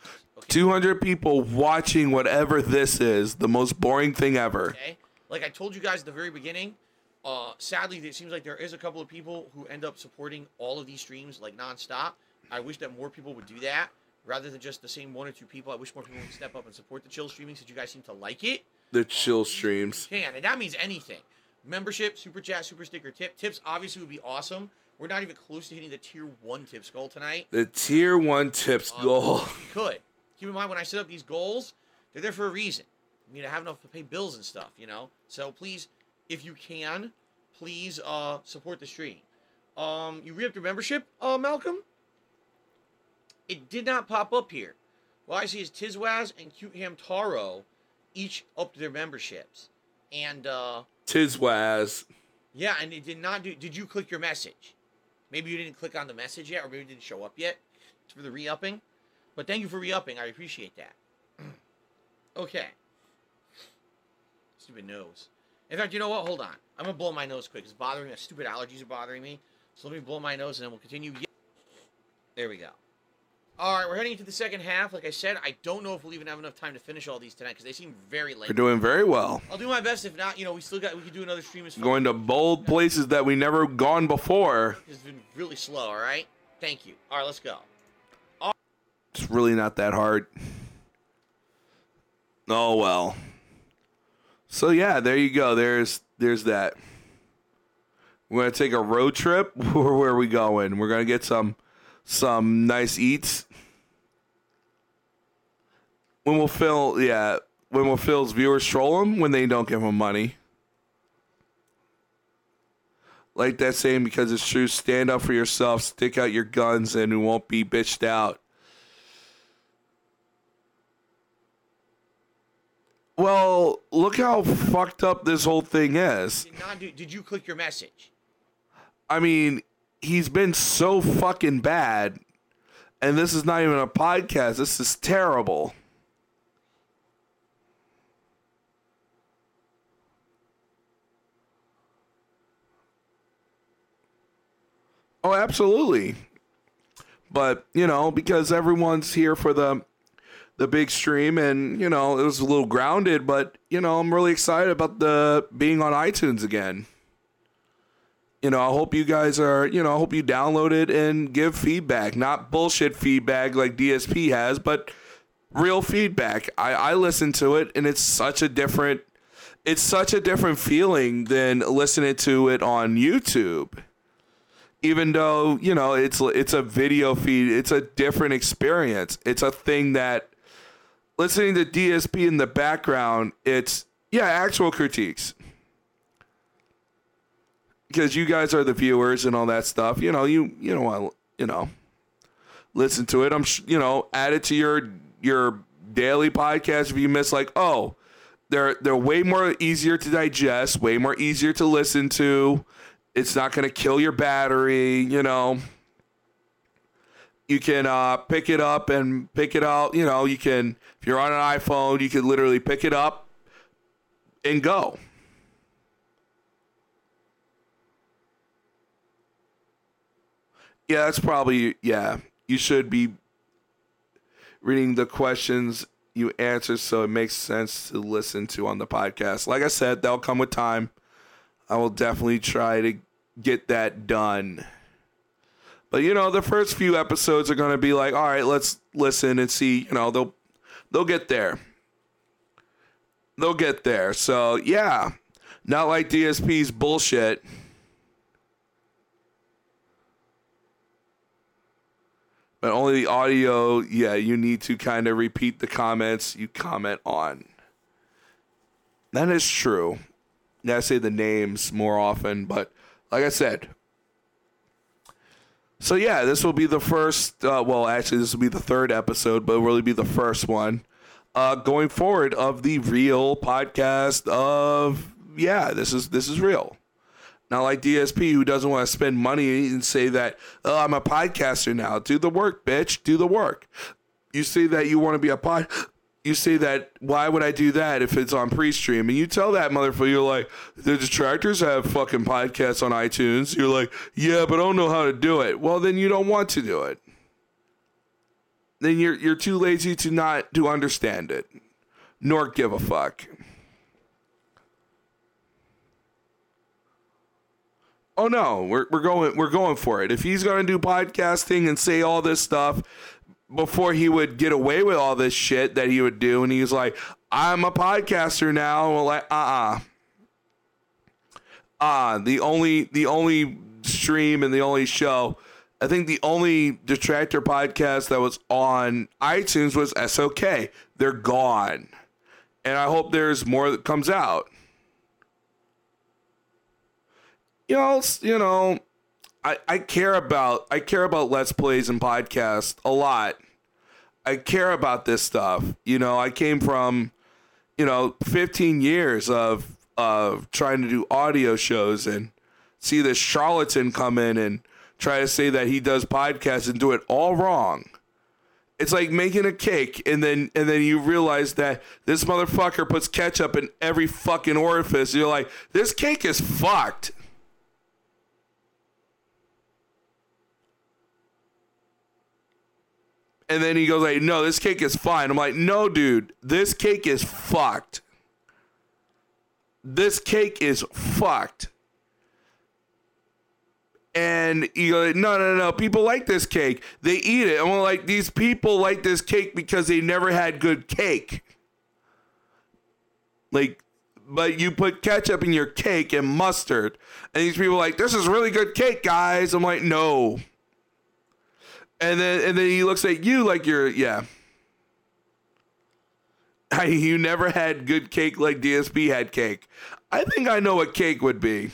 200 people watching whatever this is, the most boring thing ever. Okay. Like I told you guys at the very beginning, uh, sadly, it seems like there is a couple of people who end up supporting all of these streams like nonstop. I wish that more people would do that rather than just the same one or two people. I wish more people would step up and support the chill streaming since you guys seem to like it. The chill streams. can, and that means anything. Membership, super chat, super sticker, tip. Tips obviously would be awesome. We're not even close to hitting the tier one tips goal tonight. The tier one tips goal. We could. Keep in mind when I set up these goals, They're there for a reason. I mean, I have enough to pay bills and stuff, you know. So please, if you can, please uh support the stream. Um, you re-upped your membership, uh, Malcolm? It did not pop up here. Well, I see is Tizwaz and Cute Ham Taro each upped their memberships, and uh, Tizwaz. yeah, and it did not do. Did you click your message? Maybe you didn't click on the message yet, or maybe it didn't show up yet for the re-upping. But thank you for re-upping. I appreciate that. okay. Stupid nose. In fact, you know what? Hold on. I'm gonna blow my nose quick. It's bothering me. Stupid allergies are bothering me. So let me blow my nose, and then we'll continue. There we go. All right, we're heading into the second half. Like I said, I don't know if we'll even have enough time to finish all these tonight because they seem very late. We're doing very well. I'll do my best. If not, you know, we still got we could do another stream as Going to bold places that we never gone before. It's been really slow. All right. Thank you. All right, let's go. It's really not that hard. Oh well. So yeah, there you go. There's there's that. We're gonna take a road trip. Where, where are we going? We're gonna get some some nice eats. When will Phil? Yeah, when will Phil's viewers troll him when they don't give him money? Like that saying, because it's true. Stand up for yourself. Stick out your guns, and you won't be bitched out. Well, look how fucked up this whole thing is. Did not do. Did you click your message? I mean, he's been so fucking bad, and this is not even a podcast. This is terrible. Oh, absolutely. But, you know, because everyone's here for the the big stream and, you know, it was a little grounded, but, you know, I'm really excited about the being on iTunes again you know, I hope you guys are, you know, I hope you download it and give feedback, not bullshit feedback like DSP has, but real feedback. I, I listen to it and it's such a different, it's such a different feeling than listening to it on YouTube. Even though, you know, it's, it's a video feed, it's a different experience. It's a thing that listening to DSP in the background, it's, yeah, actual critiques because you guys are the viewers and all that stuff. You know, you you know, you know, listen to it. I'm sh- you know, add it to your your daily podcast if you miss like, oh, they're they're way more easier to digest, way more easier to listen to. It's not going to kill your battery, you know. You can uh, pick it up and pick it out. You know, you can if you're on an iPhone, you can literally pick it up and go. Yeah, that's probably yeah. You should be reading the questions you answer so it makes sense to listen to on the podcast. Like I said, that'll come with time. I will definitely try to get that done. But you know, the first few episodes are going to be like, all right, let's listen and see, you know, they'll they'll get there. They'll get there. So, yeah. Not like DSP's bullshit. But only the audio yeah you need to kind of repeat the comments you comment on. That is true. Now i say the names more often but like i said so yeah this will be the first uh, well actually this will be the third episode but it'll really be the first one uh, going forward of the real podcast of yeah this is this is real not like DSP who doesn't want to spend money and say that, oh, I'm a podcaster now. Do the work, bitch. Do the work. You say that you want to be a pod. You say that, why would I do that if it's on pre stream? And you tell that motherfucker, you're like, the detractors have fucking podcasts on iTunes. You're like, yeah, but I don't know how to do it. Well, then you don't want to do it. Then you're, you're too lazy to not to understand it, nor give a fuck. Oh no, we're we're going we're going for it. If he's going to do podcasting and say all this stuff before he would get away with all this shit that he would do, and he's like, I'm a podcaster now. Well, like, uh uh-uh. uh. the only the only stream and the only show I think the only detractor podcast that was on iTunes was SOK. They're gone. And I hope there's more that comes out. You know, you know, I, I care about I care about Let's Plays and podcasts a lot. I care about this stuff. You know, I came from, you know, 15 years of of trying to do audio shows and see this charlatan come in and try to say that he does podcasts and do it all wrong. It's like making a cake and then and then you realize that this motherfucker puts ketchup in every fucking orifice. You're like, this cake is fucked. And then he goes like, "No, this cake is fine." I'm like, "No, dude, this cake is fucked. This cake is fucked." And you go, "No, no, no, people like this cake. They eat it." I'm like, "These people like this cake because they never had good cake." Like, but you put ketchup in your cake and mustard, and these people like, "This is really good cake, guys." I'm like, "No." And then and then he looks at you like you're yeah. I, you never had good cake like DSP had cake. I think I know what cake would be.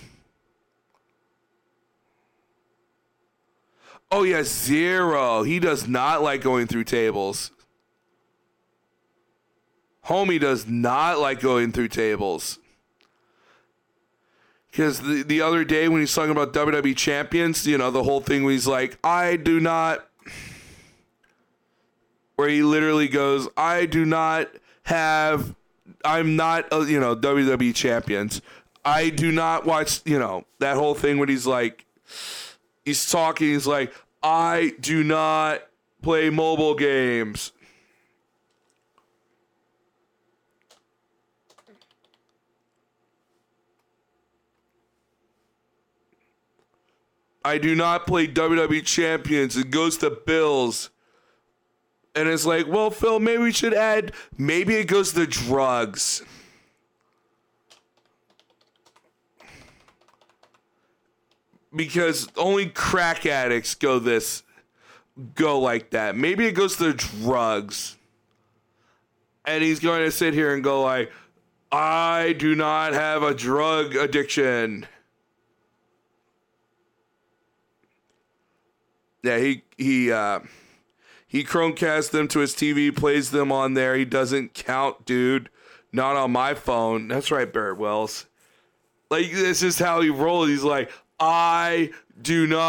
Oh yeah, zero. He does not like going through tables. Homie does not like going through tables. Because the, the other day when he's talking about WWE champions, you know, the whole thing where he's like, I do not where he literally goes, I do not have, I'm not, uh, you know, WWE champions. I do not watch, you know, that whole thing when he's like, he's talking, he's like, I do not play mobile games. I do not play WWE champions. It goes to Bills. And it's like, well, Phil, maybe we should add, maybe it goes to drugs. Because only crack addicts go this, go like that. Maybe it goes to drugs. And he's going to sit here and go like, I do not have a drug addiction. Yeah, he he uh he Chromecast them to his TV, plays them on there. He doesn't count, dude. Not on my phone. That's right, Barrett Wells. Like this is how he rolls. He's like, I do not